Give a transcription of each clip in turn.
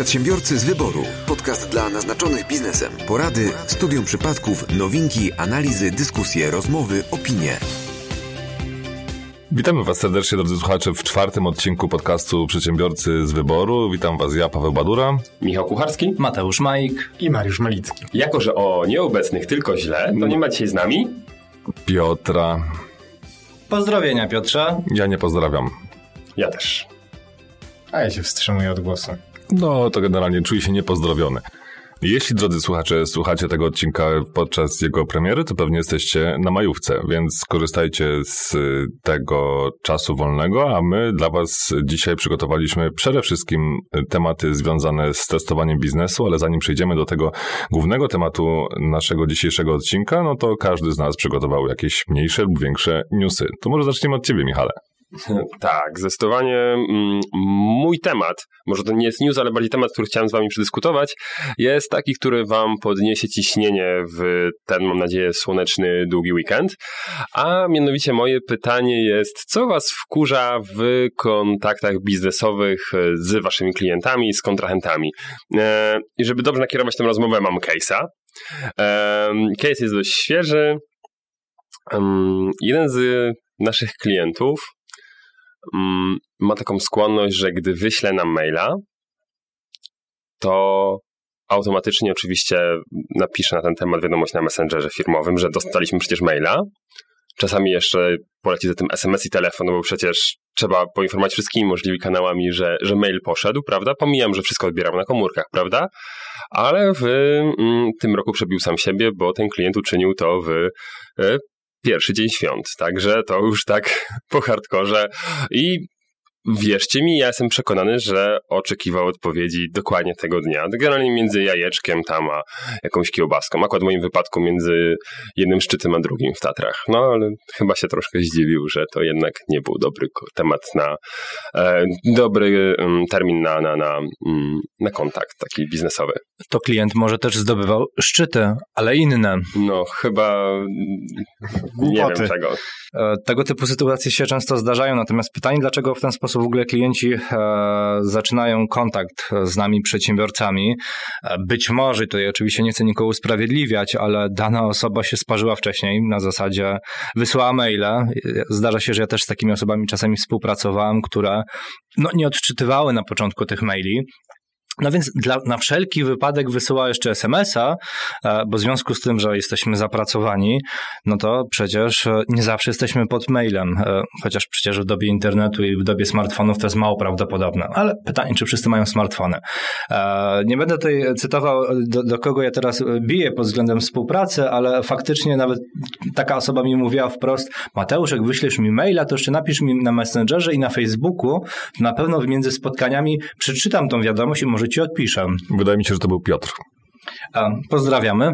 Przedsiębiorcy z wyboru. Podcast dla naznaczonych biznesem. Porady, studium przypadków, nowinki, analizy, dyskusje, rozmowy, opinie. Witamy Was serdecznie, drodzy słuchacze, w czwartym odcinku podcastu Przedsiębiorcy z Wyboru. Witam Was ja, Paweł Badura. Michał Kucharski. Mateusz Majk. I Mariusz Malicki. Jako, że o nieobecnych tylko źle, to nie ma dzisiaj z nami Piotra. Pozdrowienia Piotrze. Ja nie pozdrawiam. Ja też. A ja się wstrzymuję od głosu. No, to generalnie czuję się niepozdrowiony. Jeśli, drodzy słuchacze, słuchacie tego odcinka podczas jego premiery, to pewnie jesteście na majówce, więc korzystajcie z tego czasu wolnego, a my dla Was dzisiaj przygotowaliśmy przede wszystkim tematy związane z testowaniem biznesu, ale zanim przejdziemy do tego głównego tematu naszego dzisiejszego odcinka, no to każdy z nas przygotował jakieś mniejsze lub większe newsy. To może zaczniemy od Ciebie, Michale. Tak, zdecydowanie mm, mój temat, może to nie jest news, ale bardziej temat, który chciałem z Wami przedyskutować, jest taki, który Wam podniesie ciśnienie w ten, mam nadzieję, słoneczny, długi weekend. A mianowicie moje pytanie jest, co Was wkurza w kontaktach biznesowych z Waszymi klientami, z kontrahentami? E, I żeby dobrze nakierować tę rozmowę, mam case'a. E, case jest dość świeży. Jeden z naszych klientów ma taką skłonność, że gdy wyślę nam maila, to automatycznie oczywiście napiszę na ten temat wiadomość na Messengerze firmowym, że dostaliśmy przecież maila. Czasami jeszcze poleci za tym SMS i telefon, no bo przecież trzeba poinformować wszystkimi możliwymi kanałami, że, że mail poszedł, prawda? Pomijam, że wszystko odbieram na komórkach, prawda? Ale w mm, tym roku przebił sam siebie, bo ten klient uczynił to w e, pierwszy dzień świąt, także to już tak po hardkorze. I Wierzcie mi, ja jestem przekonany, że oczekiwał odpowiedzi dokładnie tego dnia. Generalnie między jajeczkiem tam a jakąś kiełbaską. Akurat w moim wypadku między jednym szczytem a drugim w Tatrach. No ale chyba się troszkę zdziwił, że to jednak nie był dobry temat na e, dobry um, termin na, na, na, um, na kontakt taki biznesowy. To klient może też zdobywał szczyty, ale inne. No chyba nie wiem czego. E, tego typu sytuacje się często zdarzają, natomiast pytanie, dlaczego w ten sposób w ogóle klienci e, zaczynają kontakt z nami, przedsiębiorcami. E, być może, tutaj oczywiście nie chcę nikogo usprawiedliwiać, ale dana osoba się sparzyła wcześniej na zasadzie wysłała maile. Zdarza się, że ja też z takimi osobami czasami współpracowałem, które no, nie odczytywały na początku tych maili, no więc dla, na wszelki wypadek wysyła jeszcze SMS-a, e, bo w związku z tym, że jesteśmy zapracowani, no to przecież e, nie zawsze jesteśmy pod mailem, e, chociaż przecież w dobie internetu i w dobie smartfonów to jest mało prawdopodobne. Ale pytanie, czy wszyscy mają smartfony? Nie będę tutaj cytował, do, do kogo ja teraz biję pod względem współpracy, ale faktycznie nawet taka osoba mi mówiła wprost, Mateusz, jak wyślesz mi maila, to jeszcze napisz mi na Messengerze i na Facebooku, na pewno między spotkaniami przeczytam tą wiadomość i może ci odpiszę. Wydaje mi się, że to był Piotr. A, pozdrawiamy.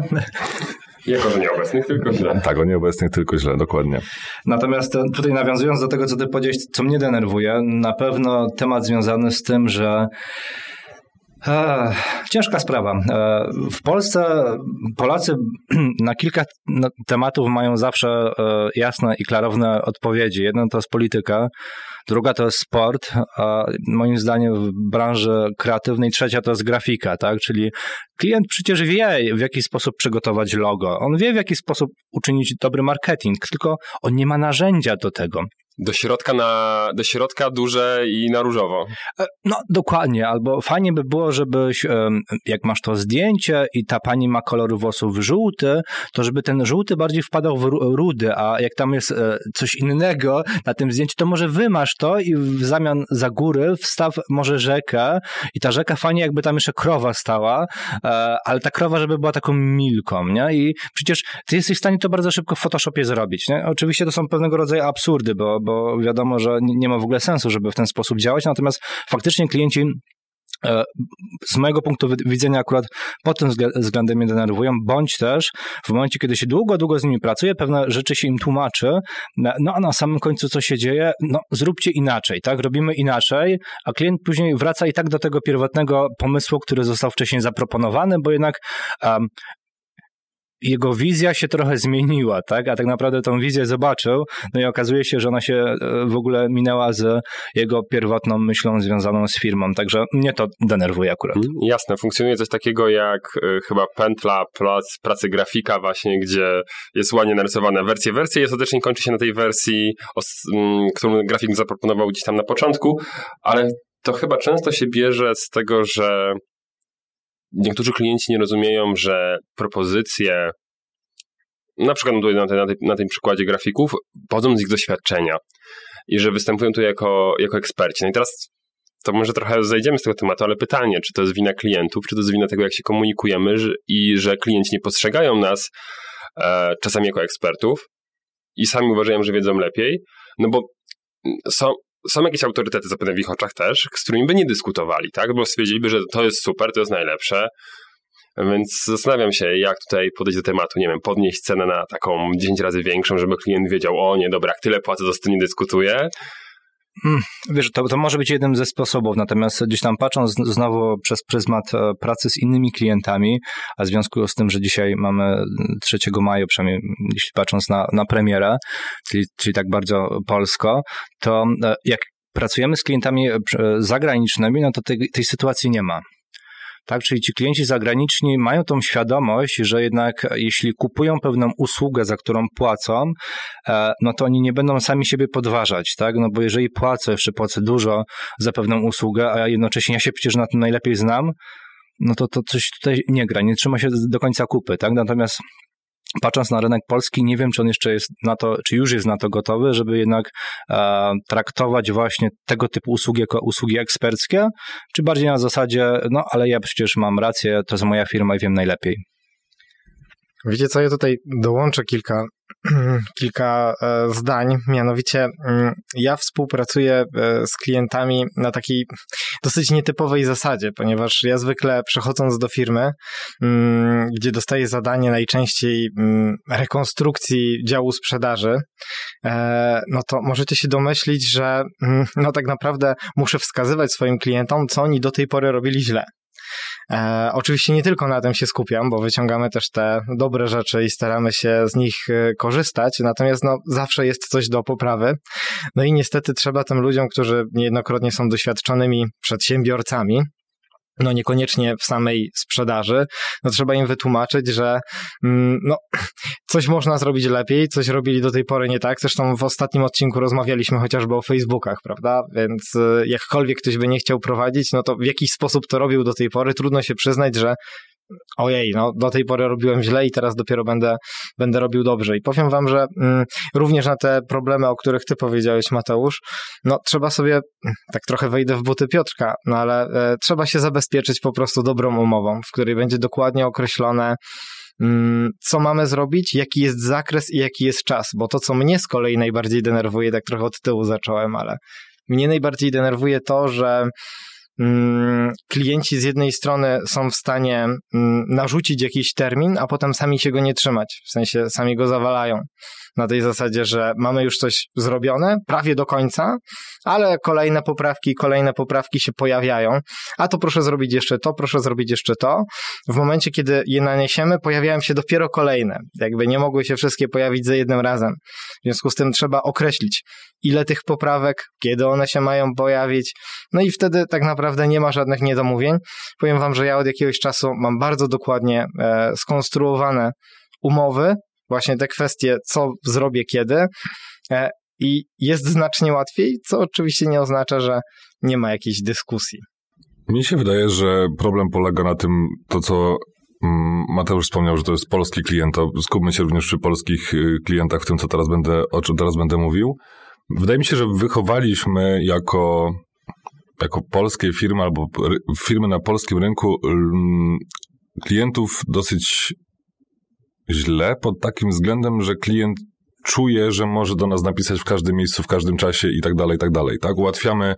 Jako, że nieobecnych, tylko źle. Tak, o nieobecnych, tylko źle, dokładnie. Natomiast e, tutaj nawiązując do tego, co ty powiedziałeś, co mnie denerwuje, na pewno temat związany z tym, że ciężka sprawa. E, w Polsce Polacy na kilka tematów mają zawsze e, jasne i klarowne odpowiedzi. Jedno to jest polityka, druga to jest sport, a moim zdaniem w branży kreatywnej trzecia to jest grafika, tak? Czyli klient przecież wie, w jaki sposób przygotować logo. On wie, w jaki sposób uczynić dobry marketing, tylko on nie ma narzędzia do tego. Do środka, na, do środka duże i na różowo. E, no dokładnie, albo fajnie by było, żebyś, jak masz to zdjęcie i ta pani ma kolor włosów żółty, to żeby ten żółty bardziej wpadał w rudy, a jak tam jest e, coś innego na tym zdjęciu, to może wymasz to i w zamian za góry wstaw może rzekę i ta rzeka fajnie jakby tam jeszcze krowa stała, e, ale ta krowa, żeby była taką milką, nie? I przecież ty jesteś w stanie to bardzo szybko w Photoshopie zrobić, nie? Oczywiście to są pewnego rodzaju absurdy, bo bo wiadomo, że nie ma w ogóle sensu, żeby w ten sposób działać. Natomiast faktycznie klienci e, z mojego punktu widzenia akurat pod tym względem mnie denerwują, bądź też w momencie, kiedy się długo, długo z nimi pracuje, pewne rzeczy się im tłumaczy, no a na samym końcu co się dzieje, no zróbcie inaczej, tak, robimy inaczej, a klient później wraca i tak do tego pierwotnego pomysłu, który został wcześniej zaproponowany, bo jednak um, jego wizja się trochę zmieniła, tak? A tak naprawdę tą wizję zobaczył, no i okazuje się, że ona się e, w ogóle minęła z jego pierwotną myślą związaną z firmą, także mnie to denerwuje akurat. Mm, jasne, funkcjonuje coś takiego jak y, chyba pętla plus pracy grafika właśnie, gdzie jest ładnie narysowane wersje wersje i ostatecznie kończy się na tej wersji, mm, którą grafik zaproponował gdzieś tam na początku, ale to chyba często się bierze z tego, że niektórzy klienci nie rozumieją, że propozycje, na przykład na, tej, na, tej, na tym przykładzie grafików, pochodzą z ich doświadczenia i że występują tu jako, jako eksperci. No i teraz to może trochę zejdziemy z tego tematu, ale pytanie, czy to jest wina klientów, czy to jest wina tego, jak się komunikujemy i że klienci nie postrzegają nas e, czasami jako ekspertów i sami uważają, że wiedzą lepiej, no bo są, są jakieś autorytety zapewne w ich oczach też, z którymi by nie dyskutowali, tak? Bo stwierdziliby, że to jest super, to jest najlepsze. Więc zastanawiam się, jak tutaj podejść do tematu, nie wiem, podnieść cenę na taką 10 razy większą, żeby klient wiedział, o nie, dobra, jak tyle płacę, to z tym nie dyskutuję. Hmm, wiesz, to, to może być jeden ze sposobów, natomiast gdzieś tam patrząc znowu przez pryzmat e, pracy z innymi klientami, a w związku z tym, że dzisiaj mamy 3 maja, przynajmniej jeśli patrząc na, na premierę, czyli, czyli tak bardzo polsko, to e, jak pracujemy z klientami e, zagranicznymi, no to tej, tej sytuacji nie ma. Tak, czyli ci klienci zagraniczni mają tą świadomość, że jednak jeśli kupują pewną usługę, za którą płacą, e, no to oni nie będą sami siebie podważać, tak? No bo jeżeli płacę, jeszcze płacę dużo za pewną usługę, a jednocześnie ja się przecież na tym najlepiej znam, no to, to coś tutaj nie gra, nie trzyma się do końca kupy, tak? Natomiast patrząc na rynek polski, nie wiem, czy on jeszcze jest na to, czy już jest na to gotowy, żeby jednak e, traktować właśnie tego typu usługi jako usługi eksperckie, czy bardziej na zasadzie, no ale ja przecież mam rację, to jest moja firma i wiem najlepiej. Wiecie co, ja tutaj dołączę kilka kilka e, zdań. Mianowicie, mm, ja współpracuję e, z klientami na takiej dosyć nietypowej zasadzie, ponieważ ja zwykle przechodząc do firmy, mm, gdzie dostaję zadanie najczęściej mm, rekonstrukcji działu sprzedaży, e, no to możecie się domyślić, że no tak naprawdę muszę wskazywać swoim klientom, co oni do tej pory robili źle. E, oczywiście nie tylko na tym się skupiam, bo wyciągamy też te dobre rzeczy i staramy się z nich e, korzystać, natomiast no, zawsze jest coś do poprawy. No i niestety trzeba tym ludziom, którzy niejednokrotnie są doświadczonymi przedsiębiorcami, no niekoniecznie w samej sprzedaży, no trzeba im wytłumaczyć, że mm, no, coś można zrobić lepiej, coś robili do tej pory nie tak. Zresztą w ostatnim odcinku rozmawialiśmy chociażby o Facebookach, prawda? Więc y, jakkolwiek ktoś by nie chciał prowadzić, no to w jakiś sposób to robił do tej pory. Trudno się przyznać, że ojej, no do tej pory robiłem źle i teraz dopiero będę, będę robił dobrze. I powiem wam, że mm, również na te problemy, o których ty powiedziałeś, Mateusz, no trzeba sobie, mm, tak trochę wejdę w buty Piotrka, no ale e, trzeba się zabezpieczyć po prostu dobrą umową, w której będzie dokładnie określone, mm, co mamy zrobić, jaki jest zakres i jaki jest czas, bo to, co mnie z kolei najbardziej denerwuje, tak trochę od tyłu zacząłem, ale mnie najbardziej denerwuje to, że klienci z jednej strony są w stanie mm, narzucić jakiś termin, a potem sami się go nie trzymać, w sensie sami go zawalają. Na tej zasadzie, że mamy już coś zrobione, prawie do końca, ale kolejne poprawki, kolejne poprawki się pojawiają. A to proszę zrobić jeszcze to, proszę zrobić jeszcze to. W momencie, kiedy je naniesiemy, pojawiają się dopiero kolejne. Jakby nie mogły się wszystkie pojawić za jednym razem. W związku z tym trzeba określić, ile tych poprawek, kiedy one się mają pojawić. No i wtedy tak naprawdę nie ma żadnych niedomówień. Powiem Wam, że ja od jakiegoś czasu mam bardzo dokładnie e, skonstruowane umowy, właśnie te kwestie, co zrobię kiedy. E, I jest znacznie łatwiej, co oczywiście nie oznacza, że nie ma jakiejś dyskusji. Mi się wydaje, że problem polega na tym, to co mm, Mateusz wspomniał, że to jest polski klient, to skupmy się również przy polskich y, klientach w tym, co teraz będę, o czym teraz będę mówił. Wydaje mi się, że wychowaliśmy jako, jako polskie firmy albo firmy na polskim rynku klientów dosyć źle pod takim względem, że klient czuje, że może do nas napisać w każdym miejscu, w każdym czasie i tak dalej, i tak dalej. Tak? Ułatwiamy,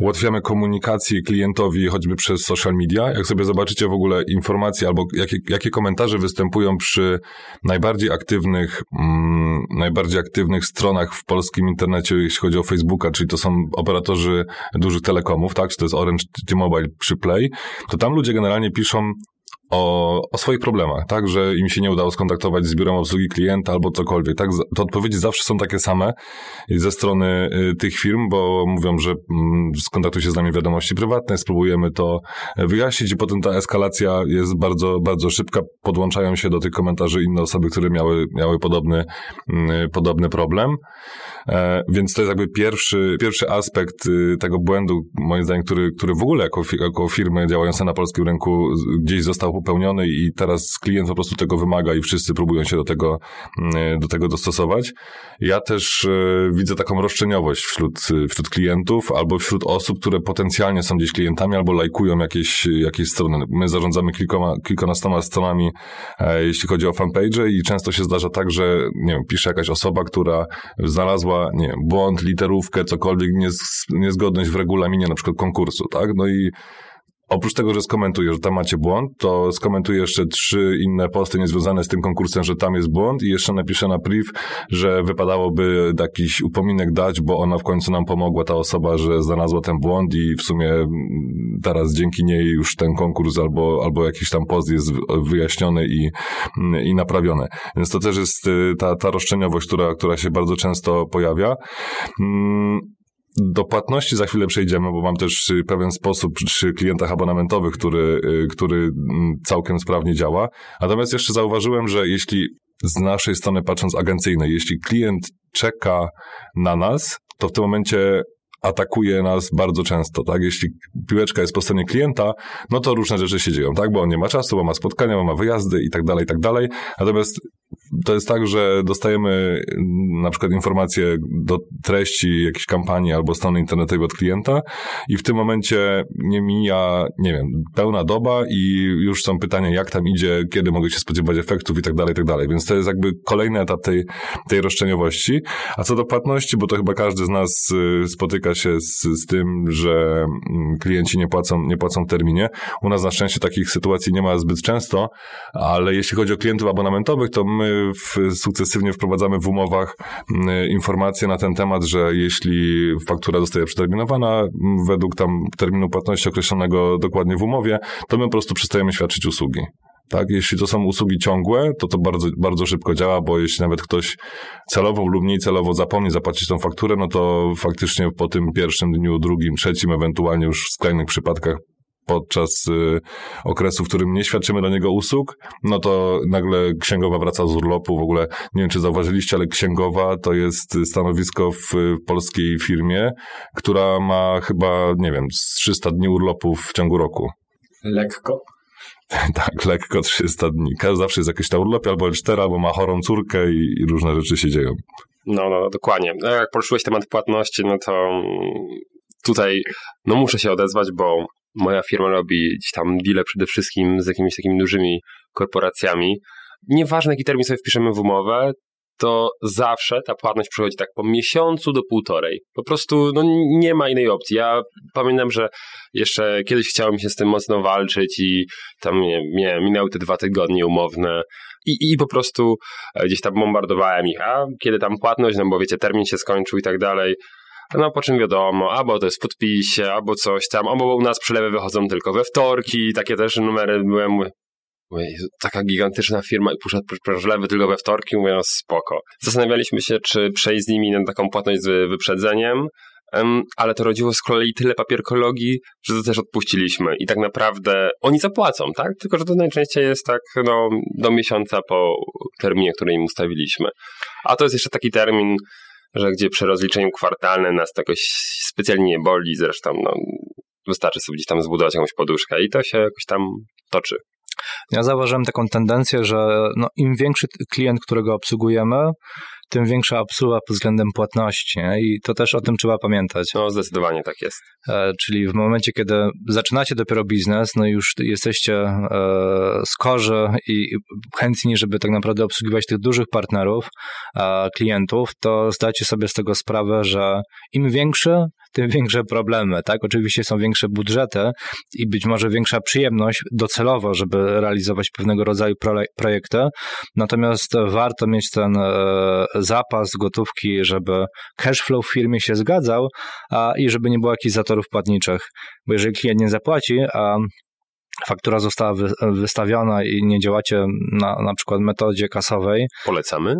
ułatwiamy komunikację klientowi choćby przez social media. Jak sobie zobaczycie w ogóle informacje albo jakie, jakie komentarze występują przy najbardziej aktywnych, mm, najbardziej aktywnych stronach w polskim internecie, jeśli chodzi o Facebooka, czyli to są operatorzy dużych telekomów, tak? Czy to jest Orange, T-Mobile przy Play, to tam ludzie generalnie piszą o, o swoich problemach, tak, że im się nie udało skontaktować z biurem obsługi klienta albo cokolwiek, tak, to odpowiedzi zawsze są takie same ze strony y, tych firm, bo mówią, że mm, skontaktuj się z nami wiadomości prywatne, spróbujemy to wyjaśnić i potem ta eskalacja jest bardzo, bardzo szybka, podłączają się do tych komentarzy inne osoby, które miały, miały podobny, mm, podobny problem. E, więc to jest jakby pierwszy, pierwszy aspekt y, tego błędu, moim zdaniem, który, który w ogóle jako, jako firmy działające na polskim rynku gdzieś został popełniony i teraz klient po prostu tego wymaga i wszyscy próbują się do tego, mm, do tego dostosować. Ja też e, widzę taką roszczeniowość wśród, wśród klientów albo wśród osób, które potencjalnie są gdzieś klientami albo lajkują jakieś, jakieś strony. My zarządzamy kilkoma, kilkunastoma stronami, e, jeśli chodzi o fanpage i często się zdarza tak, że nie wiem, pisze jakaś osoba, która znalazła nie błąd, literówkę, cokolwiek, niezgodność w regulaminie na przykład konkursu, tak? No i Oprócz tego, że skomentuję, że tam macie błąd, to skomentuję jeszcze trzy inne posty niezwiązane z tym konkursem, że tam jest błąd i jeszcze napiszę na priv, że wypadałoby jakiś upominek dać, bo ona w końcu nam pomogła, ta osoba, że znalazła ten błąd i w sumie mm, teraz dzięki niej już ten konkurs albo, albo jakiś tam post jest wyjaśniony i, mm, i naprawiony. Więc to też jest y, ta, ta roszczeniowość, która, która się bardzo często pojawia. Do płatności za chwilę przejdziemy, bo mam też y, pewien sposób przy klientach abonamentowych, który, y, który mm, całkiem sprawnie działa. Natomiast jeszcze zauważyłem, że jeśli z naszej strony patrząc agencyjnej, jeśli klient czeka na nas, to w tym momencie atakuje nas bardzo często, tak? Jeśli piłeczka jest po stronie klienta, no to różne rzeczy się dzieją, tak? Bo on nie ma czasu, bo ma spotkania, bo ma wyjazdy i tak dalej, i tak dalej. Natomiast to jest tak, że dostajemy mm, na przykład informacje do treści jakiejś kampanii albo strony internetowej od klienta i w tym momencie nie mija, nie wiem, pełna doba i już są pytania, jak tam idzie, kiedy mogę się spodziewać efektów i tak dalej, i tak dalej. Więc to jest jakby kolejny etap tej, tej roszczeniowości. A co do płatności, bo to chyba każdy z nas y, spotyka się z, z tym, że mm, klienci nie płacą, nie płacą w terminie. U nas na szczęście takich sytuacji nie ma zbyt często, ale jeśli chodzi o klientów abonamentowych, to my w, sukcesywnie wprowadzamy w umowach informacje na ten temat, że jeśli faktura zostaje przeterminowana według tam terminu płatności określonego dokładnie w umowie, to my po prostu przestajemy świadczyć usługi. Tak, jeśli to są usługi ciągłe, to to bardzo, bardzo szybko działa, bo jeśli nawet ktoś celowo lub mniej celowo zapomni zapłacić tą fakturę, no to faktycznie po tym pierwszym dniu, drugim, trzecim, ewentualnie już w skrajnych przypadkach podczas y, okresu, w którym nie świadczymy dla niego usług, no to nagle księgowa wraca z urlopu. W ogóle nie wiem, czy zauważyliście, ale księgowa to jest stanowisko w, polskiej firmie, która ma chyba, nie wiem, 300 dni urlopów w ciągu roku. Lekko. tak, lekko 300 dni. Zawsze jest jakiś tam urlop albo L4, albo ma chorą córkę i, i różne rzeczy się dzieją. No, no, dokładnie. No, jak poruszyłeś temat płatności, no to tutaj no muszę się odezwać, bo moja firma robi gdzieś tam deale przede wszystkim z jakimiś takimi dużymi korporacjami. Nieważne jaki termin sobie wpiszemy w umowę, to zawsze ta płatność przychodzi tak po miesiącu do półtorej. Po prostu no, nie ma innej opcji. Ja pamiętam, że jeszcze kiedyś chciałem się z tym mocno walczyć i tam nie, nie minęły te dwa tygodnie umowne i, i po prostu e, gdzieś tam bombardowałem ich, a kiedy tam płatność, no bo wiecie, termin się skończył i tak dalej. No po czym wiadomo, albo to jest w podpisie, albo coś tam, albo u nas przelewy wychodzą tylko we wtorki, takie też numery byłem, mówię, taka gigantyczna firma i puszcza przelewy tylko we wtorki, mówię, no spoko. Zastanawialiśmy się, czy przejść z nimi na taką płatność z wyprzedzeniem, ale to rodziło z kolei tyle papierkologii, że to też odpuściliśmy i tak naprawdę oni zapłacą, tak? Tylko, że to najczęściej jest tak no, do miesiąca po terminie, który im ustawiliśmy. A to jest jeszcze taki termin, że gdzie przy rozliczeniu kwartalnym nas to jakoś specjalnie nie boli, zresztą no, wystarczy sobie gdzieś tam zbudować jakąś poduszkę i to się jakoś tam toczy. Ja zauważyłem taką tendencję, że no, im większy klient, którego obsługujemy, tym większa obsługa pod względem płatności. Nie? I to też o tym trzeba pamiętać. No, zdecydowanie tak jest. E, czyli w momencie, kiedy zaczynacie dopiero biznes, no już jesteście e, skorzy i chętni, żeby tak naprawdę obsługiwać tych dużych partnerów, e, klientów, to zdajcie sobie z tego sprawę, że im większy, tym większe problemy, tak? Oczywiście są większe budżety i być może większa przyjemność docelowo, żeby realizować pewnego rodzaju projekty, natomiast warto mieć ten e, zapas gotówki, żeby cash flow w firmie się zgadzał a, i żeby nie było jakichś zatorów płatniczych, bo jeżeli klient nie zapłaci, a faktura została wy, wystawiona i nie działacie na na przykład metodzie kasowej, Polecamy.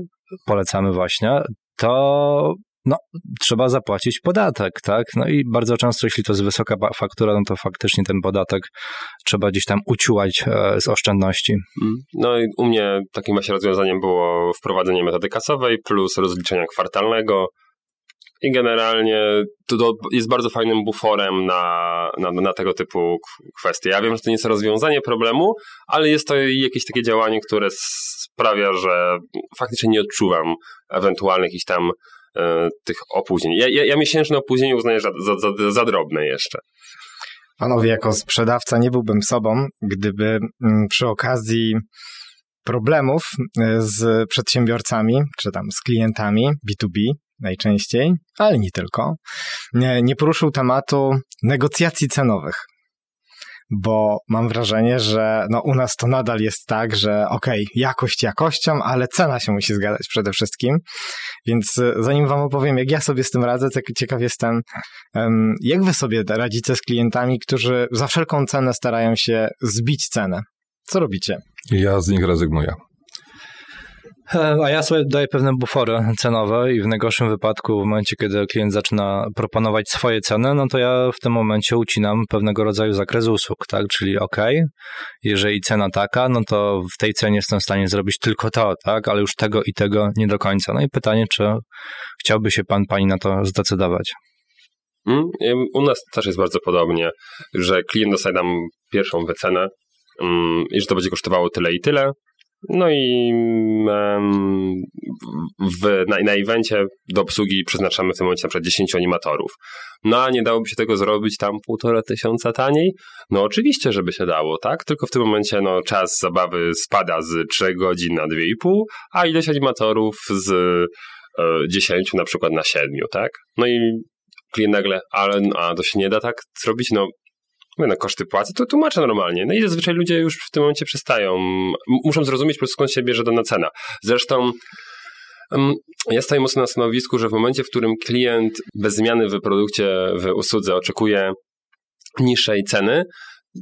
polecamy właśnie, to no, trzeba zapłacić podatek, tak? No i bardzo często, jeśli to jest wysoka faktura, no to faktycznie ten podatek trzeba gdzieś tam uciułać e, z oszczędności. Mm. No i u mnie takim właśnie rozwiązaniem było wprowadzenie metody kasowej plus rozliczenia kwartalnego. I generalnie to, to jest bardzo fajnym buforem na, na, na tego typu kwestie. Ja wiem, że to nie jest rozwiązanie problemu, ale jest to jakieś takie działanie, które sprawia, że faktycznie nie odczuwam ewentualnych jakichś tam tych opóźnień. Ja, ja, ja miesięczne opóźnienie uznaję za, za, za, za drobne jeszcze. Panowie, jako sprzedawca nie byłbym sobą, gdyby mm, przy okazji problemów y, z przedsiębiorcami, czy tam z klientami B2B najczęściej, ale nie tylko, nie, nie poruszył tematu negocjacji cenowych. Bo mam wrażenie, że no u nas to nadal jest tak, że okej, okay, jakość jakością, ale cena się musi zgadzać przede wszystkim. Więc y, zanim wam opowiem, jak ja sobie z tym radzę, tak ciekaw jestem, jak wy sobie radzicie z klientami, którzy za wszelką cenę starają się zbić cenę? Co robicie? Ja z nich rezygnuję. A ja sobie daję pewne bufory cenowe i w najgorszym wypadku, w momencie, kiedy klient zaczyna proponować swoje ceny, no to ja w tym momencie ucinam pewnego rodzaju zakres usług, tak? Czyli ok, jeżeli cena taka, no to w tej cenie jestem w stanie zrobić tylko to, tak? Ale już tego i tego nie do końca. No i pytanie, czy chciałby się pan, pani na to zdecydować? Mm, ym, U nas też jest bardzo podobnie, że klient dostaje nam pierwszą wycenę mm, i że to będzie kosztowało tyle i tyle. No i w, na, na evencie do obsługi przeznaczamy w tym momencie na przykład 10 animatorów. No a nie dałoby się tego zrobić tam półtora tysiąca taniej? No oczywiście, żeby się dało, tak? Tylko w tym momencie no, czas zabawy spada z 3 godzin na 2,5, a ilość animatorów z e, 10 na przykład na 7, tak? No i klient nagle, ale a to się nie da tak zrobić? No Mówię, no koszty płacy, to tłumaczę normalnie. No i zazwyczaj ludzie już w tym momencie przestają. Muszą zrozumieć po prostu skąd się bierze dana cena. Zresztą em, ja staję mocno na stanowisku, że w momencie, w którym klient bez zmiany w produkcie, w usłudze oczekuje niższej ceny,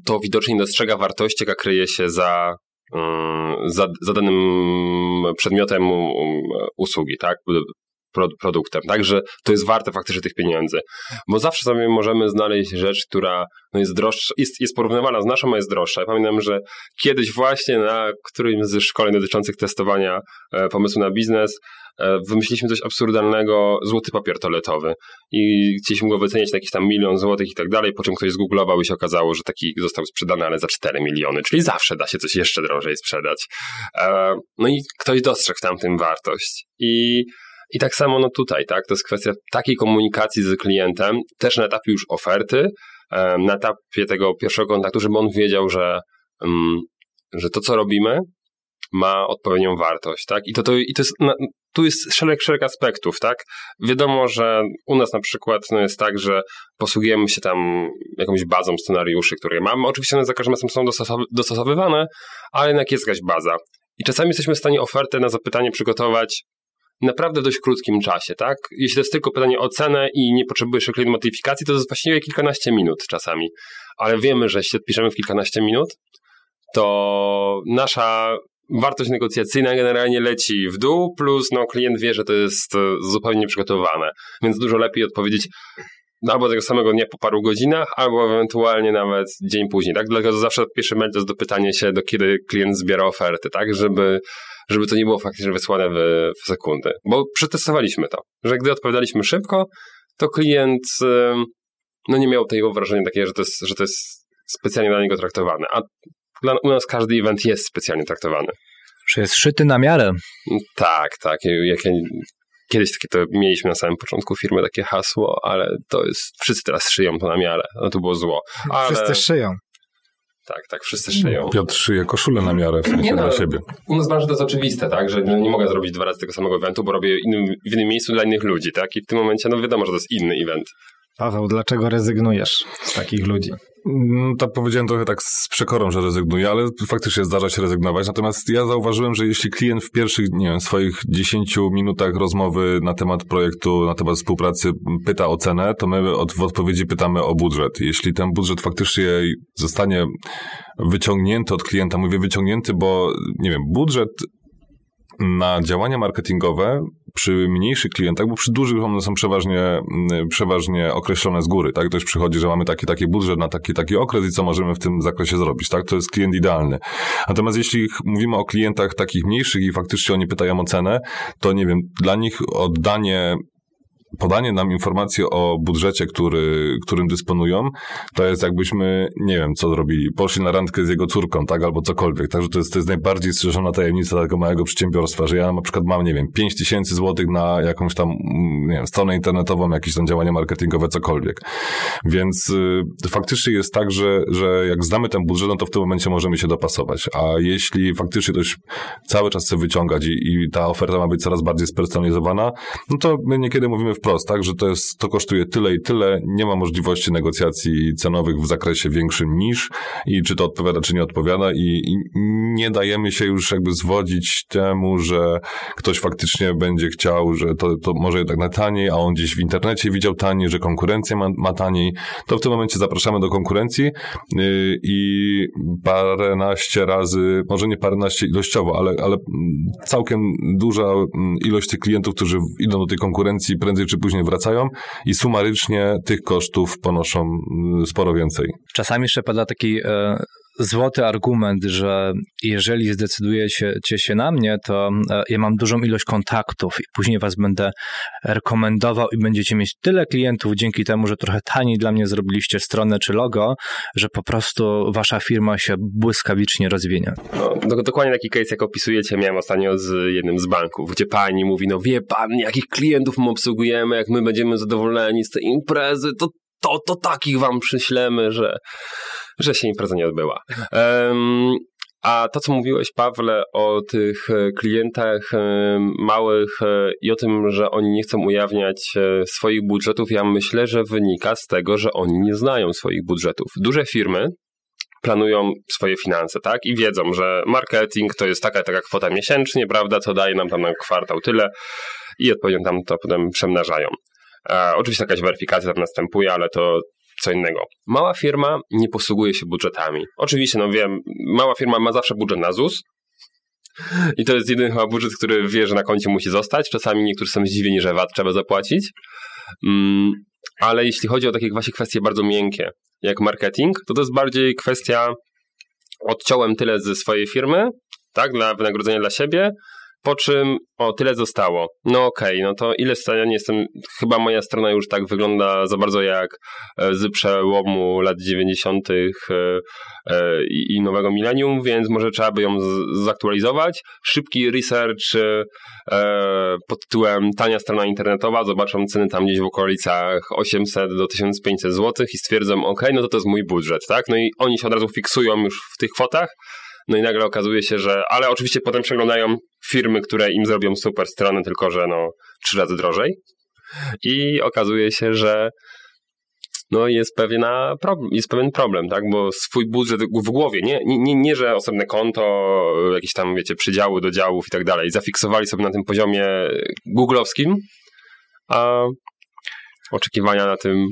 to widocznie dostrzega wartość, jaka kryje się za, mm, za, za danym przedmiotem um, usługi, tak? Pro- produktem, także to jest warte faktycznie tych pieniędzy. Bo zawsze sobie możemy znaleźć rzecz, która no jest droższa, jest, jest porównywana z naszą, a jest droższa. Ja pamiętam, że kiedyś właśnie na którymś ze szkoleń dotyczących testowania e, pomysłu na biznes e, wymyśliliśmy coś absurdalnego, złoty papier toaletowy i chcieliśmy go wyceniać na jakiś tam milion złotych i tak dalej, po czym ktoś zgooglował i się okazało, że taki został sprzedany, ale za 4 miliony, czyli zawsze da się coś jeszcze drożej sprzedać. E, no i ktoś dostrzegł tam tym wartość i i tak samo no tutaj, tak? To jest kwestia takiej komunikacji z klientem, też na etapie już oferty, na etapie tego pierwszego kontaktu, żeby on wiedział, że, mm, że to, co robimy, ma odpowiednią wartość, tak? I to, to, i to jest, na, tu jest szereg, szereg aspektów, tak? Wiadomo, że u nas na przykład no jest tak, że posługujemy się tam jakąś bazą scenariuszy, które mamy. Oczywiście one za każdym razem są dostosow- dostosowywane, ale jednak jest jakaś baza. I czasami jesteśmy w stanie ofertę na zapytanie przygotować naprawdę w dość krótkim czasie, tak? Jeśli to jest tylko pytanie o cenę i nie potrzebujesz klient modyfikacji, to jest właściwie kilkanaście minut czasami. Ale wiemy, że jeśli odpiszemy w kilkanaście minut, to nasza wartość negocjacyjna generalnie leci w dół, plus no, klient wie, że to jest e, zupełnie nieprzygotowane. Więc dużo lepiej odpowiedzieć albo tego samego dnia po paru godzinach, albo ewentualnie nawet dzień później, tak? Dlatego zawsze pierwszy mail to jest dopytanie się, do kiedy klient zbiera oferty, tak? Żeby, żeby to nie było faktycznie wysłane w, w sekundy. Bo przetestowaliśmy to, że gdy odpowiadaliśmy szybko, to klient no nie miał tego wrażenia takiego, że to jest, że to jest specjalnie dla niego traktowane. A dla, u nas każdy event jest specjalnie traktowany. Że jest szyty na miarę. Tak, tak. Jak ja, kiedyś takie to mieliśmy na samym początku firmy takie hasło, ale to jest, wszyscy teraz szyją to na miarę. No to było zło. Ale, Wszyscy szyją. tak, tak, wszyscy szyją. Piotr szyje koszulę na miarę, w sensie Nie no, dla siebie. U nas branży to jest oczywiste, tak, że no nie mogę zrobić dwa razy tego samego eventu, bo robię innym, w innym miejscu dla innych ludzi, tak, i w tym momencie, no wiadomo, że to jest inny event. Paweł, dlaczego rezygnujesz z takich ludzi? Mm, to powiedziałem trochę tak z przekorą, że rezygnuję, ale faktycznie zdarza się rezygnować. Natomiast ja zauważyłem, że jeśli klient w pierwszych, nie wiem, swoich 10 minutach rozmowy na temat projektu, na temat współpracy pyta o cenę, to my od, w odpowiedzi pytamy o budżet. Jeśli ten budżet faktycznie zostanie wyciągnięty od klienta, mówię wyciągnięty, bo nie wiem, budżet na działania marketingowe przy mniejszych klientach, bo przy dużych one są przeważnie, mm, przeważnie określone z góry, tak? Ktoś przychodzi, że mamy taki, taki budżet na taki, taki okres i co możemy w tym zakresie zrobić, tak? To jest klient idealny. Natomiast jeśli mówimy o klientach takich mniejszych i faktycznie oni pytają o cenę, to nie wiem, dla nich oddanie podanie nam informacji o budżecie, który, którym dysponują, to jest jakbyśmy, nie wiem, co zrobili, poszli na randkę z jego córką, tak, albo cokolwiek. Także to jest, to jest najbardziej strzeżona tajemnica tego małego przedsiębiorstwa, że ja na przykład mam, nie wiem, 5 tysięcy złotych na jakąś tam, mm, nie wiem, stronę internetową, jakieś tam działanie marketingowe, cokolwiek. Więc y, faktycznie jest tak, że, że jak znamy ten budżet, no to w tym momencie możemy się dopasować. A jeśli faktycznie ktoś cały czas chce wyciągać i, i ta oferta ma być coraz bardziej spersonalizowana, no to my niekiedy mówimy w wprost, tak, że to, jest, to kosztuje tyle i tyle, nie ma możliwości negocjacji cenowych w zakresie większym niż i czy to odpowiada, czy nie odpowiada i, i nie dajemy się już jakby zwodzić temu, że ktoś faktycznie będzie chciał, że to, to może jednak na taniej, a on gdzieś w internecie widział taniej, że konkurencja ma, ma taniej, to w tym momencie zapraszamy do konkurencji yy, i paręnaście razy, może nie paręnaście ilościowo, ale, ale całkiem duża ilość tych klientów, którzy idą do tej konkurencji prędzej czy później wracają i sumarycznie tych kosztów ponoszą mm, sporo więcej. Czasami jeszcze pada taki e, złoty argument, że jeżeli zdecydujecie się na mnie, to e, ja mam dużą ilość kontaktów i później was będę rekomendował i będziecie mieć tyle klientów dzięki temu, że trochę taniej dla mnie zrobiliście stronę czy logo, że po prostu wasza firma się błyskawicznie rozwinie. No, dokładnie taki case, jak opisujecie, miałem ostatnio z jednym z banków, gdzie pani mówi, no wie pan, jakich klientów my obsługujemy, jak my będziemy zadowoleni z tej imprezy, to to, to takich wam przyślemy, że że się impreza nie odbyła. Um, a to, co mówiłeś, Pawle, o tych e, klientach e, małych e, i o tym, że oni nie chcą ujawniać swoich budżetów, ja myślę, że wynika z tego, że oni nie znają swoich budżetów. Duże firmy planują swoje finanse, tak? I wiedzą, że marketing to jest taka taka kwota miesięcznie, prawda, co daje nam tam na kwartał tyle i odpowiednio tam to potem przemnażają. E, oczywiście jakaś weryfikacja tam następuje, ale to co innego. Mała firma nie posługuje się budżetami. Oczywiście, no wiem, mała firma ma zawsze budżet na ZUS, i to jest jedyny chyba budżet, który wie, że na koncie musi zostać. Czasami niektórzy są zdziwieni, że VAT trzeba zapłacić. Mm, ale jeśli chodzi o takie właśnie kwestie bardzo miękkie, jak marketing, to to jest bardziej kwestia odciąłem tyle ze swojej firmy, tak, dla wynagrodzenia dla siebie, po czym, o, tyle zostało. No okej, okay, no to ile ja nie jestem, chyba moja strona już tak wygląda za bardzo jak e, z przełomu lat 90. E, e, i nowego milenium, więc może trzeba by ją zaktualizować. Szybki research pod tytułem tania strona internetowa, zobaczą ceny tam gdzieś w okolicach 800 do 1500 zł i stwierdzą, ok, no to to jest mój budżet, tak? No i oni się od razu fiksują już w tych kwotach, no i nagle okazuje się, że, ale oczywiście potem przeglądają firmy, które im zrobią super strony, tylko że no trzy razy drożej. I okazuje się, że no jest, pewna, jest pewien problem, tak? Bo swój budżet w głowie, nie, nie, nie, że osobne konto, jakieś tam, wiecie, przydziały do działów i tak dalej, zafiksowali sobie na tym poziomie googlowskim, a oczekiwania na tym,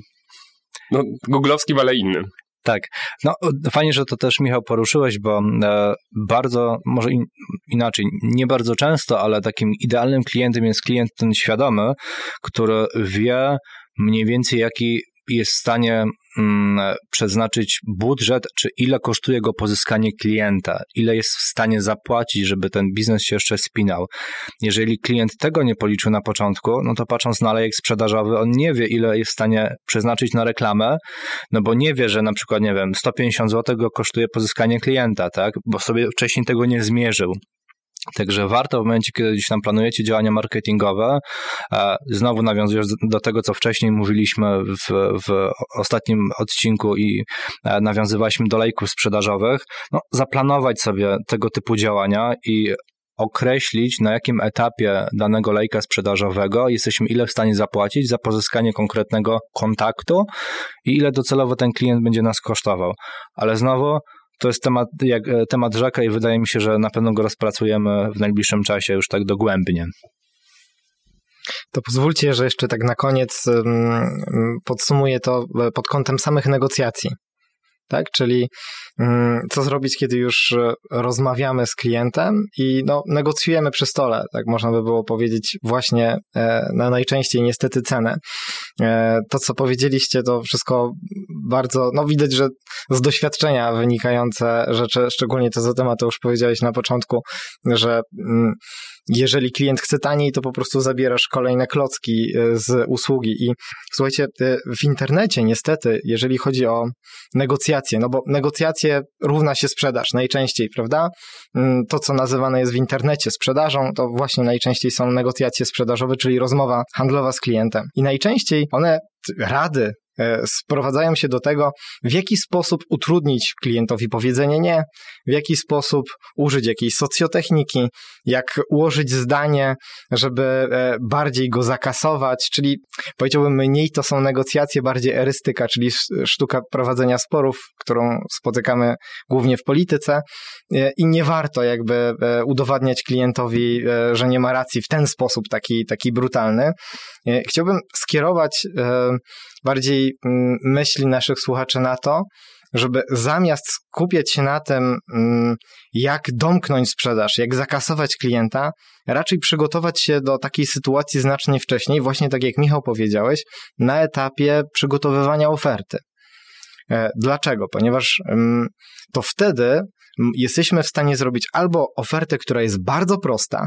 no, googlowskim, ale innym. Tak. No, fajnie, że to też Michał poruszyłeś, bo e, bardzo, może in, inaczej, nie bardzo często, ale takim idealnym klientem jest klient ten świadomy, który wie mniej więcej jaki jest w stanie mm, przeznaczyć budżet, czy ile kosztuje go pozyskanie klienta, ile jest w stanie zapłacić, żeby ten biznes się jeszcze spinał. Jeżeli klient tego nie policzył na początku, no to patrząc na lejek sprzedażowy, on nie wie, ile jest w stanie przeznaczyć na reklamę, no bo nie wie, że na przykład, nie wiem, 150 zł kosztuje pozyskanie klienta, tak, bo sobie wcześniej tego nie zmierzył. Także warto w momencie, kiedy gdzieś tam planujecie działania marketingowe, e, znowu nawiązując do tego, co wcześniej mówiliśmy w, w ostatnim odcinku i e, nawiązywaliśmy do lejków sprzedażowych, no, zaplanować sobie tego typu działania i określić, na jakim etapie danego lejka sprzedażowego jesteśmy ile w stanie zapłacić za pozyskanie konkretnego kontaktu i ile docelowo ten klient będzie nas kosztował. Ale znowu to jest temat, jak, e, temat rzeka i wydaje mi się, że na pewno go rozpracujemy w najbliższym czasie już tak dogłębnie. To pozwólcie, że jeszcze tak na koniec podsumuję to e, pod kątem samych negocjacji tak? Czyli mm, co zrobić, kiedy już e, rozmawiamy z klientem i no, negocjujemy przy stole, tak można by było powiedzieć, właśnie na najczęściej niestety cenę. E, to, co powiedzieliście, to wszystko bardzo, no widać, że z doświadczenia wynikające rzeczy, szczególnie to za temat, to już powiedziałeś na początku, że mm, jeżeli klient chce taniej, to po prostu zabierasz kolejne klocki z usługi. I słuchajcie, w internecie niestety, jeżeli chodzi o negocjacje, negocjacje, no bo negocjacje równa się sprzedaż najczęściej, prawda? Mm, to, co nazywane jest w internecie sprzedażą, to właśnie najczęściej są negocjacje sprzedażowe, czyli rozmowa handlowa z klientem. I najczęściej one rady sprowadzają się do tego, w jaki sposób utrudnić klientowi powiedzenie nie, w jaki sposób użyć jakiejś socjotechniki, jak ułożyć zdanie, żeby e, bardziej go zakasować, czyli powiedziałbym mniej to są negocjacje, bardziej erystyka, czyli sztuka prowadzenia sporów, którą spotykamy głównie w polityce e, i nie warto jakby udowadniać klientowi, że nie ma racji w ten sposób taki, taki brutalny. Chciałbym skierować bardziej mm, myśli naszych słuchaczy na to, żeby zamiast skupiać się na tym, mm, jak domknąć sprzedaż, jak zakasować klienta, raczej przygotować się do takiej sytuacji znacznie wcześniej, właśnie tak jak Michał powiedziałeś, na etapie przygotowywania oferty. E, dlaczego? Ponieważ mm, to wtedy jesteśmy w stanie zrobić albo ofertę, która jest bardzo prosta,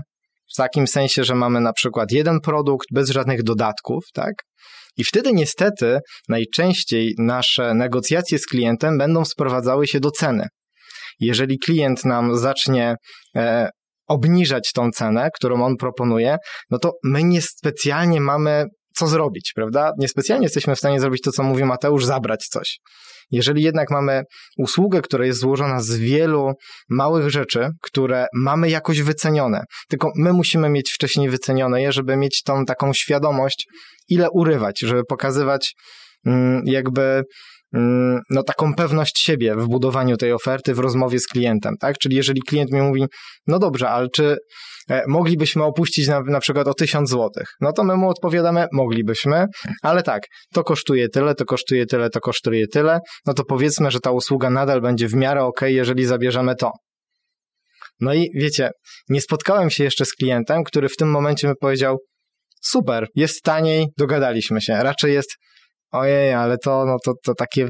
w takim sensie, że mamy na przykład jeden produkt bez żadnych dodatków, tak? I wtedy niestety najczęściej nasze negocjacje z klientem będą sprowadzały się do ceny. Jeżeli klient nam zacznie e, obniżać tą cenę, którą on proponuje, no to my niespecjalnie mamy co zrobić, prawda? Niespecjalnie jesteśmy w stanie zrobić to, co mówi Mateusz, zabrać coś. Jeżeli jednak mamy usługę, która jest złożona z wielu małych rzeczy, które mamy jakoś wycenione, tylko my musimy mieć wcześniej wycenione je, żeby mieć tą taką świadomość, ile urywać, żeby pokazywać mm, jakby no, taką pewność siebie w budowaniu tej oferty, w rozmowie z klientem, tak? Czyli jeżeli klient mi mówi, no dobrze, ale czy E, moglibyśmy opuścić na, na przykład o 1000 złotych. No to my mu odpowiadamy, moglibyśmy, ale tak, to kosztuje tyle, to kosztuje tyle, to kosztuje tyle, no to powiedzmy, że ta usługa nadal będzie w miarę ok, jeżeli zabierzemy to. No i wiecie, nie spotkałem się jeszcze z klientem, który w tym momencie mi powiedział, super, jest taniej, dogadaliśmy się. Raczej jest, ojej, ale to, no to, to takie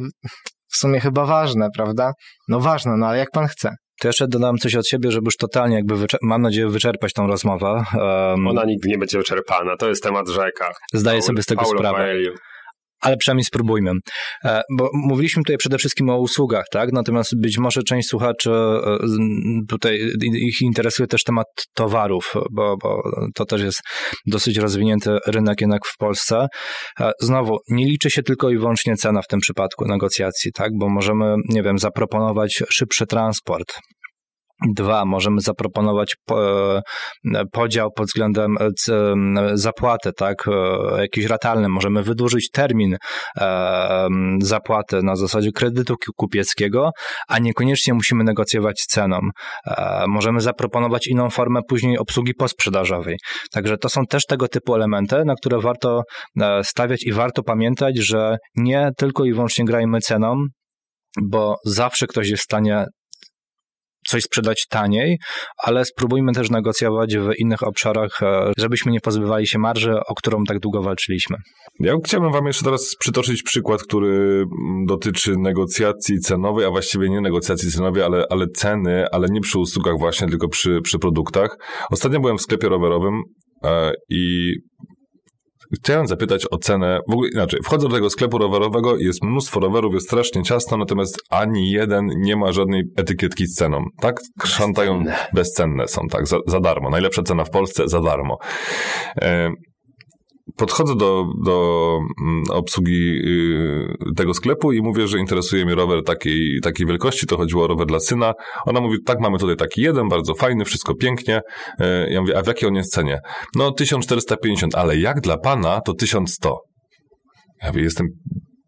w sumie chyba ważne, prawda? No ważne, no ale jak pan chce. To jeszcze dodam coś od siebie, żeby już totalnie jakby, mam nadzieję, wyczerpać tą rozmowę. Um, Ona nigdy nie będzie wyczerpana, to jest temat rzeka. Zdaję Paul, sobie z tego Paulo sprawę ale przynajmniej spróbujmy. E, bo mówiliśmy tutaj przede wszystkim o usługach, tak? Natomiast być może część słuchaczy e, tutaj ich interesuje też temat towarów, bo, bo to też jest dosyć rozwinięty rynek jednak w Polsce. E, znowu, nie liczy się tylko i wyłącznie cena w tym przypadku negocjacji, tak? Bo możemy, nie wiem, zaproponować szybszy transport, Dwa, możemy zaproponować e, podział pod względem e, zapłaty, tak, e, jakiś ratalny. Możemy wydłużyć termin zapłaty na zasadzie kredytu kupieckiego, a niekoniecznie musimy negocjować ceną. Możemy zaproponować inną formę później obsługi posprzedażowej. Także to są też tego typu elementy, na które warto stawiać i warto pamiętać, że nie tylko i wyłącznie grajmy ceną, bo zawsze ktoś jest w stanie coś sprzedać taniej, ale spróbujmy też negocjować w innych obszarach, e, żebyśmy nie pozbywali się marży, o którą tak długo walczyliśmy. Ja chciałbym Wam jeszcze teraz przytoczyć przykład, który mm, dotyczy negocjacji cenowej, a właściwie nie negocjacji cenowej, ale, ale ceny, ale nie przy usługach właśnie, tylko przy, przy produktach. Ostatnio byłem w sklepie rowerowym e, i Chciałem zapytać o cenę, w ogóle inaczej, wchodzę do tego sklepu rowerowego, jest mnóstwo rowerów, jest strasznie ciasno, natomiast ani jeden nie ma żadnej etykietki z ceną, tak? Szantają, bezcenne, bezcenne są, tak, za, za darmo. Najlepsza cena w Polsce, za darmo. E, podchodzę do, do mm, obsługi y, tego sklepu i mówię, że interesuje mnie rower takiej, takiej wielkości, to chodziło o rower dla syna. Ona mówi, tak, mamy tutaj taki jeden, bardzo fajny, wszystko pięknie. E, ja mówię, a w jakiej on jest cenie? No 1450, ale jak dla pana, to 1100. Ja mówię, jestem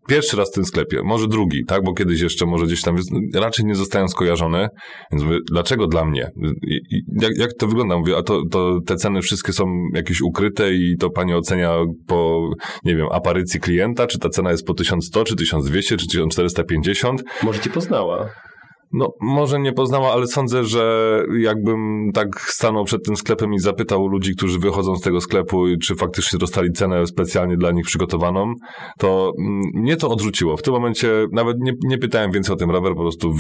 pierwszy raz w tym sklepie, może drugi, tak, bo kiedyś jeszcze może gdzieś tam, raczej nie zostają skojarzone, więc mówię, dlaczego dla mnie? I, i, jak, jak to wygląda? Mówię, a to, to te ceny wszystkie są jakieś ukryte i to pani ocenia po, nie wiem, aparycji klienta, czy ta cena jest po 1100, czy 1200, czy 1450? Może cię poznała. No, może nie poznała, ale sądzę, że jakbym tak stanął przed tym sklepem i zapytał ludzi, którzy wychodzą z tego sklepu, czy faktycznie dostali cenę specjalnie dla nich przygotowaną, to mm, mnie to odrzuciło. W tym momencie nawet nie, nie pytałem więcej o ten rower, po prostu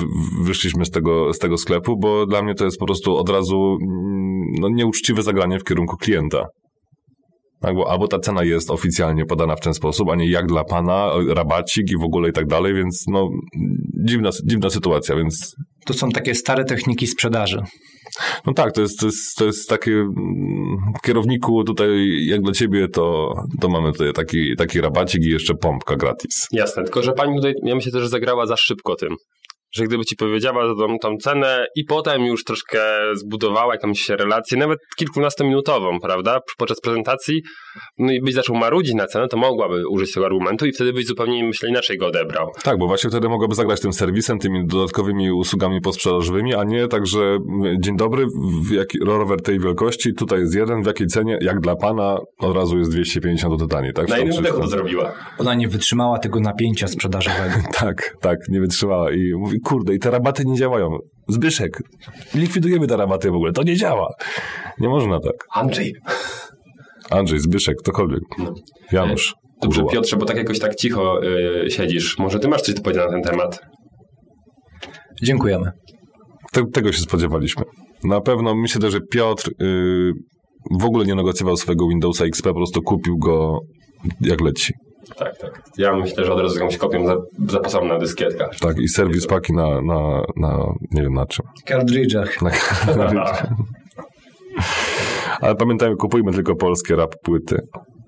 wyszliśmy z tego, z tego sklepu, bo dla mnie to jest po prostu od razu mm, no, nieuczciwe zagranie w kierunku klienta. Tak, bo albo ta cena jest oficjalnie podana w ten sposób, a nie jak dla pana, rabacik i w ogóle i tak dalej, więc no dziwna, dziwna sytuacja, więc... To są takie stare techniki sprzedaży. No tak, to jest, to jest, to jest takie mm, kierowniku tutaj, jak dla ciebie, to, to mamy tutaj taki, taki rabacik i jeszcze pompka gratis. Jasne, tylko że pani tutaj, ja myślę, że zagrała za szybko tym że gdyby ci powiedziała tą, tą cenę i potem już troszkę zbudowała jakąś relację, nawet kilkunastominutową, prawda, podczas prezentacji, no i byś zaczął marudzić na cenę, to mogłaby użyć tego argumentu i wtedy byś zupełnie, myślę, inaczej go odebrał. Tak, bo właśnie wtedy mogłaby zagrać tym serwisem, tymi dodatkowymi usługami posprzedażowymi, a nie tak, że dzień dobry, w jaki, rower tej wielkości, tutaj jest jeden, w jakiej cenie, jak dla pana, od razu jest 250 do taniej, tak? Na innym dechu to zrobiła. Ona nie wytrzymała tego napięcia sprzedażowego. tak, tak, nie wytrzymała i mówi, kurde, i te rabaty nie działają. Zbyszek, likwidujemy te rabaty w ogóle, to nie działa. Nie można tak. Andrzej. Andrzej, Zbyszek, ktokolwiek. No. Janusz. Dobrze, Piotrze, bo tak jakoś tak cicho yy, siedzisz. Może ty masz coś do powiedzenia na ten temat? Dziękujemy. Te, tego się spodziewaliśmy. Na pewno myślę, że Piotr yy, w ogóle nie negocjował swojego Windowsa XP, po prostu kupił go jak leci. Tak, tak. Ja myślę, że od razu jakąś kopię zapasam na dyskietkach. Tak, i serwis paki na, na, na nie wiem na czym. Kartridżach. Na kartridżach. Ale pamiętajmy, kupujmy tylko polskie rap płyty.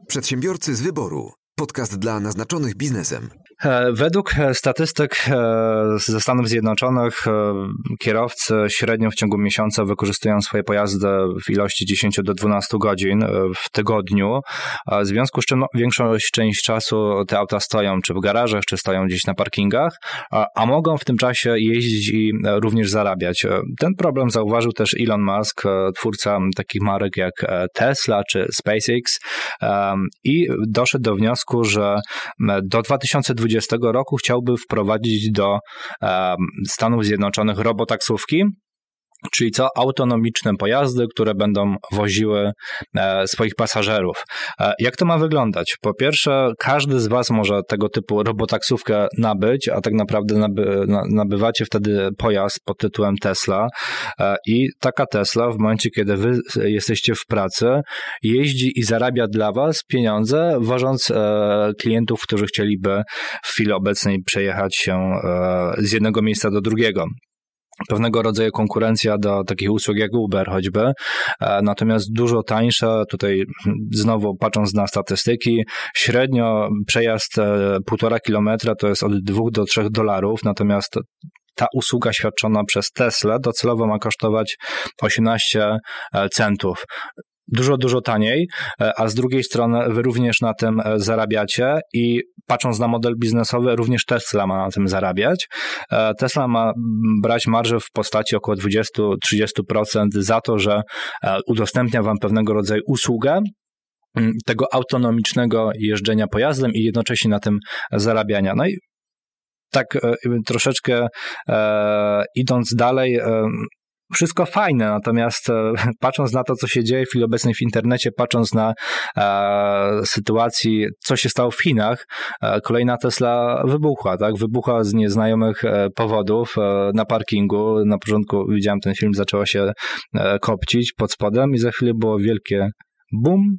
Przedsiębiorcy z wyboru. Podcast dla naznaczonych biznesem. E, według e, statystyk e, ze Stanów Zjednoczonych kierowcy średnio w ciągu miesiąca wykorzystują swoje pojazdy w ilości 10 do 12 godzin w tygodniu, w związku z czym no, większą część czasu te auta stoją czy w garażach, czy stoją gdzieś na parkingach, a mogą w tym czasie jeździć i również zarabiać. Ten problem zauważył też Elon Musk, twórca takich marek jak Tesla czy SpaceX i doszedł do wniosku, że do 2020 2020 roku chciałby wprowadzić do Stanów Zjednoczonych robotaksówki, czyli co autonomiczne pojazdy, które będą woziły e, swoich pasażerów. E, jak to ma wyglądać? Po pierwsze, każdy z Was może tego typu robotaksówkę nabyć, a tak naprawdę naby, nabywacie wtedy pojazd pod tytułem Tesla e, i taka Tesla w momencie, kiedy Wy jesteście w pracy, jeździ i zarabia dla Was pieniądze, wożąc klientów, którzy chcieliby w chwili obecnej przejechać się z jednego miejsca do drugiego pewnego rodzaju konkurencja do takich usług jak Uber choćby, e, natomiast dużo tańsza, tutaj znowu patrząc na statystyki, średnio przejazd e, półtora kilometra to jest od dwóch do trzech dolarów, natomiast ta usługa świadczona przez Tesla docelowo ma kosztować 18 e, centów dużo, dużo taniej, e, a z drugiej strony wy również na tym e, zarabiacie i patrząc na model biznesowy, również Tesla ma na tym zarabiać. E, Tesla ma brać marżę w postaci około 20-30% za to, że udostępnia wam pewnego rodzaju usługę, tego autonomicznego jeżdżenia pojazdem i jednocześnie na tym zarabiania. No i tak troszeczkę e, idąc dalej, e, wszystko fajne, natomiast e, patrząc na to, co się dzieje w chwili obecnej w internecie, patrząc na e, sytuacji, co się stało w Chinach, e, kolejna Tesla wybuchła, tak? Wybuchła z nieznajomych e, powodów e, na parkingu. Na początku widziałem ten film, zaczęła się e, kopcić pod spodem i za chwilę było wielkie boom.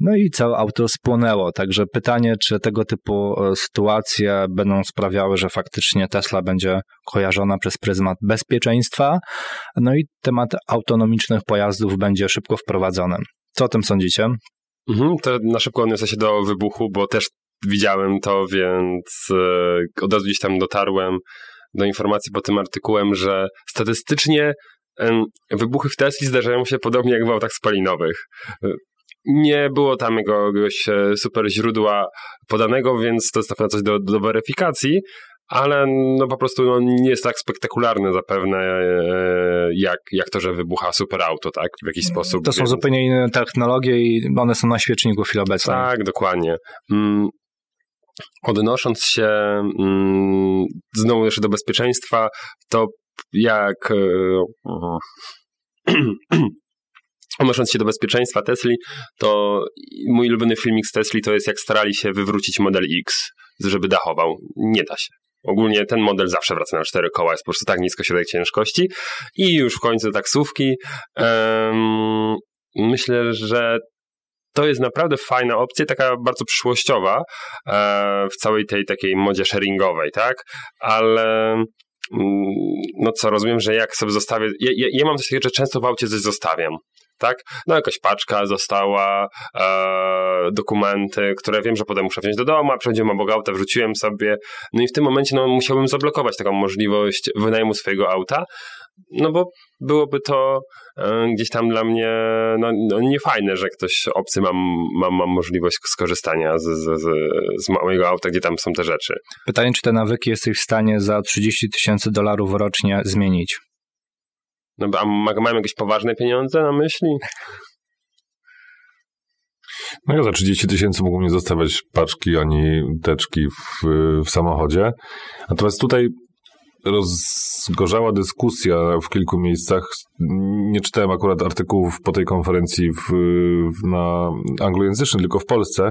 No i całe auto spłonęło. Także pytanie, czy tego typu e, sytuacje będą sprawiały, że faktycznie Tesla będzie kojarzona przez pryzmat bezpieczeństwa. No i temat autonomicznych pojazdów będzie szybko wprowadzony. Co o tym sądzicie? Mhm, to na szybko odniosę się do wybuchu, bo też widziałem to, więc e, od razu gdzieś tam dotarłem do informacji po tym artykułem, że statystycznie wybuchy w Tesli zdarzają się podobnie jak w autach spalinowych. Nie było tam jakiegoś e, super źródła podanego, więc to jest na pewno coś do, do weryfikacji, ale no po prostu no, nie jest tak spektakularne zapewne e, jak, jak to, że wybucha super auto, tak? W jakiś sposób. To są więc... zupełnie inne technologie i one są na świeczniku w chwili obecnej. Tak, dokładnie. Mm, odnosząc się mm, znowu jeszcze do bezpieczeństwa, to jak e, odnosząc się do bezpieczeństwa Tesli, to mój ulubiony filmik z Tesli to jest jak starali się wywrócić model X, żeby dachował. Nie da się. Ogólnie ten model zawsze wraca na cztery koła, jest po prostu tak nisko środek ciężkości i już w końcu taksówki. Um, myślę, że to jest naprawdę fajna opcja, taka bardzo przyszłościowa e, w całej tej takiej modzie sharingowej, tak? Ale mm, no co, rozumiem, że jak sobie zostawię, ja, ja, ja mam coś takiego, że często w aucie coś zostawiam, tak? No jakaś paczka została, e, dokumenty, które wiem, że potem muszę wziąć do domu, a przychodziłem obok auta, wrzuciłem sobie, no i w tym momencie no, musiałbym zablokować taką możliwość wynajmu swojego auta, no bo byłoby to e, gdzieś tam dla mnie no, no niefajne, że ktoś obcy mam, mam, mam możliwość skorzystania z, z, z, z mojego auta, gdzie tam są te rzeczy. Pytanie, czy te nawyki jesteś w stanie za 30 tysięcy dolarów rocznie zmienić? No, a mają jakieś poważne pieniądze na myśli? No ja za 30 tysięcy mógłbym nie zostawiać paczki ani teczki w, w samochodzie. Natomiast tutaj rozgorzała dyskusja w kilku miejscach. Nie czytałem akurat artykułów po tej konferencji w, w, na anglojęzycznym, tylko w Polsce.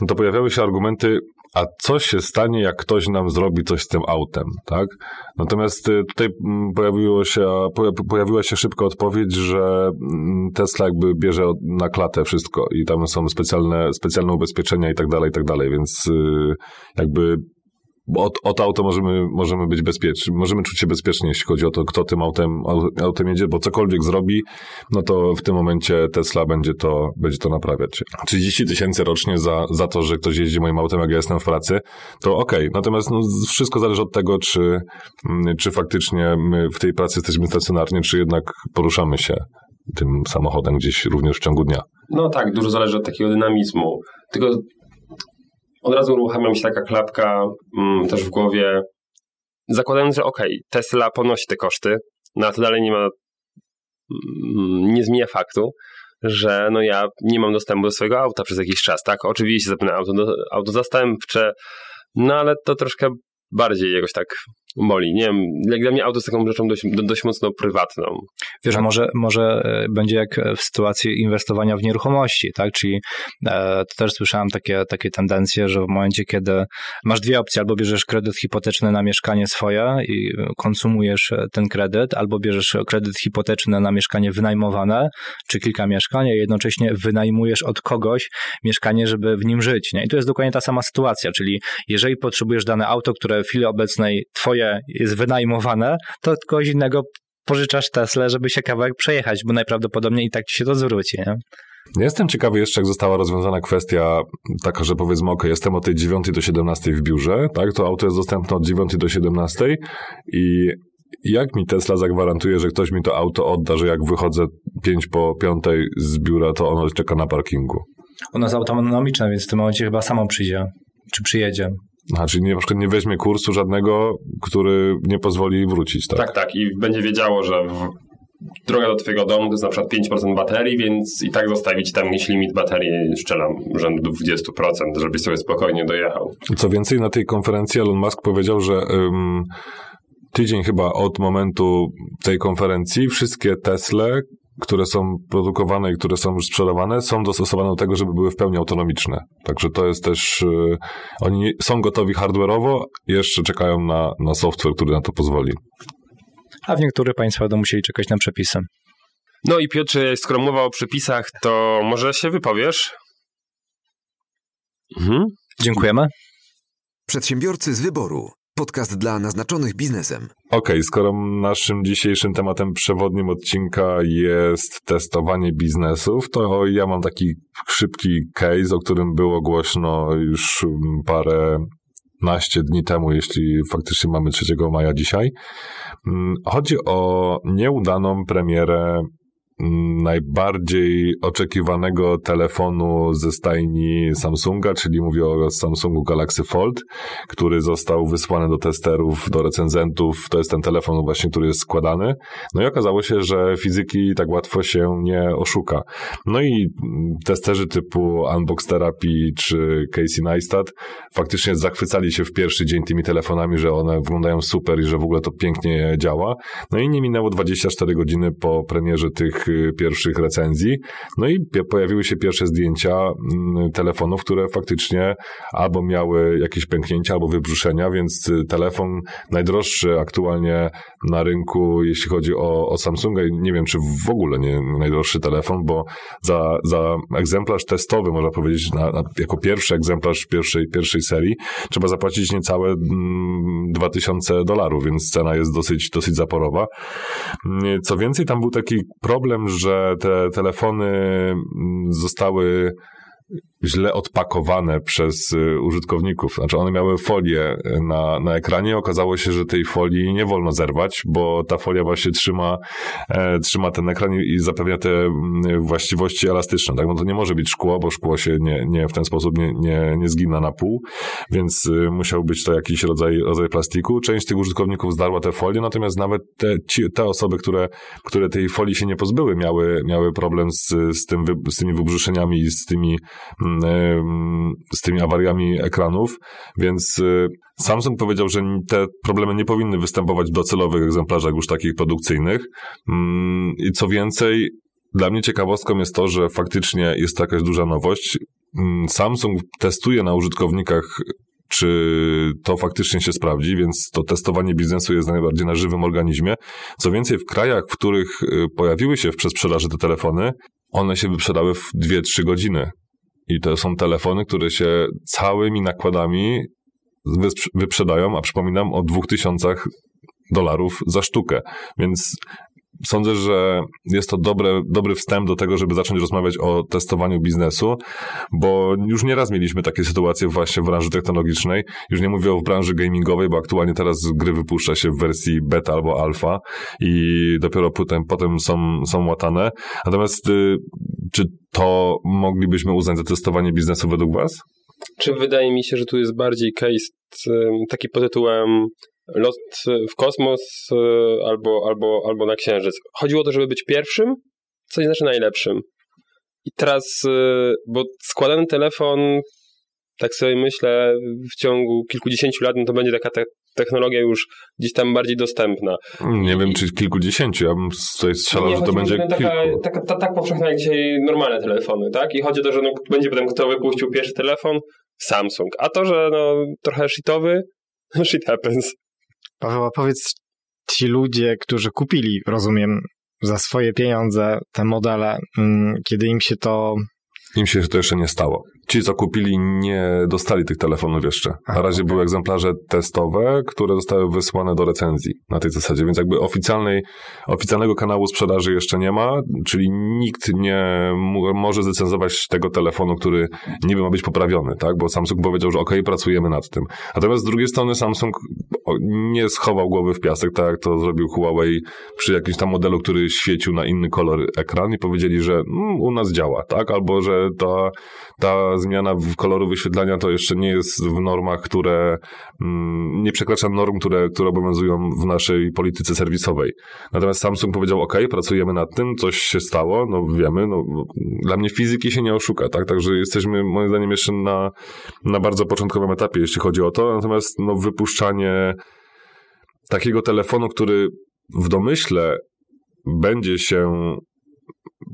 No to pojawiały się argumenty, a co się stanie, jak ktoś nam zrobi coś z tym autem, tak? Natomiast y, tutaj mm, pojawiło się, pojawiła się szybka odpowiedź, że mm, Tesla jakby bierze na klatę wszystko i tam są specjalne, specjalne ubezpieczenia i tak dalej, i tak dalej, więc y, jakby bo od, od auto możemy, możemy być bezpieczni, możemy czuć się bezpiecznie, jeśli chodzi o to, kto tym autem, autem jedzie, bo cokolwiek zrobi, no to w tym momencie Tesla będzie to, będzie to naprawiać. 30 tysięcy rocznie za, za to, że ktoś jeździ moim autem, jak ja jestem w pracy, to okej. Okay. Natomiast no, wszystko zależy od tego, czy, mm, czy faktycznie my w tej pracy jesteśmy stacjonarnie, czy jednak poruszamy się tym samochodem gdzieś również w ciągu dnia. No tak, dużo zależy od takiego dynamizmu. Tylko od razu uruchamia mi się taka klapka mm, też w głowie, zakładając, że okej, okay, Tesla ponosi te koszty, no a to dalej nie ma, mm, nie zmienia faktu, że no ja nie mam dostępu do swojego auta przez jakiś czas, tak? Oczywiście zapewne auto, auto zastępcze, no ale to troszkę bardziej jakoś tak boli. Nie wiem, jak dla mnie auto jest taką rzeczą dość, dość mocno prywatną. Wiesz, tak? może, może e, będzie jak w sytuacji inwestowania w nieruchomości, tak? Czyli e, to też słyszałem takie, takie tendencje, że w momencie, kiedy masz dwie opcje, albo bierzesz kredyt hipoteczny na mieszkanie swoje i konsumujesz e, ten kredyt, albo bierzesz kredyt hipoteczny na mieszkanie wynajmowane, czy kilka mieszkań, a jednocześnie wynajmujesz od kogoś mieszkanie, żeby w nim żyć. Nie? I to jest dokładnie ta sama sytuacja, czyli jeżeli potrzebujesz dane auto, które w chwili obecnej twoje jest wynajmowane, to kogoś innego pożyczasz Tesla, żeby się kawałek przejechać, bo najprawdopodobniej i tak ci się to zwróci. Nie? Jestem ciekawy jeszcze, jak została rozwiązana kwestia taka, że powiedzmy, ok, jestem od tej 9 do 17 w biurze, tak, to auto jest dostępne od 9 do 17 i jak mi Tesla zagwarantuje, że ktoś mi to auto odda, że jak wychodzę 5 po 5 z biura, to ono czeka na parkingu? Ona jest autonomiczna, więc w tym momencie chyba samo przyjdzie, czy przyjedzie. Znaczy nie, na przykład nie weźmie kursu żadnego, który nie pozwoli wrócić, tak? Tak, tak. I będzie wiedziało, że w... droga do twojego domu to jest na przykład 5% baterii, więc i tak zostawić tam jakiś limit baterii, szczelam, rzędu 20%, żebyś sobie spokojnie dojechał. Co więcej, na tej konferencji Elon Musk powiedział, że um, tydzień chyba od momentu tej konferencji wszystkie Tesle, które są produkowane i które są już sprzedawane, są dostosowane do tego, żeby były w pełni autonomiczne. Także to jest też, yy, oni są gotowi hardware'owo, jeszcze czekają na, na software, który na to pozwoli. A w niektórych państwach będą musieli czekać na przepisy. No i Piotrze, skoro mowa o przepisach, to może się wypowiesz? Mhm. Dziękujemy. Przedsiębiorcy z wyboru. Podcast dla naznaczonych biznesem. Okej, okay, skoro naszym dzisiejszym tematem przewodnim odcinka jest testowanie biznesów, to ja mam taki szybki case, o którym było głośno już parę naście dni temu, jeśli faktycznie mamy 3 maja dzisiaj. Mm, chodzi o nieudaną premierę najbardziej oczekiwanego telefonu ze stajni Samsunga, czyli mówię o Samsungu Galaxy Fold, który został wysłany do testerów, do recenzentów. To jest ten telefon właśnie, który jest składany. No i okazało się, że fizyki tak łatwo się nie oszuka. No i testerzy typu Unbox Therapy czy Casey Neistat faktycznie zachwycali się w pierwszy dzień tymi telefonami, że one wyglądają super i że w ogóle to pięknie działa. No i nie minęło 24 godziny po premierze tych pierwszych recenzji. No i pojawiły się pierwsze zdjęcia mm, telefonów, które faktycznie albo miały jakieś pęknięcia, albo wybrzuszenia, więc y, telefon najdroższy aktualnie na rynku, jeśli chodzi o, o Samsunga, nie wiem, czy w ogóle nie najdroższy telefon, bo za, za egzemplarz testowy, można powiedzieć, na, na, jako pierwszy egzemplarz pierwszej, pierwszej serii, trzeba zapłacić niecałe mm, 2000 dolarów, więc cena jest dosyć, dosyć zaporowa. Mm, co więcej, tam był taki problem, że te telefony mm, zostały źle odpakowane przez y, użytkowników. Znaczy one miały folię na, na ekranie. Okazało się, że tej folii nie wolno zerwać, bo ta folia właśnie trzyma, e, trzyma ten ekran i zapewnia te mm, właściwości elastyczne. Tak? No to nie może być szkło, bo szkło się nie, nie w ten sposób nie, nie, nie zgina na pół, więc y, musiał być to jakiś rodzaj, rodzaj plastiku. Część tych użytkowników zdarła te folie, natomiast nawet te, ci, te osoby, które, które tej folii się nie pozbyły, miały, miały problem z, z, tym, z tymi wybrzuszeniami i z tymi mm, z tymi awariami ekranów, więc y, Samsung powiedział, że te problemy nie powinny występować w docelowych egzemplarzach już takich produkcyjnych. Mm, I co więcej, dla mnie ciekawostką jest to, że faktycznie jest to jakaś duża nowość. Mm, Samsung testuje na użytkownikach czy to faktycznie się sprawdzi, więc to testowanie biznesu jest najbardziej na żywym organizmie. Co więcej, w krajach, w których y, pojawiły się w przesprzedaży te telefony, one się wyprzedały w 2-3 godziny. I to są telefony, które się całymi nakładami wyprzedają, a przypominam o 2000 dolarów za sztukę. Więc sądzę, że jest to dobre, dobry wstęp do tego, żeby zacząć rozmawiać o testowaniu biznesu, bo już nieraz mieliśmy takie sytuacje właśnie w branży technologicznej. Już nie mówię o branży gamingowej, bo aktualnie teraz gry wypuszcza się w wersji beta albo alfa i dopiero potem, potem są, są łatane. Natomiast y, czy to moglibyśmy uznać za testowanie biznesu według Was? Czy wydaje mi się, że tu jest bardziej case taki pod tytułem lot w kosmos e, albo, albo, albo na Księżyc. Chodziło o to, żeby być pierwszym, co nie znaczy najlepszym. I teraz, e, bo składany telefon, tak sobie myślę, w ciągu kilkudziesięciu lat, no to będzie taka te technologia już gdzieś tam bardziej dostępna. Nie I, wiem, czy kilkudziesięciu, ja bym tutaj strzelał, że to będzie taka, kilku. Taka, ta, tak powszechna jak dzisiaj normalne telefony, tak? I chodzi o to, że no, będzie potem kto wypuścił pierwszy telefon? Samsung. A to, że no, trochę shitowy, shit happens. Paweł, powiedz ci ludzie, którzy kupili, rozumiem, za swoje pieniądze te modele, mm, kiedy im się to im się to jeszcze nie stało. Ci, co kupili, nie dostali tych telefonów jeszcze. Na razie były egzemplarze testowe, które zostały wysłane do recenzji na tej zasadzie, więc jakby oficjalnej, oficjalnego kanału sprzedaży jeszcze nie ma, czyli nikt nie może zrecenzować tego telefonu, który niby ma być poprawiony, tak? Bo Samsung powiedział, że ok, pracujemy nad tym. Natomiast z drugiej strony Samsung nie schował głowy w piasek, tak jak to zrobił Huawei przy jakimś tam modelu, który świecił na inny kolor ekran i powiedzieli, że mm, u nas działa, tak? Albo, że ta, ta zmiana w koloru wyświetlania to jeszcze nie jest w normach, które mm, nie przekracza norm, które, które obowiązują w naszej polityce serwisowej. Natomiast Samsung powiedział, ok, pracujemy nad tym, coś się stało, no wiemy, no, dla mnie fizyki się nie oszuka, tak? Także jesteśmy moim zdaniem jeszcze na, na bardzo początkowym etapie, jeśli chodzi o to, natomiast no, wypuszczanie takiego telefonu, który w domyśle będzie się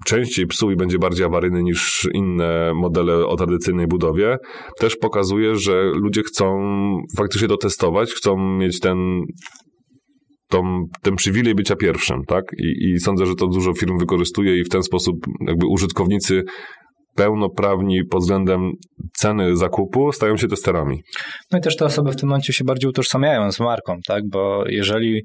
częściej psuł i będzie bardziej awaryjny niż inne modele o tradycyjnej budowie, też pokazuje, że ludzie chcą faktycznie to testować, chcą mieć ten tą, ten przywilej bycia pierwszym, tak? I, I sądzę, że to dużo firm wykorzystuje i w ten sposób jakby użytkownicy pełnoprawni pod względem ceny zakupu stają się testerami. No i też te osoby w tym momencie się bardziej utożsamiają z marką, tak? Bo jeżeli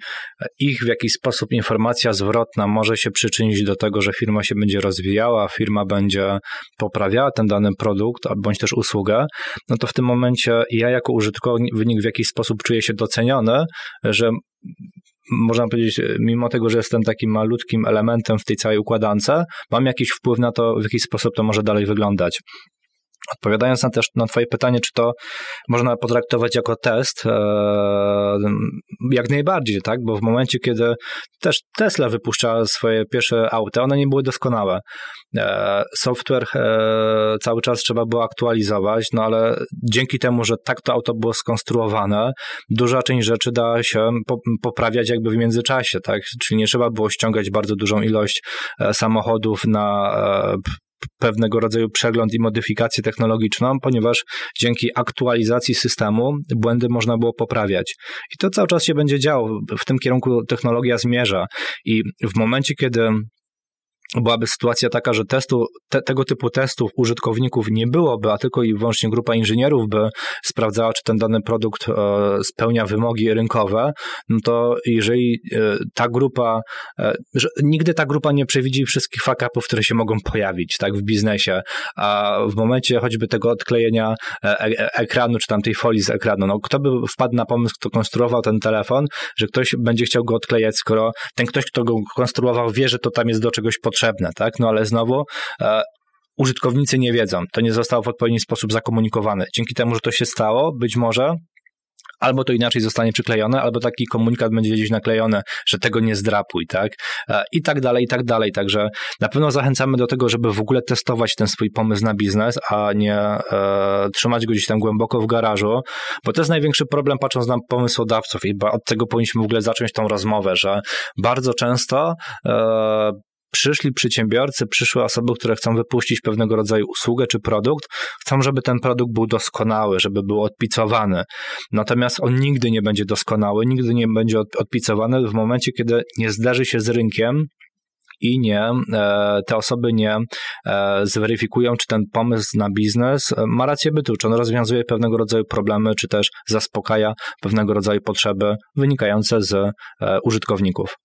ich w jakiś sposób informacja zwrotna może się przyczynić do tego, że firma się będzie rozwijała, firma będzie poprawiała ten dany produkt bądź też usługę, no to w tym momencie ja jako użytkownik w jakiś sposób czuję się doceniony, że można powiedzieć, mimo tego, że jestem takim malutkim elementem w tej całej układance, mam jakiś wpływ na to, w jaki sposób to może dalej wyglądać. Odpowiadając na też na Twoje pytanie, czy to można potraktować jako test, e, jak najbardziej, tak? Bo w momencie, kiedy też Tesla wypuszczała swoje pierwsze auta, one nie były doskonałe. E, software e, cały czas trzeba było aktualizować, no ale dzięki temu, że tak to auto było skonstruowane, duża część rzeczy da się poprawiać jakby w międzyczasie, tak? Czyli nie trzeba było ściągać bardzo dużą ilość samochodów na pewnego rodzaju przegląd i modyfikację technologiczną, ponieważ dzięki aktualizacji systemu błędy można było poprawiać. I to cały czas się będzie działo. W tym kierunku technologia zmierza. I w momencie, kiedy byłaby sytuacja taka, że testu, te, tego typu testów użytkowników nie byłoby, a tylko i wyłącznie grupa inżynierów by sprawdzała, czy ten dany produkt e, spełnia wymogi rynkowe, no to jeżeli e, ta grupa, e, że nigdy ta grupa nie przewidzi wszystkich fuck-upów, które się mogą pojawić tak, w biznesie, a w momencie choćby tego odklejenia e, e, ekranu, czy tam tej folii z ekranu, no kto by wpadł na pomysł, kto konstruował ten telefon, że ktoś będzie chciał go odklejać, skoro ten ktoś, kto go konstruował, wie, że to tam jest do czegoś potrzebne, potrzebne, tak? No ale znowu e, użytkownicy nie wiedzą, to nie zostało w odpowiedni sposób zakomunikowane. Dzięki temu, że to się stało, być może albo to inaczej zostanie przyklejone, albo taki komunikat będzie gdzieś naklejony, że tego nie zdrapuj, tak? E, I tak dalej, i tak dalej. Także na pewno zachęcamy do tego, żeby w ogóle testować ten swój pomysł na biznes, a nie e, trzymać go gdzieś tam głęboko w garażu, bo to jest największy problem patrząc na pomysłodawców i od tego powinniśmy w ogóle zacząć tą rozmowę, że bardzo często e, przyszli przedsiębiorcy, przyszłe osoby, które chcą wypuścić pewnego rodzaju usługę czy produkt, chcą, żeby ten produkt był doskonały, żeby był odpicowany. Natomiast on nigdy nie będzie doskonały, nigdy nie będzie odpicowany w momencie, kiedy nie zdarzy się z rynkiem i nie, e, te osoby nie e, zweryfikują, czy ten pomysł na biznes e, ma rację bytu, czy on rozwiązuje pewnego rodzaju problemy, czy też zaspokaja pewnego rodzaju potrzeby wynikające z użytkowników.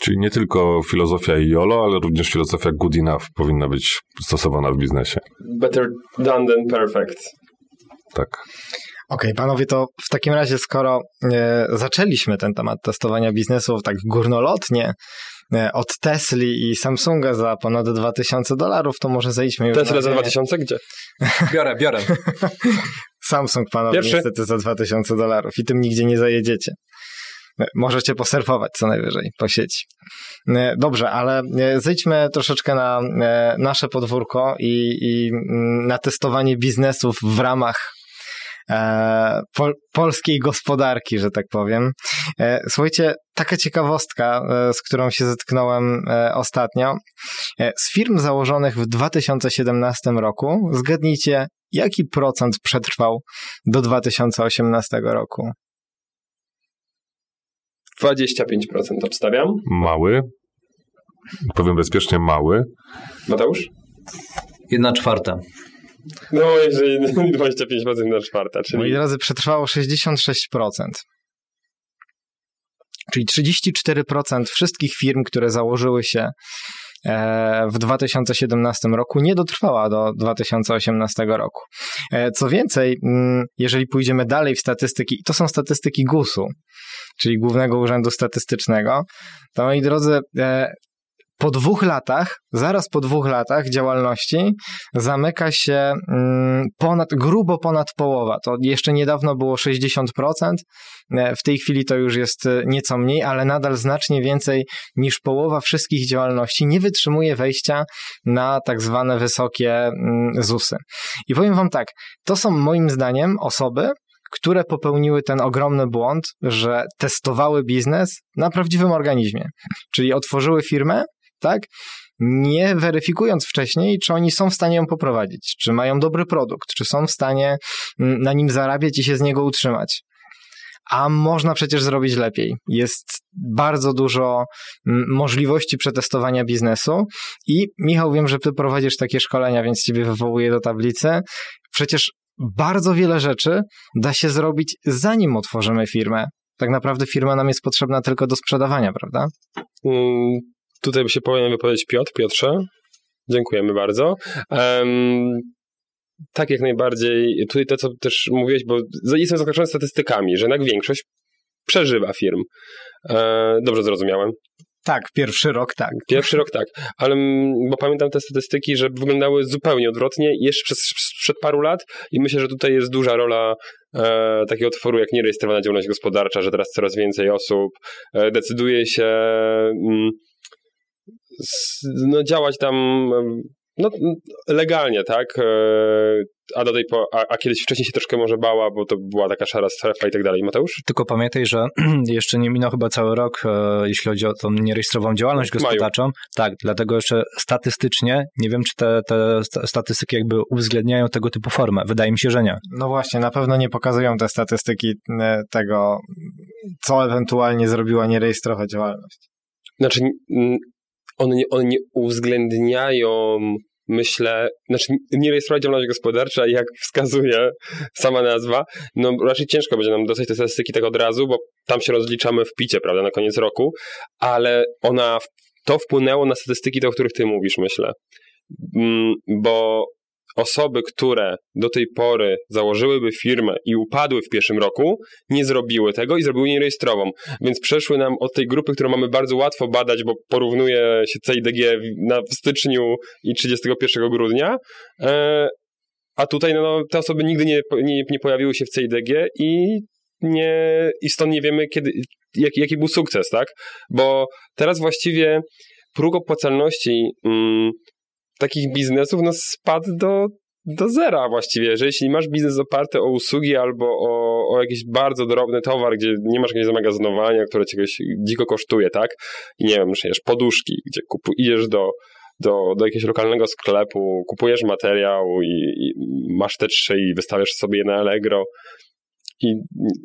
Czyli nie tylko filozofia YOLO, ale również filozofia good enough powinna być stosowana w biznesie. Better done than perfect. Tak. Okej, okay, panowie, to w takim razie, skoro e, zaczęliśmy ten temat testowania biznesu tak górnolotnie, e, od Tesli i Samsunga za ponad 2000 dolarów, to może zejdźmy już Tesla za 2000? Gdzie? Biorę, biorę. Samsung, panowie, Pierwszy? niestety za 2000 dolarów i tym nigdzie nie zajedziecie. Możecie posurfować co najwyżej po sieci. E, dobrze, ale e, zejdźmy troszeczkę na e, nasze podwórko i, i mm, na testowanie biznesów w ramach pol polskiej gospodarki, że tak powiem. Słuchajcie, taka ciekawostka, z którą się zetknąłem ostatnio. Z firm założonych w 2017 roku, zgadnijcie, jaki procent przetrwał do 2018 roku? 25% obstawiam. Mały. Powiem bezpiecznie mały. Mateusz? Jedna czwarta. No, jeżeli 25% na czwarta. Czyli... Moi drodzy, przetrwało 66%. Czyli 34% wszystkich firm, które założyły się w 2017 roku, nie dotrwała do 2018 roku. E, co więcej, mm, jeżeli pójdziemy dalej w statystyki, to są statystyki GUS-u, czyli Głównego Urzędu Statystycznego, to moi drodzy, e, po dwóch latach, zaraz po dwóch latach działalności zamyka się mm, ponad, grubo ponad połowa. To jeszcze niedawno było 60%, e, w tej chwili to już jest e, nieco mniej, ale nadal znacznie więcej niż połowa wszystkich działalności nie wytrzymuje wejścia na tak zwane wysokie mm, ZUSy. I powiem wam tak, to są moim zdaniem osoby, które popełniły ten ogromny błąd, że testowały biznes na prawdziwym organizmie. Czyli otworzyły firmę, tak? Nie weryfikując wcześniej, czy oni są w stanie ją poprowadzić, czy mają dobry produkt, czy są w stanie mm, na nim zarabiać i się z niego utrzymać. a można przecież zrobić lepiej. Jest bardzo dużo możliwości przetestowania biznesu i Michał, wiem, że ty prowadzisz takie szkolenia, więc ciebie wywołuję do tablicy. Przecież bardzo wiele rzeczy da się zrobić zanim otworzymy firmę. Tak naprawdę firma nam jest potrzebna tylko do sprzedawania, prawda? Tutaj by się powinien wypowiedzieć Piotr. Piotrze, dziękujemy bardzo. Um, tak, jak najbardziej. Tutaj to, co też mówiłeś, bo jestem zaskoczony statystykami, że jednak większość przeżywa firm. E, dobrze zrozumiałem. Tak, pierwszy rok tak. Pierwszy rok tak, ale bo pamiętam te statystyki, że wyglądały zupełnie odwrotnie jeszcze przez, przed paru lat i myślę, że tutaj jest duża rola e, takiego otworu jak nierejestrowana działalność gospodarcza, że teraz coraz więcej osób e, decyduje się mm, no, działać tam no, legalnie, tak? E, a do tej po, a, a, kiedyś wcześniej się troszkę może bała, bo to była taka szara strefa i tak dalej. Mateusz? Tylko pamiętaj, że jeszcze nie minął chyba cały rok, e, jeśli chodzi o tą nierejestrowaną działalność gospodarczą. Maju. Tak, dlatego jeszcze statystycznie nie wiem, czy te, te statystyki jakby uwzględniają tego typu formę. Wydaje mi się, że nie. No właśnie, na pewno nie pokazują te statystyki tego, co ewentualnie zrobiła nierejestrowa działalność. Znaczy, one nie, one nie uwzględniają myślę, znaczy nie rejestrować działalność gospodarcza, jak wskazuje sama nazwa, no raczej ciężko będzie nam dostać te statystyki tak od razu, bo tam się rozliczamy w picie, prawda, na koniec roku, ale ona, to wpłynęło na statystyki, o których ty mówisz, myślę. Mm, bo osoby, które do tej pory założyłyby firmę i upadły w pierwszym roku, nie zrobiły tego i zrobiły nierejestrową. Więc przeszły nam od tej grupy, którą mamy bardzo łatwo badać, bo porównuje się CIDG na, w styczniu i 31 grudnia, e, a tutaj no, te osoby nigdy nie, nie, nie pojawiły się w CIDG i nie, i stąd nie wiemy, kiedy, jaki, jaki był sukces, tak? Bo teraz właściwie próg opłacalności mm, takich biznesów no, spadł do, do zera właściwie, że jeśli masz biznes oparty o usługi albo o, o jakiś bardzo drobny towar, gdzie nie masz jakiegoś zamagazynowania, które cię dziko kosztuje, tak? I nie wiem, przecież poduszki, gdzie kupu, idziesz do, do, do jakiegoś lokalnego sklepu, kupujesz materiał i, i masz te trzy i wystawiasz sobie je na Allegro i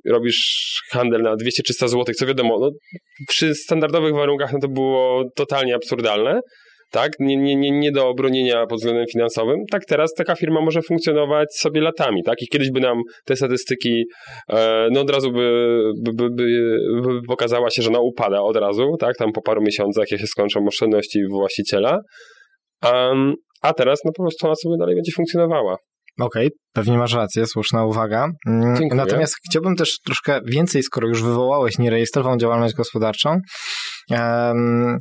robisz handel na 200-300 zł, co wiadomo, no, przy standardowych warunkach no to było totalnie absurdalne, tak? Nie, nie, nie, nie do obronienia pod względem finansowym. Tak teraz taka firma może funkcjonować sobie latami, tak? I kiedyś by nam te statystyki, e, no od razu by, by, by, by, pokazała się, że ona upada od razu, tak? Tam po paru miesiącach, jak się skończą oszczędności właściciela. Um, a teraz no po prostu ona sobie dalej będzie funkcjonowała. Okej, okay, pewnie masz rację, słuszna uwaga. Mm, Dziękuję. Natomiast chciałbym też troszkę więcej, skoro już wywołałeś nierejestrowaną działalność gospodarczą, um,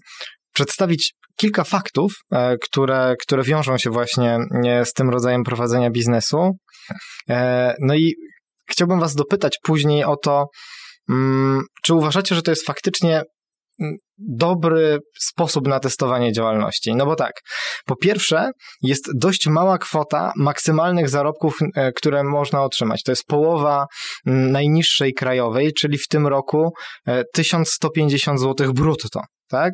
przedstawić kilka faktów, e, które, które wiążą się właśnie e, z tym rodzajem prowadzenia biznesu. E, no i chciałbym Was dopytać później o to, mm, czy uważacie, że to jest faktycznie mm, dobry sposób na testowanie działalności. No bo tak, po pierwsze, jest dość mała kwota maksymalnych zarobków, które można otrzymać. To jest połowa mm, najniższej krajowej, czyli w tym roku 1150 zł brutto tak?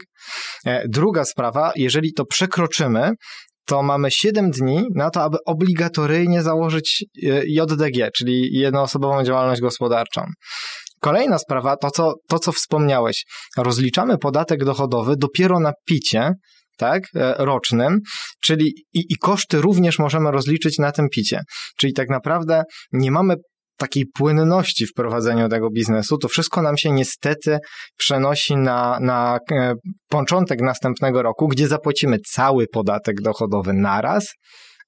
E, druga sprawa, jeżeli to przekroczymy, to mamy 7 dni na to, aby obligatoryjnie założyć e, JDG, czyli jednoosobową działalność gospodarczą. Kolejna sprawa, to co, to co wspomniałeś, rozliczamy podatek dochodowy dopiero na picie, tak, e, rocznym, czyli i, i koszty również możemy rozliczyć na tym picie. Czyli tak naprawdę nie mamy takiej płynności w prowadzeniu tego biznesu, to wszystko nam się niestety przenosi na, na e, początek następnego roku, gdzie zapłacimy cały podatek dochodowy naraz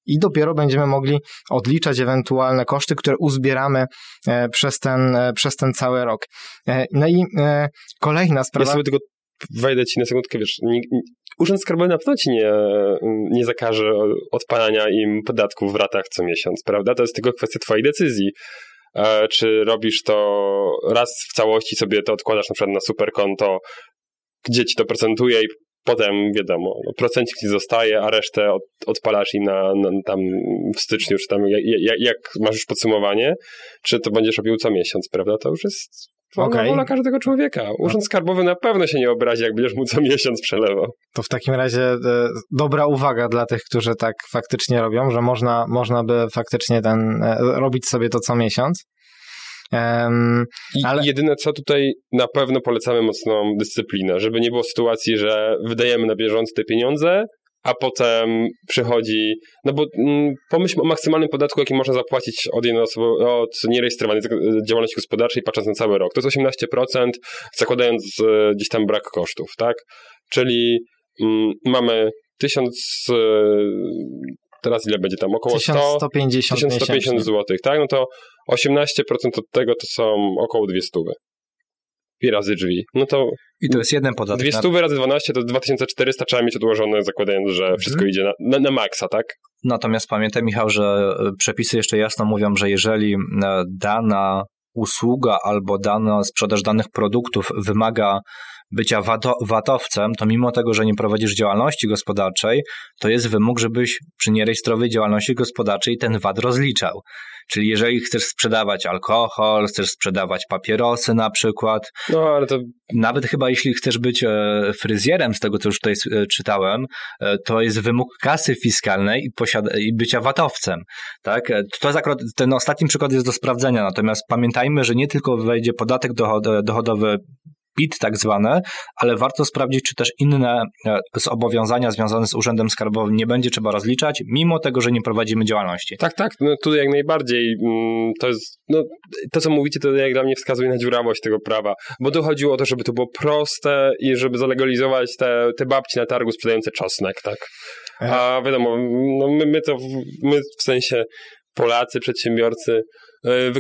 i dopiero będziemy mogli odliczać ewentualne koszty, które uzbieramy e, przez ten, e, przez ten cały rok. No i kolejna sprawa... Ja sobie tylko wejdę ci na sekundkę, wiesz, nie, Urząd Skarbowy na pewno ci nie, nie zakaże odpalania im podatków w ratach co miesiąc, prawda? To jest tylko kwestia twojej decyzji. E, czy robisz to raz w całości sobie to odkładasz na przykład na super konto, gdzie ci to procentuje i potem wiadomo, no, procencik ci zostaje, a resztę od, odpalasz im na, na, tam w styczniu, czy tam jak, jak, masz już podsumowanie, czy to będziesz robił co miesiąc, prawda? To już jest wolna okay. wola każdego człowieka. Urząd Skarbowy na pewno się nie obrazi, jak będziesz mu co miesiąc przelewał. To w takim razie e, dobra uwaga dla tych, którzy tak faktycznie robią, że można, można by faktycznie ten, e, robić sobie to co miesiąc. Um, ale... Jedyne co tutaj na pewno polecamy mocną dyscyplinę, żeby nie było sytuacji, że wydajemy na bieżąco te pieniądze, a potem przychodzi, no bo mm, pomyślmy o maksymalnym podatku, jaki można zapłacić od jednej osoby, od nierejestrowanej działalności gospodarczej, patrząc na cały rok. To jest 18%, zakładając e, gdzieś tam brak kosztów, tak? Czyli mm, mamy 1000, e, teraz ile będzie tam? Około 1150, 100, 1150 zł, tak? No to 18% od tego to są około 200 i razy drzwi. No to. I to jest jeden podatek. Dwie stówy razy 12 to 2400 trzeba mieć odłożone, zakładając, że mhm. wszystko idzie na, na, na maksa, tak? Natomiast pamiętaj, Michał, że e, przepisy jeszcze jasno mówią, że jeżeli e, dana usługa albo dana sprzedaż danych produktów wymaga bycia VAT-owcem, to mimo tego, że nie prowadzisz działalności gospodarczej, to jest wymóg, żebyś przy nierejestrowej działalności gospodarczej ten VAT rozliczał. Czyli jeżeli chcesz sprzedawać alkohol, chcesz sprzedawać papierosy na przykład, no ale to... nawet chyba jeśli chcesz być e, fryzjerem, z tego co już tutaj e, czytałem, e, to jest wymóg kasy fiskalnej i, posiada- i bycia VAT-owcem. Tak? To jest akurat, ten ostatni przykład jest do sprawdzenia, natomiast pamiętajmy, że nie tylko wejdzie podatek dochodowy PIT tak zwane, ale warto sprawdzić, czy też inne e, zobowiązania związane z Urzędem Skarbowym nie będzie trzeba rozliczać, mimo tego, że nie prowadzimy działalności. Tak, tak, no tutaj jak najbardziej mm, to jest, no, to co mówicie, to jak dla mnie wskazuje na dziurawość tego prawa, bo tu chodziło o to, żeby to było proste i żeby zalegalizować te, te babci na targu sprzedające czosnek, tak? A wiadomo, no my, my to, my w sensie Polacy, przedsiębiorcy e,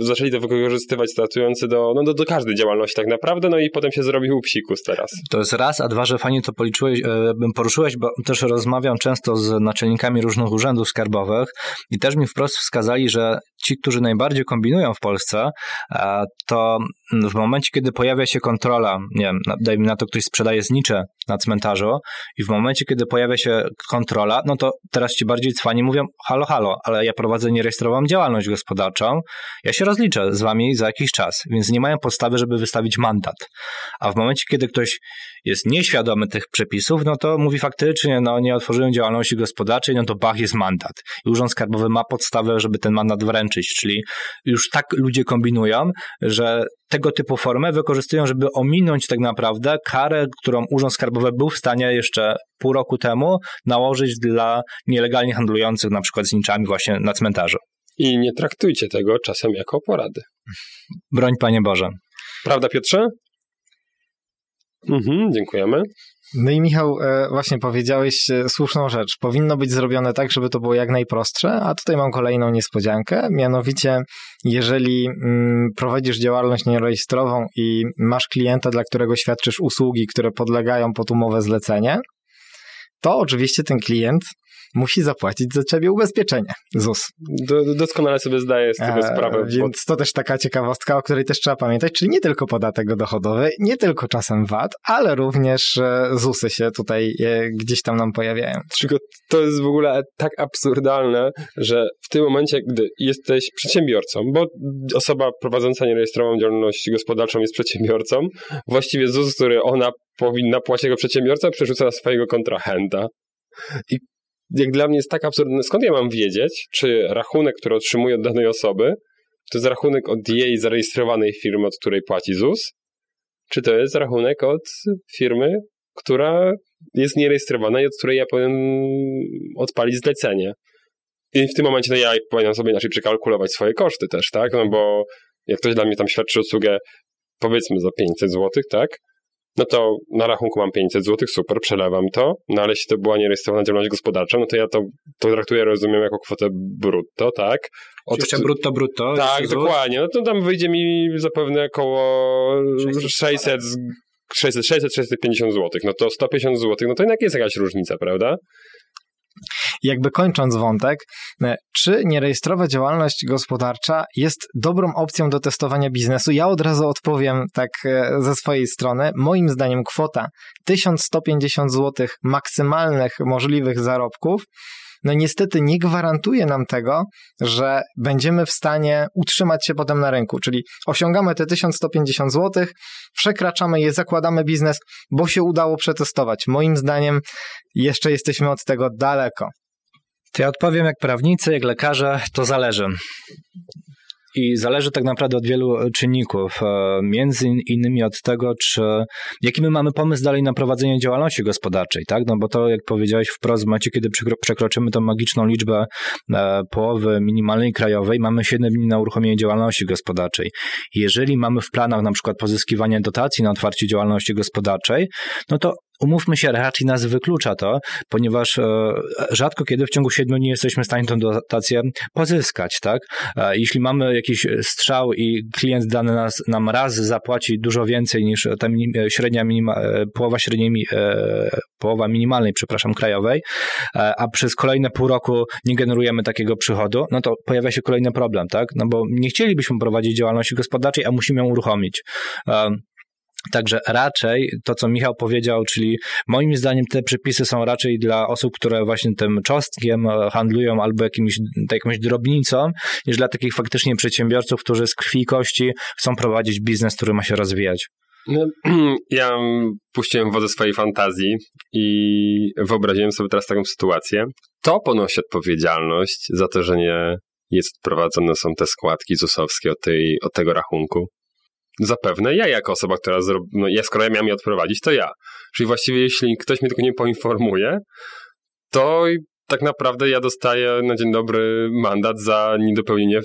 zaczęli to wykorzystywać startujący do, no do, do każdej działalności tak naprawdę, no i potem się zrobił psikus teraz. To jest raz, a dwa, że fajnie to policzyłeś, e, poruszyłeś, bo też rozmawiam często z naczelnikami różnych urzędów skarbowych i też mi wprost wskazali, że ci, którzy najbardziej kombinują w Polsce, e, to w momencie, kiedy pojawia się kontrola, nie wiem, dajmy na to, ktoś sprzedaje znicze na cmentarzu i w momencie, kiedy pojawia się kontrola, no to teraz ci bardziej cwani mówią, halo, halo, ale ja prowadzę nierejestrowaną działalność gospodarczą, ja się rozliczę z wami za jakiś czas, więc nie mają podstawy, żeby wystawić mandat. A w momencie, kiedy ktoś jest nieświadomy tych przepisów, no to mówi faktycznie, no nie otworzyłem działalności gospodarczej, no to bach jest mandat. I Urząd Skarbowy ma podstawę, żeby ten mandat wręczyć, czyli już tak ludzie kombinują, że tego typu formę wykorzystują, żeby ominąć tak naprawdę karę, którą Urząd Skarbowy był w stanie jeszcze pół roku temu nałożyć dla nielegalnie handlujących na przykład z niczami właśnie na cmentarzu. I nie traktujcie tego czasem jako porady. Broń Panie Boże. Prawda Piotrze? Mhm, dziękujemy. No i Michał, e, właśnie powiedziałeś e, słuszną rzecz. Powinno być zrobione tak, żeby to było jak najprostsze, a tutaj mam kolejną niespodziankę. Mianowicie, jeżeli mm, prowadzisz działalność nierejestrową i masz klienta, dla którego świadczysz usługi, które podlegają pod umowę zlecenie, to oczywiście ten klient musi zapłacić za ciebie ubezpieczenie, ZUS. Do, doskonale sobie zdaję z tego e, sprawę. Więc to też taka ciekawostka, o której też trzeba pamiętać, czyli nie tylko podatek dochodowy, nie tylko czasem VAT, ale również e, ZUSy się tutaj e, gdzieś tam nam pojawiają. Tylko to jest w ogóle tak absurdalne, że w tym momencie, gdy jesteś przedsiębiorcą, bo osoba prowadząca nierejestrowaną działalność gospodarczą jest przedsiębiorcą, właściwie ZUS, który ona powinna płacić jako przedsiębiorca, przerzuca na swojego kontrahenta. I jak dla mnie jest tak absurdne. Skąd ja mam wiedzieć, czy rachunek, który otrzymuję od danej osoby, to jest rachunek od jej zarejestrowanej firmy, od której płaci ZUS, czy to jest rachunek od firmy, która jest nierejestrowana i od której ja powinien odpalić zlecenie. I w tym momencie no ja powinienem sobie inaczej przekalkulować swoje koszty też, tak? No bo jak ktoś dla mnie tam świadczy usługę powiedzmy za 500 zł, tak? No to na rachunku mam 500 zł, super, przelewam to, no ale jeśli to była nierejestrowana działalność gospodarcza, no to ja to, to traktuję, rozumiem, jako kwotę brutto, tak? Od... Jeszcze brutto, brutto. Tak, dokładnie, no to tam wyjdzie mi zapewne około 600, 600, 600 650 zł, no to 150 zł, no to jednak jest jakaś różnica, prawda? Jakby kończąc wątek, e, czy nierejestrowa działalność gospodarcza jest dobrą opcją do testowania biznesu? Ja od razu odpowiem tak e, ze swojej strony. Moim zdaniem kwota 1150 zł maksymalnych możliwych zarobków no niestety nie gwarantuje nam tego, że będziemy w stanie utrzymać się potem na rynku. Czyli osiągamy te 1150 zł, przekraczamy je, zakładamy biznes, bo się udało przetestować. Moim zdaniem jeszcze jesteśmy od tego daleko. To ja odpowiem jak prawnicy, jak lekarze, to zależy. I zależy tak naprawdę od wielu czynników. E, między innymi od tego, czy jaki my mamy pomysł dalej na prowadzenie działalności gospodarczej, tak? No bo to, jak powiedziałeś wprost, w momencie, kiedy przekroczymy tą magiczną liczbę e, połowy minimalnej krajowej, mamy 7 dni na uruchomienie działalności gospodarczej. Jeżeli mamy w planach na przykład pozyskiwanie dotacji na otwarcie działalności gospodarczej, no to umówmy się, raczej nas wyklucza to, ponieważ e, rzadko kiedy w ciągu siedmiu dni jesteśmy w stanie tę dotację pozyskać, tak? E, jeśli mamy jakiś strzał i klient dany nas, nam raz zapłaci dużo więcej niż ta średnia minima, e, połowa średniej, połowa minimalnej, przepraszam, krajowej, a przez kolejne pół roku nie generujemy takiego przychodu, no to pojawia się kolejny problem, tak? No bo nie chcielibyśmy prowadzić działalności gospodarczej, a musimy ją uruchomić. Także raczej to, co Michał powiedział, czyli moim zdaniem te przepisy są raczej dla osób, które właśnie tym cząstkiem e, handlują albo jakimś, jakąś drobnicą, niż dla takich faktycznie przedsiębiorców, którzy z krwi i kości chcą prowadzić biznes, który ma się rozwijać. No, ja puściłem wodę swojej fantazji i wyobraziłem sobie teraz taką sytuację. To ponosi odpowiedzialność za to, że nie jest prowadzone są te składki ZUS-owskie od, tej, od tego rachunku zapewne ja jako osoba, która zrobi, no ja skoro ja miałem je odprowadzić, to ja. Czyli właściwie jeśli ktoś mnie tylko nie poinformuje, to tak naprawdę ja dostaję na dzień dobry mandat za niedopełnienie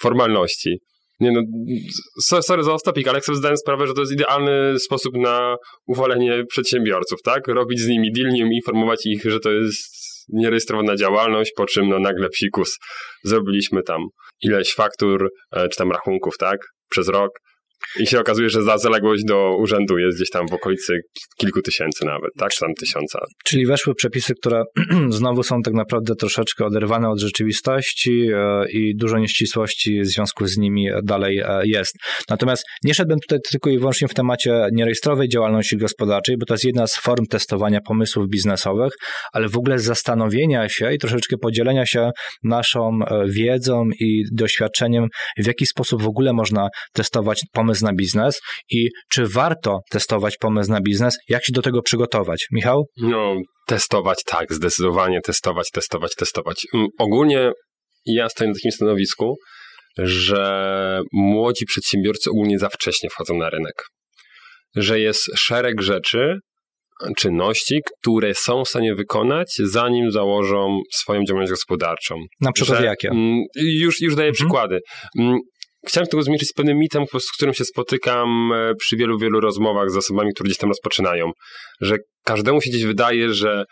formalności. Nie no, sorry za ostopik, ale sobie zdałem sprawę, że to jest idealny sposób na uwalenie przedsiębiorców, tak? Robić z nimi deal, nie informować ich, że to jest nierejestrowana działalność, po czym no nagle psikus. Zrobiliśmy tam ileś faktur, e, czy tam rachunków, tak, przez rok i się okazuje, że za zaległość do urzędu jest gdzieś tam w okolicy kilku tysięcy nawet, tak? Czy tam tysiąca. Czyli weszły przepisy, które znowu są tak naprawdę troszeczkę oderwane od rzeczywistości e, i dużo nieścisłości w związku z nimi dalej e, jest. Natomiast nie szedłbym tutaj tylko i wyłącznie w temacie nierejestrowej działalności gospodarczej, bo to jest jedna z form testowania pomysłów biznesowych, ale w ogóle zastanowienia się i troszeczkę podzielenia się naszą e, wiedzą i doświadczeniem, w jaki sposób w ogóle można testować pomysły pomysł na biznes i czy warto testować pomysł na biznes, jak się do tego przygotować? Michał? No, testować tak, zdecydowanie testować, testować, testować. Mm, ogólnie ja stoję na takim stanowisku, że młodzi przedsiębiorcy ogólnie za wcześnie wchodzą na rynek. Że jest szereg rzeczy, czynności, które są w stanie wykonać, zanim założą swoją działalność gospodarczą. Na przykład że, jakie? Mm, już, już daję mhm. przykłady. Chciałem tego zmierzyć z pewnym mitem, z którym się spotykam e, przy wielu, wielu rozmowach z osobami, które gdzieś tam rozpoczynają, że każdemu się gdzieś wydaje, że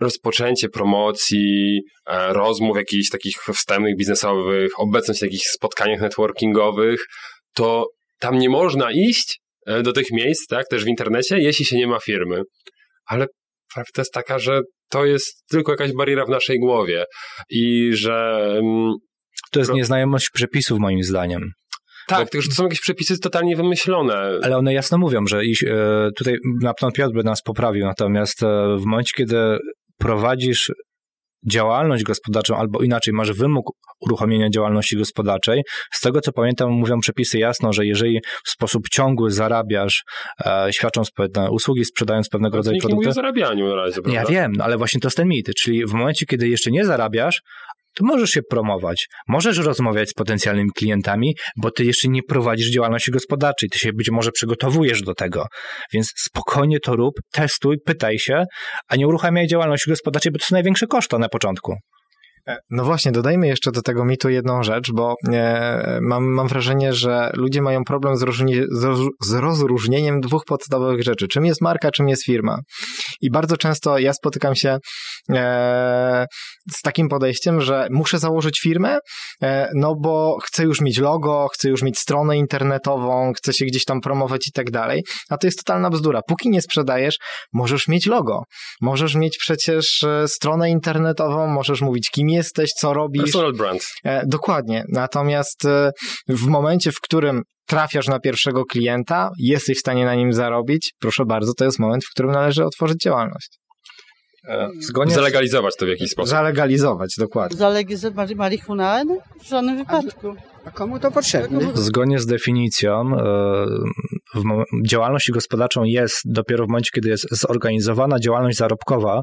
rozpoczęcie promocji, e, rozmów jakichś takich wstępnych, biznesowych, obecność w jakichś spotkaniach networkingowych, to tam nie można iść e, do tych miejsc, tak, też w internecie, jeśli się nie ma firmy. Ale prawda jest taka, że to jest tylko jakaś bariera w naszej głowie i że mm, to jest nieznajomość przepisów, moim zdaniem. Tak, Bo... tylko że to są jakieś przepisy totalnie wymyślone. Ale one jasno mówią, że iś, e, tutaj na pewno Piotr by nas poprawił, natomiast e, w momencie, kiedy prowadzisz działalność gospodarczą, albo inaczej, masz wymóg uruchomienia działalności gospodarczej. Z tego co pamiętam, mówią przepisy jasno, że jeżeli w sposób ciągły zarabiasz, e, świadcząc pewne usługi, sprzedając pewnego rodzaju produkty. Nie mówię o zarabianiu na razie, prawda? Ja wiem, no, ale właśnie to jest ten mit. Czyli w momencie, kiedy jeszcze nie zarabiasz, to możesz się promować, możesz rozmawiać z potencjalnymi klientami, bo ty jeszcze nie prowadzisz działalności gospodarczej, ty się być może przygotowujesz do tego, więc spokojnie to rób, testuj, pytaj się, a nie uruchamiaj działalności gospodarczej, bo to są największe koszta na początku. E, no właśnie, dodajmy jeszcze do tego mitu jedną rzecz, bo e, mam, mam wrażenie, że ludzie mają problem z, z rozróżnieniem dwóch podstawowych rzeczy. Czym jest marka, czym jest firma. I bardzo często ja spotykam się e, z takim podejściem, że muszę założyć firmę, e, no bo chcę już mieć logo, chcę już mieć stronę internetową, chcę się gdzieś tam promować i tak dalej. A to jest totalna bzdura. Póki nie sprzedajesz, możesz mieć logo. Możesz mieć przecież e, stronę internetową, możesz mówić kim jesteś, co robisz. Personal brand. E, dokładnie. Natomiast e, w momencie, w którym trafiasz na pierwszego klienta, jesteś w stanie na nim zarobić, proszę bardzo, to jest moment, w którym należy otworzyć działalność. E, zgodnie Zalegalizować to w jakiś sposób. Zalegalizować, dokładnie. Zalegalizować marihuanę? W żadnym wypadku. A komu to potrzebne? Zgodnie z definicją działalność gospodarczą jest dopiero w momencie, kiedy jest zorganizowana działalność zarobkowa,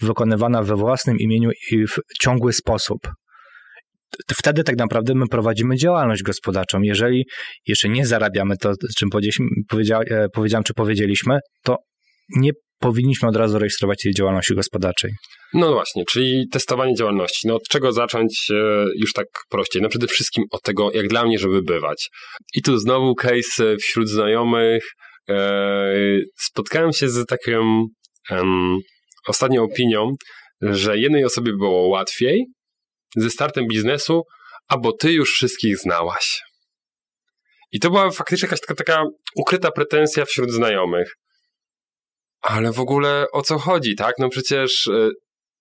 wykonywana we własnym imieniu i w ciągły sposób. Wtedy tak naprawdę my prowadzimy działalność gospodarczą. Jeżeli jeszcze nie zarabiamy to, czym e, powiedziałem, czy powiedzieliśmy, to nie powinniśmy od razu rejestrować tej działalności gospodarczej. No właśnie, czyli testowanie działalności. No od czego zacząć e, już tak prościej? No przede wszystkim od tego, jak dla mnie, żeby bywać. I tu znowu case wśród znajomych. Spotkałem się z taką ostatnią opinią, że jednej osobie było łatwiej ze startem biznesu, albo ty już wszystkich znałaś. I to była faktycznie jakaś taka, taka ukryta pretensja wśród znajomych. Ale w ogóle o co chodzi, tak? No przecież e,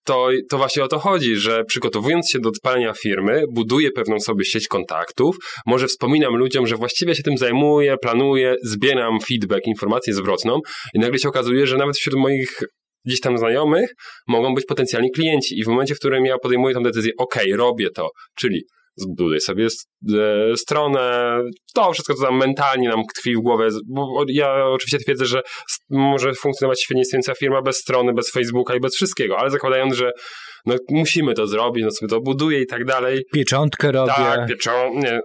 to, to właśnie o to chodzi, że przygotowując się do odpalenia firmy, buduję pewną sobie sieć kontaktów, może wspominam ludziom, że właściwie się tym zajmuję, planuję, zbieram feedback, informację zwrotną i nagle się okazuje, że nawet wśród moich gdzieś tam znajomych mogą być potencjalni klienci i w momencie, w którym ja podejmuję tę decyzję, ok, robię to, czyli zbuduję sobie e, stronę, to wszystko, co tam mentalnie nam tkwi w głowę, bo ja oczywiście twierdzę, że może funkcjonować świetnie istniejąca firma bez strony, bez Facebooka i bez wszystkiego, ale zakładając, że no, musimy to zrobić, no sobie to buduję i tak dalej. Pieczątkę robię. Tak, pieczątkę,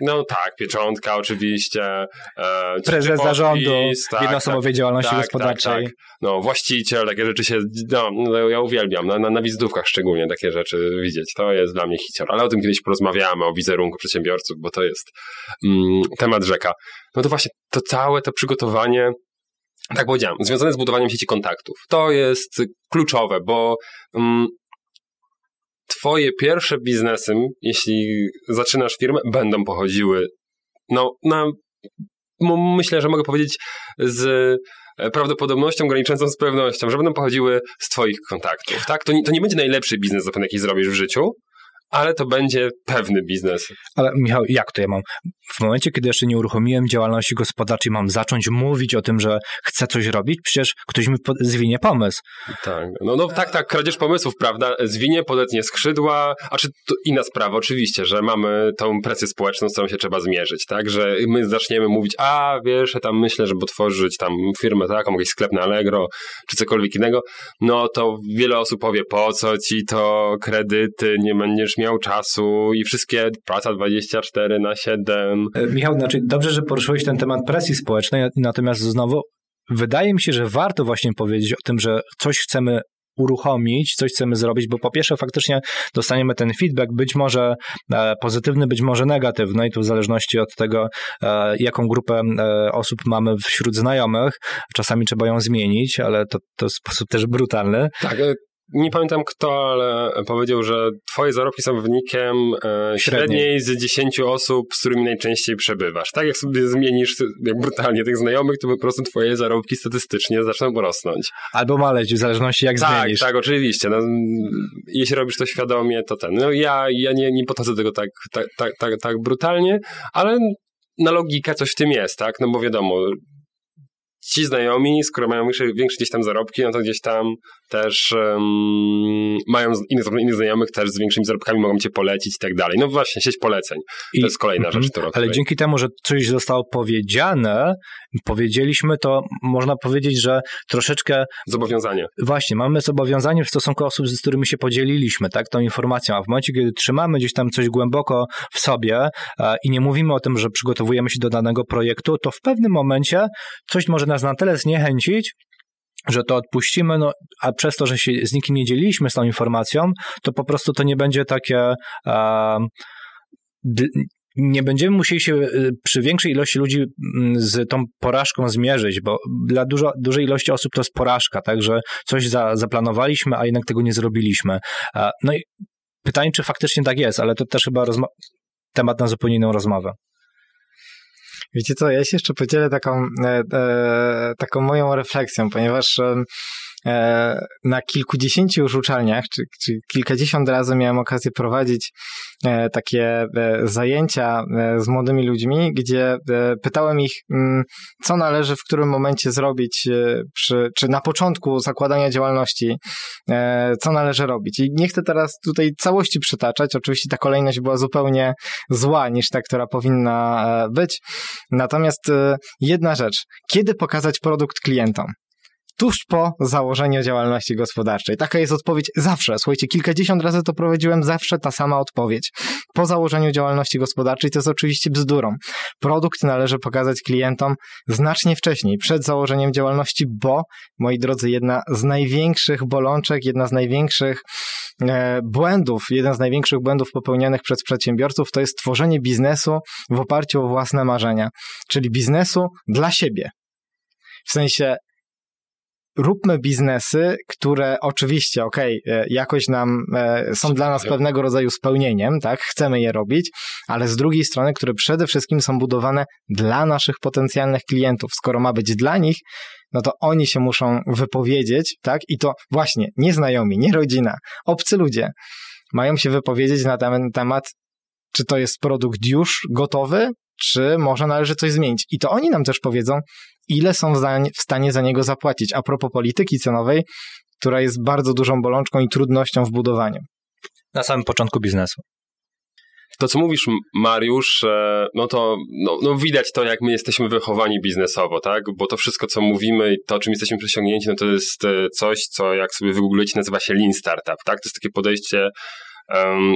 no tak, pieczątka oczywiście. E, Prezes zarządu tak, jednoosobowej tak, działalności tak, gospodarczej. Tak, no właściciel, takie rzeczy się, no, no ja uwielbiam, na, na, na wizytówkach szczególnie takie rzeczy widzieć. To jest dla mnie hicior. Ale o tym kiedyś porozmawiamy, o wizerunku przedsiębiorców, bo to jest mm, temat rzeka. No to właśnie to całe to przygotowanie tak powiedziałem, związane z budowaniem sieci kontaktów. To jest kluczowe, bo mm, twoje pierwsze biznesy, jeśli zaczynasz firmę, będą pochodziły, no, na, myślę, że mogę powiedzieć z e, prawdopodobnością graniczącą z pewnością, że będą pochodziły z twoich kontaktów, tak? To nie, to nie będzie najlepszy biznes, zapewne, jaki zrobisz w życiu, ale to będzie pewny biznes. Ale Michał, jak to ja mam? W momencie, kiedy jeszcze nie uruchomiłem działalności gospodarczej, mam zacząć mówić o tym, że chcę coś robić? Przecież ktoś mi zwinie pomysł. Tak, no, no tak, tak, kradzież pomysłów, prawda? Zwinie, podetnie skrzydła, a czy to inna sprawa, oczywiście, że mamy tą presję społeczną, z którą się trzeba zmierzyć, tak? Że my zaczniemy mówić, a wiesz, ja tam myślę, żeby otworzyć tam firmę taką, jakiś sklep na Allegro, czy cokolwiek innego, no to wiele osób powie, po co ci to kredyty, nie będziesz miał czasu i wszystkie praca 24 na 7. E, Michał, znaczy dobrze, że poruszyłeś ten temat presji społecznej, natomiast znowu wydaje mi się, że warto właśnie powiedzieć o tym, że coś chcemy uruchomić, coś chcemy zrobić, bo po pierwsze faktycznie dostaniemy ten feedback, być może e, pozytywny, być może negatywny i tu w zależności od tego, e, jaką grupę osób mamy wśród znajomych, czasami trzeba ją zmienić, ale to, to w sposób też brutalny. Tak, nie pamiętam kto, ale powiedział, że twoje zarobki są wynikiem e, średniej z 10 osób, z którymi najczęściej przebywasz. Tak jak sobie zmienisz jak brutalnie tych znajomych, to po prostu twoje zarobki statystycznie zaczną rosnąć. Albo maleć, w zależności jak tak, zmienisz. Tak, oczywiście. No, jeśli robisz to świadomie, to ten. No ja, ja nie, nie podchodzę tego tak, tak, tak, tak, tak brutalnie, ale na logikę coś w tym jest, tak? No bo wiadomo, ci znajomi, skoro mają większe, większe gdzieś tam zarobki, no to gdzieś tam też um, mają innych, innych znajomych też z większymi zarobkami, mogą cię polecić i tak dalej. No właśnie, sieć poleceń. I, to jest kolejna rzecz, którą... Ale dzięki temu, że coś zostało powiedziane, powiedzieliśmy, to można powiedzieć, że troszeczkę... Zobowiązanie. Właśnie, mamy zobowiązanie w stosunku osób, z którymi się podzieliliśmy, tak, tą informacją, a w momencie, kiedy trzymamy gdzieś tam coś głęboko w sobie a, i nie mówimy o tym, że przygotowujemy się do danego projektu, to w pewnym momencie coś może nas na tyle zniechęcić, że to odpuścimy, no, a przez to, że się z nikim nie dzieliliśmy z tą informacją, to po prostu to nie będzie takie. nie będziemy musieli się y, przy większej ilości ludzi mm, z tą porażką zmierzyć, bo dla dużo, dużej ilości osób to jest porażka, tak, że coś za, zaplanowaliśmy, a jednak tego nie zrobiliśmy. No i pytanie, czy faktycznie tak jest, ale to też chyba temat na zupełnie inną rozmowę. Wiecie co, ja się jeszcze podzielę taką, e, e, taką moją refleksją, ponieważ na kilkudziesięciu już uczelniach, czy, czy kilkadziesiąt razy miałem okazję prowadzić e, takie e, zajęcia z młodymi ludźmi, gdzie pytałem ich, mm, co należy w którym momencie zrobić, przy, czy na początku zakładania działalności, co należy robić. I nie chcę teraz tutaj całości przytaczać, oczywiście ta kolejność była zupełnie zła niż ta, która powinna być. Natomiast jedna rzecz, kiedy pokazać produkt klientom? Tuż po założeniu działalności gospodarczej. Taka jest odpowiedź zawsze. Słuchajcie, kilkadziesiąt razy to prowadziłem, zawsze ta sama odpowiedź. Po założeniu działalności gospodarczej to jest oczywiście bzdurą. Produkt należy pokazać klientom znacznie wcześniej, przed założeniem działalności, bo, moi drodzy, jedna z największych bolączek, jedna z największych e, błędów, jeden z największych błędów popełnianych przez przedsiębiorców to jest tworzenie biznesu w oparciu o własne marzenia, czyli biznesu dla siebie. W sensie róbmy biznesy, które oczywiście, okej, okay, jakoś nam e, są dla nas pewnego rodzaju spełnieniem, tak, chcemy je robić, ale z drugiej strony, które przede wszystkim są budowane dla naszych potencjalnych klientów. Skoro ma być dla nich, no to oni się muszą wypowiedzieć, tak, i to właśnie nieznajomi, nie rodzina, obcy ludzie mają się wypowiedzieć na ten temat, czy to jest produkt już gotowy, czy może należy coś zmienić. I to oni nam też powiedzą, ile są w stanie za niego zapłacić. A propos polityki cenowej, która jest bardzo dużą bolączką i trudnością w budowaniu. Na samym początku biznesu. To, co mówisz, Mariusz, no to no, no widać to, jak my jesteśmy wychowani biznesowo, tak? Bo to wszystko, co mówimy i to, czym jesteśmy przesiągnięci, no to jest e, coś, co jak sobie wygooglujecie, nazywa się Lean Startup, tak? To jest takie podejście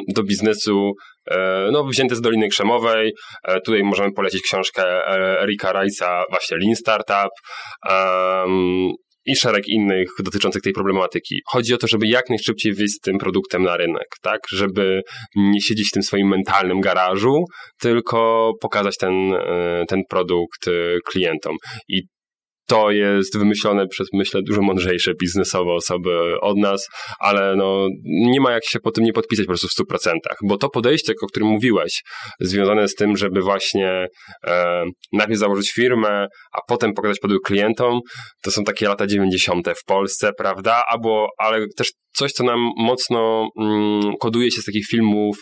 do biznesu e, no, wzięte z Doliny Krzemowej. E, tutaj możemy polecić książkę Erika Rice'a, właśnie Lean Startup. I szereg innych dotyczących tej problematyki. Chodzi o to, żeby jak najszybciej wyjść z tym produktem na rynek, tak? Żeby nie siedzieć w tym swoim mentalnym garażu, tylko pokazać ten, e, ten produkt e, klientom. I to jest wymyślone przez, myślę, dużo mądrzejsze biznesowe osoby od nas, ale no, nie ma jak się po tym nie podpisać po prostu w 100%, bo to podejście, o którym mówiłeś, związane z tym, żeby właśnie e, najpierw założyć firmę, a potem pokazać produkt klientom, to są takie lata 90. w Polsce, prawda? Albo, ale też coś, co nam mocno mm, koduje się z takich filmów,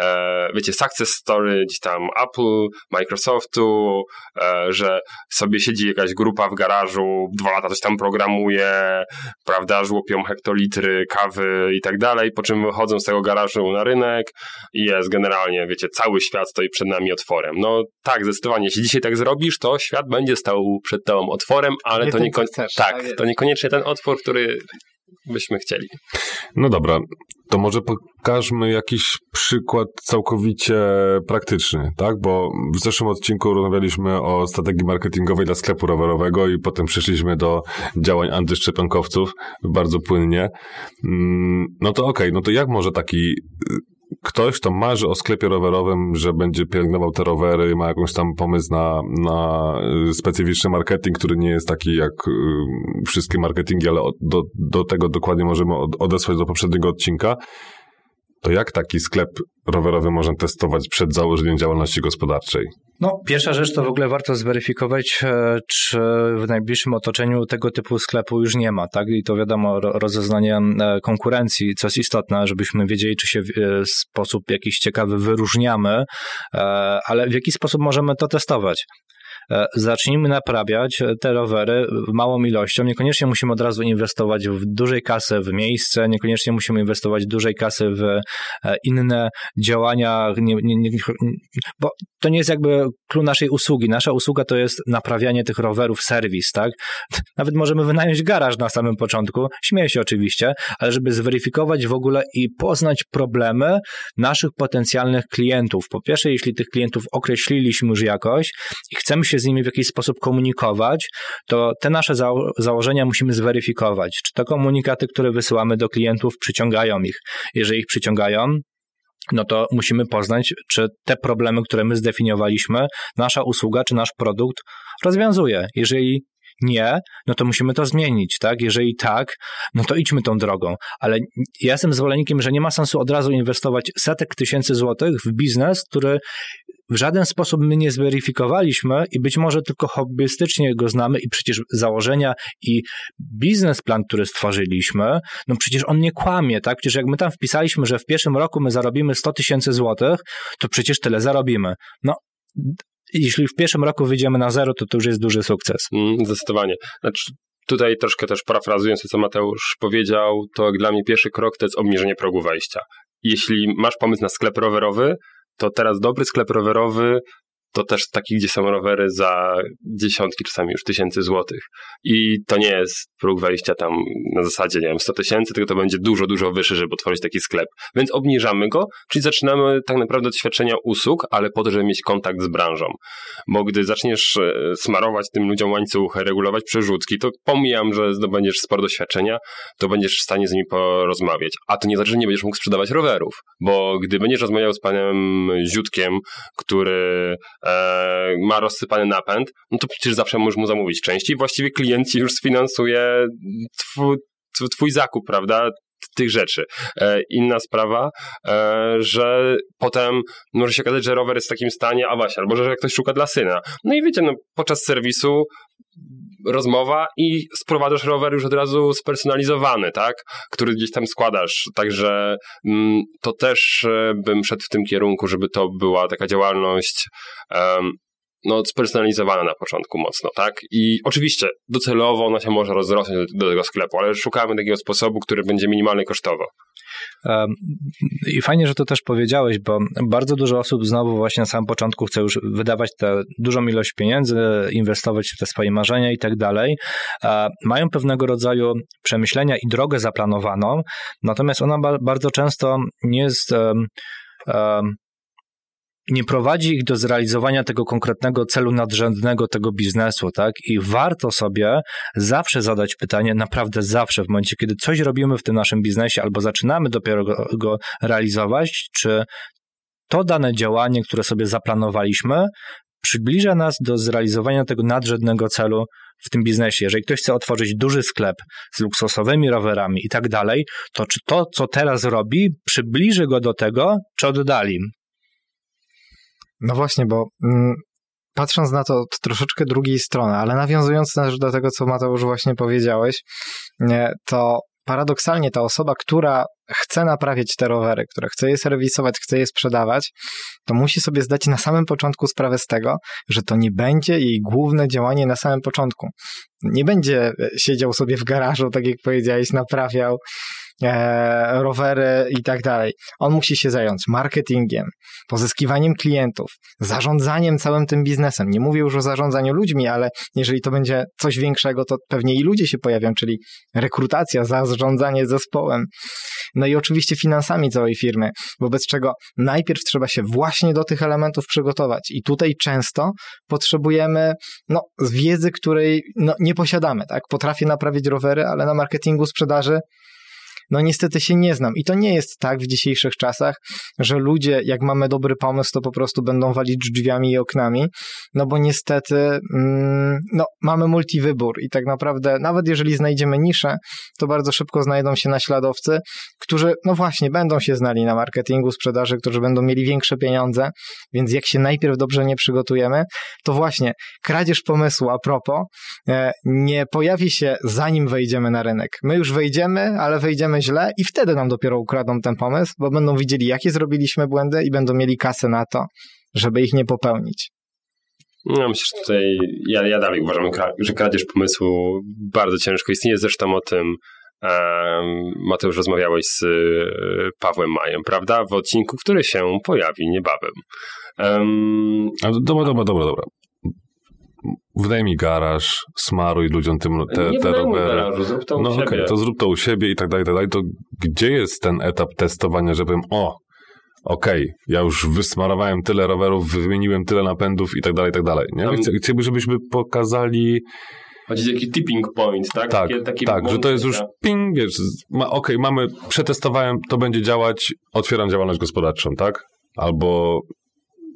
e, wiecie, success story, gdzieś tam Apple, Microsoftu, e, że sobie siedzi jakaś grupa w garażu, dwa lata coś tam programuje, prawda, żłopią hektolitry kawy i tak dalej, po czym wychodzą z tego garażu na rynek i jest generalnie, wiecie, cały świat stoi przed nami otworem. No tak, zdecydowanie, jeśli dzisiaj tak zrobisz, to świat będzie stał przed tobą otworem, ale nie to, niekon- chcesz, tak to niekoniecznie ten otwór, który byśmy chcieli. No dobra, to może pokażmy jakiś przykład całkowicie praktyczny, tak? Bo w zeszłym odcinku rozmawialiśmy o strategii marketingowej dla sklepu rowerowego i potem przeszliśmy do działań antyszczepionkowców bardzo płynnie. Mm, no to okej, okay, no to jak może taki ktoś, kto marzy o sklepie rowerowym, że będzie pielęgnował te rowery ma jakąś tam pomysł na, na y, specyficzny marketing, który nie jest taki jak y, wszystkie marketingi, ale do, do tego dokładnie możemy odesłać do poprzedniego odcinka to jak taki sklep rowerowy można testować przed założeniem działalności gospodarczej? No, pierwsza rzecz to w ogóle warto zweryfikować, e, czy w najbliższym otoczeniu tego typu sklepu już nie ma, tak? I to wiadomo, rozeznanie e, konkurencji, co jest istotne, żebyśmy wiedzieli, czy się w e, sposób jakiś ciekawy wyróżniamy, ale w jaki sposób możemy to testować? E, zacznijmy naprawiać te rowery małą ilością. Niekoniecznie musimy od razu inwestować w dużej kasy w miejsce, niekoniecznie musimy inwestować dużej kasy w e, inne działania, nie, nie, nie, bo to nie jest jakby klucz naszej usługi. Nasza usługa to jest naprawianie tych rowerów, serwis, tak? Nawet możemy wynająć garaż na samym początku, śmieję się oczywiście, ale żeby zweryfikować w ogóle i poznać problemy naszych potencjalnych klientów. Po pierwsze, jeśli tych klientów określiliśmy już jakoś i chcemy się z nimi w jakiś sposób komunikować, to te nasze założenia musimy zweryfikować. Czy te komunikaty, które wysyłamy do klientów, przyciągają ich? Jeżeli ich przyciągają, no to musimy poznać, czy te problemy, które my zdefiniowaliśmy, nasza usługa czy nasz produkt rozwiązuje. Jeżeli nie, no to musimy to zmienić, tak? Jeżeli tak, no to idźmy tą drogą. Ale ja jestem zwolennikiem, że nie ma sensu od razu inwestować setek tysięcy złotych w biznes, który w żaden sposób my nie zweryfikowaliśmy i być może tylko hobbystycznie go znamy i przecież założenia i biznesplan, który stworzyliśmy, no przecież on nie kłamie, tak? Przecież jak my tam wpisaliśmy, że w pierwszym roku my zarobimy 100 tysięcy złotych, to przecież tyle zarobimy. No, jeśli w pierwszym roku wyjdziemy na zero, to to już jest duży sukces. Mm, zdecydowanie. Znaczy, tutaj troszkę też parafrazując to, co Mateusz powiedział, to dla mnie pierwszy krok to jest obniżenie progu wejścia. Jeśli masz pomysł na sklep rowerowy, to teraz dobry sklep rowerowy to też taki, gdzie są rowery za dziesiątki, czasami już tysięcy złotych. I to nie jest próg wejścia tam na zasadzie, nie wiem, 100 tysięcy, tylko to będzie dużo, dużo wyższy, żeby otworzyć taki sklep. Więc obniżamy go, czyli zaczynamy tak naprawdę od świadczenia usług, ale po to, żeby mieć kontakt z branżą. Bo gdy zaczniesz e, smarować tym ludziom łańcuchy, regulować przerzutki, to pomijam, że zdobędziesz sporo doświadczenia, to będziesz w stanie z nimi porozmawiać. A to nie znaczy, że nie będziesz mógł sprzedawać rowerów, bo gdy będziesz rozmawiał z panem Ziutkiem, który e, ma rozsypany napęd, no to przecież zawsze możesz mu zamówić części właściwie klient ci już sfinansuje twój, twój zakup, prawda? tych rzeczy. E, inna sprawa, e, że potem może się okazać, że rower jest w takim stanie, a właśnie, albo że ktoś szuka dla syna. No i wiecie, no, podczas serwisu rozmowa i sprowadzasz rower już od razu spersonalizowany, tak? Który gdzieś tam składasz. Także mm, to też e, bym szedł w tym kierunku, żeby to była taka działalność um, no, spersonalizowana na początku mocno, tak? I oczywiście docelowo ona się może rozrosnąć do, do tego sklepu, ale szukamy takiego sposobu, który będzie minimalnie kosztowo. I fajnie, że to też powiedziałeś, bo bardzo dużo osób znowu właśnie na samym początku chce już wydawać tę dużą ilość pieniędzy, inwestować w te swoje marzenia i tak dalej. Mają pewnego rodzaju przemyślenia i drogę zaplanowaną, natomiast ona bardzo często nie jest nie prowadzi ich do zrealizowania tego konkretnego celu nadrzędnego tego biznesu, tak? I warto sobie zawsze zadać pytanie, naprawdę zawsze, w momencie, kiedy coś robimy w tym naszym biznesie albo zaczynamy dopiero go, go realizować, czy to dane działanie, które sobie zaplanowaliśmy, przybliża nas do zrealizowania tego nadrzędnego celu w tym biznesie. Jeżeli ktoś chce otworzyć duży sklep z luksusowymi rowerami i tak dalej, to czy to, co teraz robi, przybliży go do tego, czy oddali? No właśnie, bo mm, patrząc na to troszeczkę drugiej strony, ale nawiązując też do tego, co Mateusz właśnie powiedziałeś, to paradoksalnie ta osoba, która chce naprawiać te rowery, która chce je serwisować, chce je sprzedawać, to musi sobie zdać na samym początku sprawę z tego, że to nie będzie jej główne działanie na samym początku. Nie będzie siedział sobie w garażu, tak jak powiedziałeś, naprawiał e, rowery i tak dalej. On musi się zająć marketingiem, pozyskiwaniem klientów, zarządzaniem całym tym biznesem. Nie mówię już o zarządzaniu ludźmi, ale jeżeli to będzie coś większego, to pewnie i ludzie się pojawią, czyli rekrutacja, zarządzanie zespołem. No i oczywiście finansami całej firmy, wobec czego najpierw trzeba się właśnie do tych elementów przygotować. I tutaj często potrzebujemy no, wiedzy, której no, nie posiadamy. Tak? Potrafię naprawić rowery, ale na marketingu sprzedaży no niestety się nie znam. I to nie jest tak w dzisiejszych czasach, że ludzie, jak mamy dobry pomysł, to po prostu będą walić drzwiami i oknami, no bo niestety mm, no, mamy multiwybór i tak naprawdę, nawet jeżeli znajdziemy niszę, to bardzo szybko znajdą się naśladowcy, którzy, no właśnie, będą się znali na marketingu, sprzedaży, którzy będą mieli większe pieniądze, więc jak się najpierw dobrze nie przygotujemy, to właśnie kradzież pomysłu a propos e, nie pojawi się zanim wejdziemy na rynek. My już wejdziemy, ale wejdziemy źle i wtedy nam dopiero ukradną ten pomysł, bo będą widzieli, jakie zrobiliśmy błędy i będą mieli kasę na to, żeby ich nie popełnić. No, myślę, że tutaj ja, ja dalej uważam, że kradzież pomysłu bardzo ciężko istnieje. Zresztą o tym um, Mateusz rozmawiałeś z e, Pawłem Majem, prawda? W odcinku, który się pojawi niebawem. Um, dobra, dobra, dobra, dobra wynajmij garaż, smaruj ludziom tym te, nie te rowery. Garażu, zrób to no okej, okay, to zrób to u siebie i tak dalej, i tak dalej. To gdzie jest ten etap testowania, żebym o, okej, okay, ja już wysmarowałem tyle rowerów, wymieniłem tyle napędów i tak dalej, i tak dalej. Nie? Chciałbym, żebyśmy pokazali Chodzi taki tipping point, tak? Tak, takie, takie tak że to jest już ping, wiesz, ma, okej, okay, mamy, przetestowałem, to będzie działać, otwieram działalność gospodarczą, tak? Albo...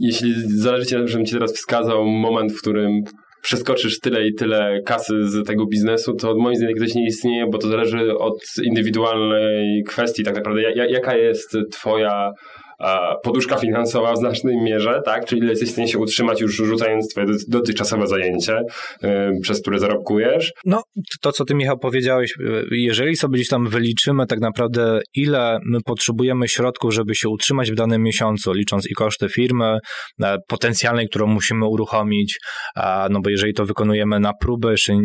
Jeśli zależy ci, żebym ci teraz wskazał moment, w którym przeskoczysz tyle i tyle kasy z tego biznesu, to moim zdaniem ktoś nie istnieje, bo to zależy od indywidualnej kwestii tak naprawdę. Jaka jest twoja poduszka finansowa w znacznej mierze, tak? Czyli ile jesteś w stanie się utrzymać już rzucając twoje dotychczasowe zajęcie, przez które zarobkujesz. No, to co ty Michał powiedziałeś, y, jeżeli sobie gdzieś tam wyliczymy tak naprawdę ile my potrzebujemy środków, żeby się utrzymać w danym miesiącu, licząc i koszty firmy e, potencjalnej, którą musimy uruchomić, no bo jeżeli to wykonujemy na próby, czy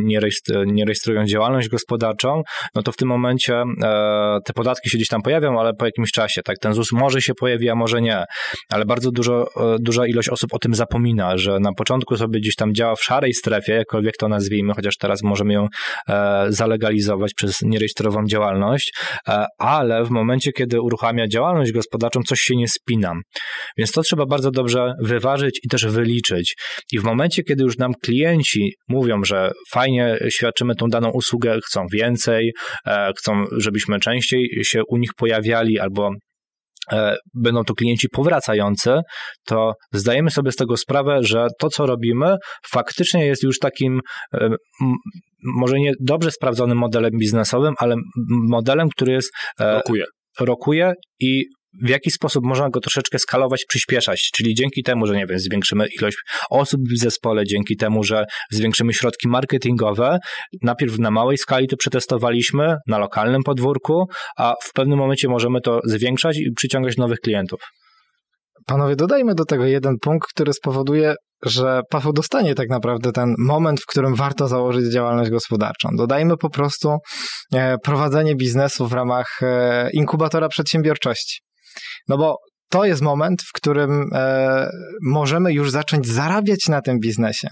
nie rejestrując działalność gospodarczą, no to w tym momencie e, te podatki się gdzieś tam pojawią, ale po jakimś czasie, tak? Ten ZUS może się pojawić pojawi, a może nie. Ale bardzo dużo, e, duża ilość osób o tym zapomina, że na początku sobie gdzieś tam działa w szarej strefie, jakkolwiek to nazwijmy, chociaż teraz możemy ją e, zalegalizować przez nierejestrowaną działalność, e, ale w momencie, kiedy uruchamia działalność gospodarczą, coś się nie spina. Więc to trzeba bardzo dobrze wyważyć i też wyliczyć. I w momencie, kiedy już nam klienci mówią, że fajnie świadczymy tą daną usługę, chcą więcej, e, chcą, żebyśmy częściej się u nich pojawiali albo będą to klienci powracający, to zdajemy sobie z tego sprawę, że to, co robimy, faktycznie jest już takim e, może nie dobrze sprawdzonym modelem biznesowym, ale modelem, który jest rokuje, rokuje i w jaki sposób można go troszeczkę skalować, przyspieszać, czyli dzięki temu, że nie wiem, zwiększymy ilość osób w zespole, dzięki temu, że zwiększymy środki marketingowe, najpierw na małej skali to przetestowaliśmy, na lokalnym podwórku, a w pewnym momencie możemy to zwiększać i przyciągać nowych klientów. Panowie, dodajmy do tego jeden punkt, który spowoduje, że Paweł dostanie tak naprawdę ten moment, w którym warto założyć działalność gospodarczą. Dodajmy po prostu e, prowadzenie biznesu w ramach e, inkubatora przedsiębiorczości. No bo to jest moment, w którym e, możemy już zacząć zarabiać na tym biznesie.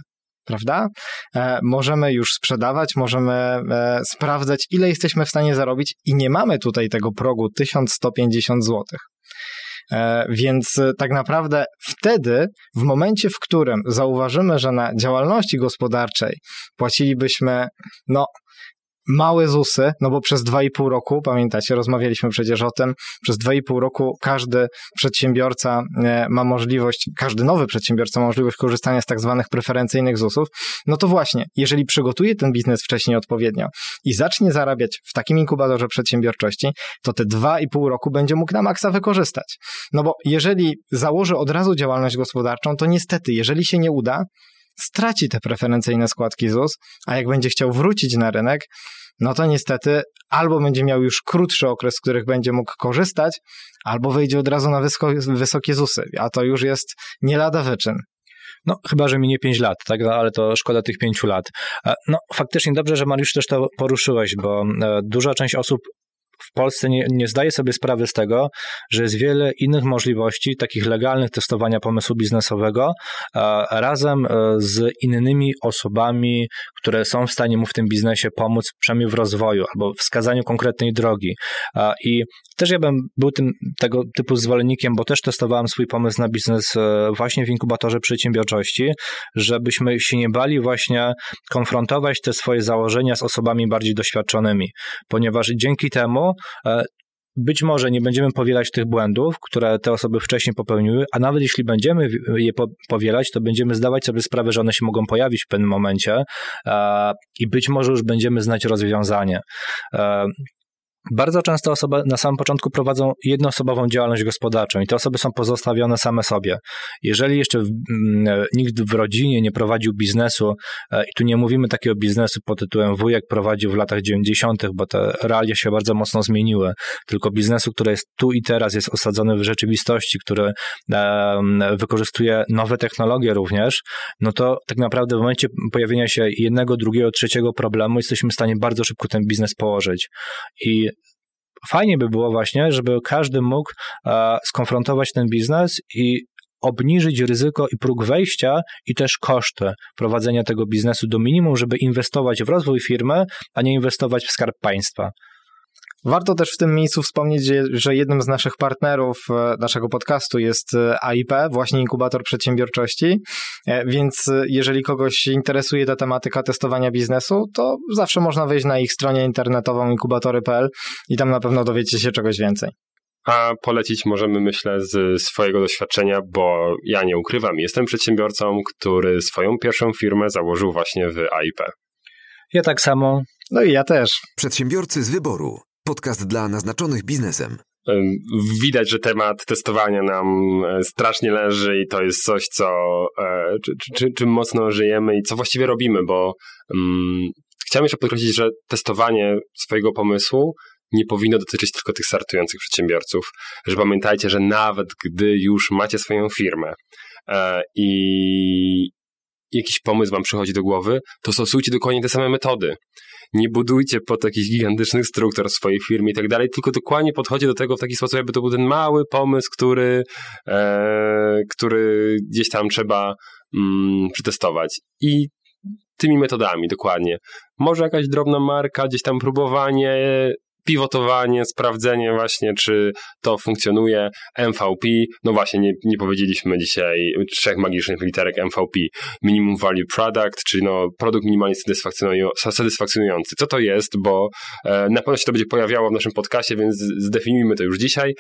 Prawda? E, możemy już sprzedawać, możemy e, sprawdzać, ile jesteśmy w stanie zarobić, i nie mamy tutaj tego progu 1150 zł. E, więc tak naprawdę wtedy, w momencie, w którym zauważymy, że na działalności gospodarczej płacilibyśmy, no, małe ZUSy, no bo przez 2,5 roku, pamiętacie, rozmawialiśmy przecież o tym, przez 2,5 roku każdy przedsiębiorca e, ma możliwość, każdy nowy przedsiębiorca ma możliwość korzystania z tak zwanych preferencyjnych ZUSów, no to właśnie, jeżeli przygotuje ten biznes wcześniej odpowiednio i zacznie zarabiać w takim inkubatorze przedsiębiorczości, to te 2,5 roku będzie mógł na maksa wykorzystać. No bo jeżeli założy od razu działalność gospodarczą, to niestety, jeżeli się nie uda, straci te preferencyjne składki ZUS, a jak będzie chciał wrócić na rynek, no to niestety albo będzie miał już krótszy okres, z których będzie mógł korzystać, albo wejdzie od razu na wysokie ZUSy, a to już jest nie lada wyczyn. No, chyba, że minie 5 lat, tak? No, ale to szkoda tych 5 lat. E, no, faktycznie dobrze, że Mariusz też to poruszyłeś, bo e, duża część osób w Polsce nie, nie zdaje sobie sprawy z tego, że jest wiele innych możliwości, takich legalnych testowania pomysłu biznesowego, razem e, z innymi osobami, które są w stanie mu w tym biznesie pomóc, przynajmniej w rozwoju albo wskazaniu konkretnej drogi. I też ja bym był tym, tego typu zwolennikiem, bo też testowałem swój pomysł na biznes e, właśnie w inkubatorze przedsiębiorczości, żebyśmy się nie bali właśnie konfrontować te swoje założenia z osobami bardziej doświadczonymi, ponieważ dzięki temu e, być może nie będziemy powielać tych błędów, które te osoby wcześniej popełniły, a nawet jeśli będziemy je powielać, to będziemy zdawać sobie sprawę, że one się mogą pojawić w pewnym momencie e, i być może już będziemy znać rozwiązanie. Bardzo często osoby na samym początku prowadzą jednoosobową działalność gospodarczą i te osoby są pozostawione same sobie. Jeżeli jeszcze mm, nikt w rodzinie nie prowadził biznesu, e, i tu nie mówimy takiego biznesu pod tytułem wujek prowadził w latach 90., bo te realia się bardzo mocno zmieniły, tylko biznesu, który jest tu i teraz, jest osadzony w rzeczywistości, który wykorzystuje nowe technologie również, no to tak naprawdę w momencie pojawienia się jednego, drugiego, trzeciego problemu jesteśmy w stanie bardzo szybko ten biznes położyć. I fajnie by było właśnie, żeby każdy mógł e, skonfrontować ten biznes i obniżyć ryzyko i próg wejścia i też koszty prowadzenia tego biznesu do minimum, żeby inwestować w rozwój firmy, a nie inwestować w skarb państwa. Warto też w tym miejscu wspomnieć, że jednym z naszych partnerów e, naszego podcastu jest e, AIP, właśnie inkubator przedsiębiorczości, e, więc jeżeli kogoś interesuje ta tematyka testowania biznesu, to zawsze można wejść na ich stronę internetową inkubatory.pl i tam na pewno dowiecie się czegoś więcej. A polecić możemy, myślę, z swojego doświadczenia, bo ja nie ukrywam, jestem przedsiębiorcą, który swoją pierwszą firmę założył właśnie w AIP. Ja tak samo. No i ja też. Przedsiębiorcy z wyboru. Podcast dla naznaczonych biznesem. Widać, że temat testowania nam e, strasznie leży i to jest coś, co, e, czy, czy, czym mocno żyjemy i co właściwie robimy, bo um, chciałem jeszcze podkreślić, że testowanie swojego pomysłu nie powinno dotyczyć tylko tych startujących przedsiębiorców, że pamiętajcie, że nawet gdy już macie swoją firmę e, i jakiś pomysł wam przychodzi do głowy, to stosujcie dokładnie te same metody nie budujcie pod jakichś gigantycznych struktur w swojej firmie i tak dalej, tylko dokładnie podchodzi do tego w taki sposób, jakby to był ten mały pomysł, który, e, który gdzieś tam trzeba mm, przetestować. I tymi metodami, dokładnie. Może jakaś drobna marka, gdzieś tam próbowanie, pivotowanie, sprawdzenie właśnie, czy to funkcjonuje. MVP, no właśnie, nie, nie powiedzieliśmy dzisiaj trzech magicznych literek MVP. Minimum Value Product, czyli no produkt minimalnie satysfakcjonujący. Co to jest, bo e, na pewno się to będzie pojawiało w naszym podcaście, więc zdefiniujmy to już dzisiaj.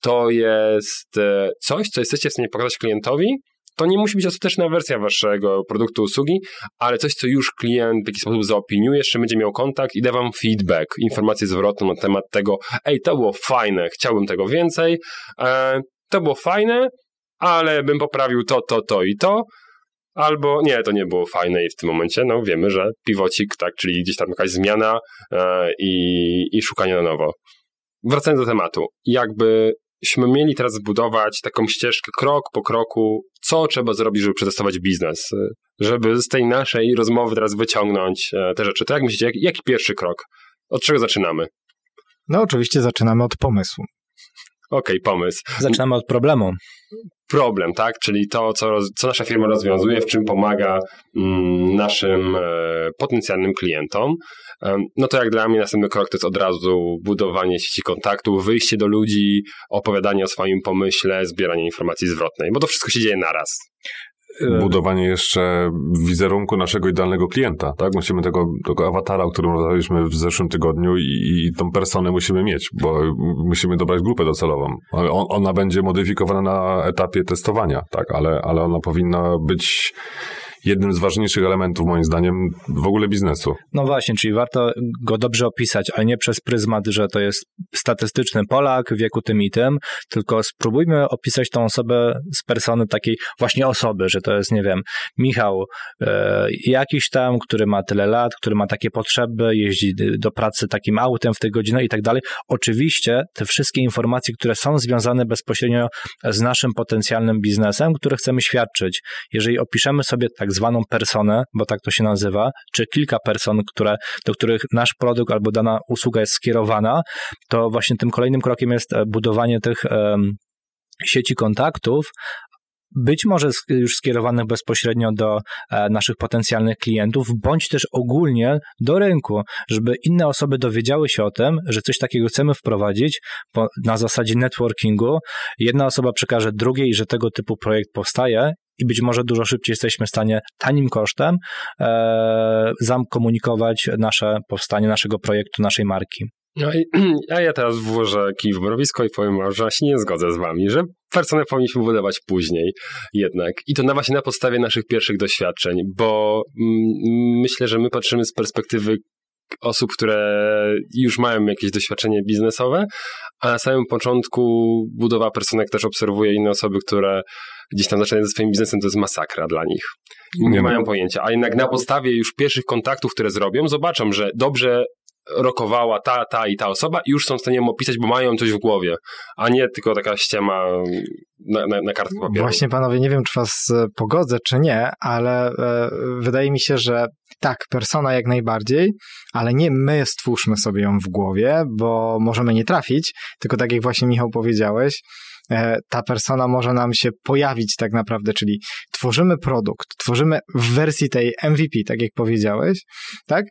To jest e, coś, co jesteście w stanie pokazać klientowi, to nie musi być ostateczna wersja waszego produktu, usługi, ale coś, co już klient w jakiś sposób zaopiniuje, jeszcze będzie miał kontakt i da wam feedback, informację zwrotną na temat tego, ej, to było fajne, chciałbym tego więcej, e, to było fajne, ale bym poprawił to, to, to i to, albo nie, to nie było fajne i w tym momencie, no wiemy, że pivocik, tak, czyli gdzieś tam jakaś zmiana e, i, i szukanie na nowo. Wracając do tematu, jakby byśmy mieli teraz zbudować taką ścieżkę krok po kroku, co trzeba zrobić, żeby przetestować biznes, żeby z tej naszej rozmowy teraz wyciągnąć e, te rzeczy. To jak myślicie, jaki, jaki pierwszy krok? Od czego zaczynamy? No oczywiście zaczynamy od pomysłu. Okej, okay, pomysł. Zaczynamy od problemu. Problem, tak? Czyli to, co, co nasza firma rozwiązuje, w czym pomaga mm, naszym e, potencjalnym klientom. E, no to jak dla mnie następny krok to jest od razu budowanie sieci kontaktów, wyjście do ludzi, opowiadanie o swoim pomyśle, zbieranie informacji zwrotnej, bo to wszystko się dzieje naraz. E, budowanie jeszcze wizerunku naszego idealnego klienta, tak? Musimy tego, tego awatara, o którym rozmawialiśmy w zeszłym tygodniu i, i tą personę musimy mieć, bo musimy dobrać grupę docelową. On, ona będzie modyfikowana na etapie testowania, tak? Ale, ale ona powinna być jednym z ważniejszych elementów, moim zdaniem, w ogóle biznesu. No właśnie, czyli warto go dobrze opisać, ale nie przez pryzmat, że to jest statystyczny Polak w wieku tym i tym, tylko spróbujmy opisać tą osobę z persony takiej właśnie osoby, że to jest, nie wiem, Michał e, jakiś tam, który ma tyle lat, który ma takie potrzeby, jeździ do pracy takim autem w tej godzinie i tak dalej. Oczywiście te wszystkie informacje, które są związane bezpośrednio z naszym potencjalnym biznesem, który chcemy świadczyć. Jeżeli opiszemy sobie tak zwaną personę, bo tak to się nazywa, czy kilka person, które, do których nasz produkt albo dana usługa jest skierowana, to właśnie tym kolejnym krokiem jest e, budowanie tych um, sieci kontaktów, być może już skierowanych bezpośrednio do e, naszych potencjalnych klientów, bądź też ogólnie do rynku, żeby inne osoby dowiedziały się o tym, że coś takiego chcemy wprowadzić na zasadzie networkingu. Jedna osoba przekaże drugiej, że tego typu projekt powstaje i być może dużo szybciej jesteśmy w stanie tanim kosztem e, zakomunikować nasze powstanie naszego projektu, naszej marki. No i, a ja teraz włożę kij w mrowisko i powiem, że się nie zgodzę z wami, że personę powinniśmy budować później jednak. I to na właśnie na podstawie naszych pierwszych doświadczeń, bo mm, myślę, że my patrzymy z perspektywy osób, które już mają jakieś doświadczenie biznesowe, a na samym początku budowa personek też obserwuje inne osoby, które gdzieś tam zaczynają ze swoim biznesem, to jest masakra dla nich. Nie, nie mają pojęcia. A jednak na podstawie już pierwszych kontaktów, które zrobią, zobaczą, że dobrze rokowała ta, ta i ta osoba i już są w stanie ją opisać, bo mają coś w głowie, a nie tylko taka ściema na, na, na kartkę papieru. Właśnie panowie, nie wiem, czy was e, pogodzę, czy nie, ale e, wydaje mi się, że tak, persona jak najbardziej, ale nie my stwórzmy sobie ją w głowie, bo możemy nie trafić, tylko tak jak właśnie Michał powiedziałeś, ta persona może nam się pojawić tak naprawdę, czyli tworzymy produkt, tworzymy w wersji tej MVP, tak jak powiedziałeś, tak?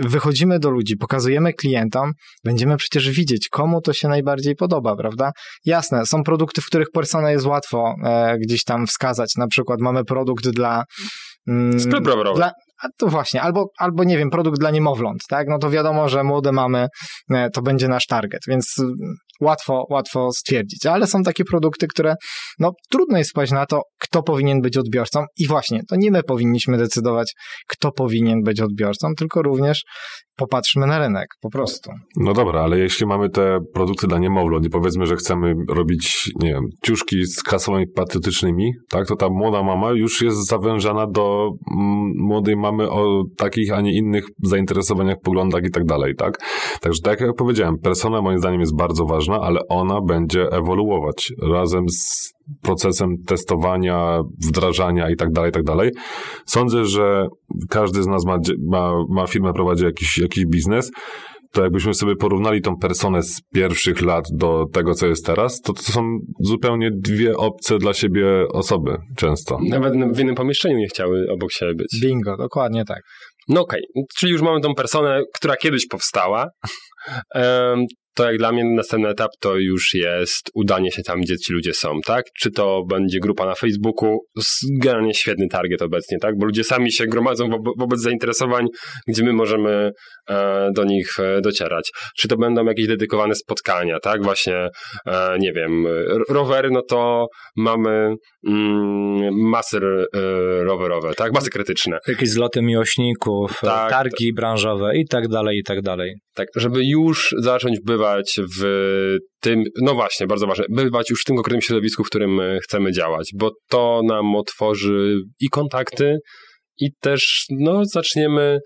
Wychodzimy do ludzi, pokazujemy klientom, będziemy przecież widzieć, komu to się najbardziej podoba, prawda? Jasne, są produkty, w których persona jest łatwo e, gdzieś tam wskazać, na przykład mamy produkt dla Mm, Sklep rowerowy. Dla, a to właśnie, albo, albo nie wiem, produkt dla niemowląt, tak? No to wiadomo, że młode mamy e, to będzie nasz target, więc mm, łatwo, łatwo stwierdzić. Ale są takie produkty, które no trudno jest spać na to, kto powinien być odbiorcą i właśnie, to nie my powinniśmy decydować, kto powinien być odbiorcą, tylko również popatrzmy na rynek, po prostu. No dobra, ale jeśli mamy te produkty dla niemowląt i powiedzmy, że chcemy robić, nie wiem, ciuszki z hasłami patriotycznymi, tak, to ta młoda mama już jest zawężana do mm, młodej mamy o takich, a nie innych zainteresowaniach, poglądach i tak dalej, tak? Także tak jak powiedziałem, persona moim zdaniem jest bardzo ważna, ale ona będzie ewoluować razem z procesem testowania, wdrażania i tak dalej, i tak dalej. Sądzę, że każdy z nas ma, ma, ma firmę, prowadzi jakiś, jakiś biznes, to jakbyśmy sobie porównali tą personę z pierwszych lat do tego, co jest teraz, to to są zupełnie dwie obce dla siebie osoby często. Nawet w jednym pomieszczeniu nie chciały obok siebie być. Bingo, dokładnie tak. No okej, okay. czyli już mamy tą personę, która kiedyś powstała. To jak dla mnie następny etap to już jest udanie się tam, gdzie ci ludzie są, tak? Czy to będzie grupa na Facebooku, generalnie świetny target obecnie, tak? Bo ludzie sami się gromadzą wo wobec zainteresowań, gdzie my możemy e, do nich e, docierać. Czy to będą jakieś dedykowane spotkania, tak? Właśnie, e, nie wiem, rowery, no to mamy mm, masy e, rowerowe, tak? Masy krytyczne. Jakieś zloty miłośników, tak, targi branżowe i tak dalej, i tak dalej. Tak, żeby już zacząć bywać w tym, no właśnie, bardzo ważne, bywać już w tym konkretnym środowisku, w którym chcemy działać, bo to nam otworzy i kontakty, i też no, zaczniemy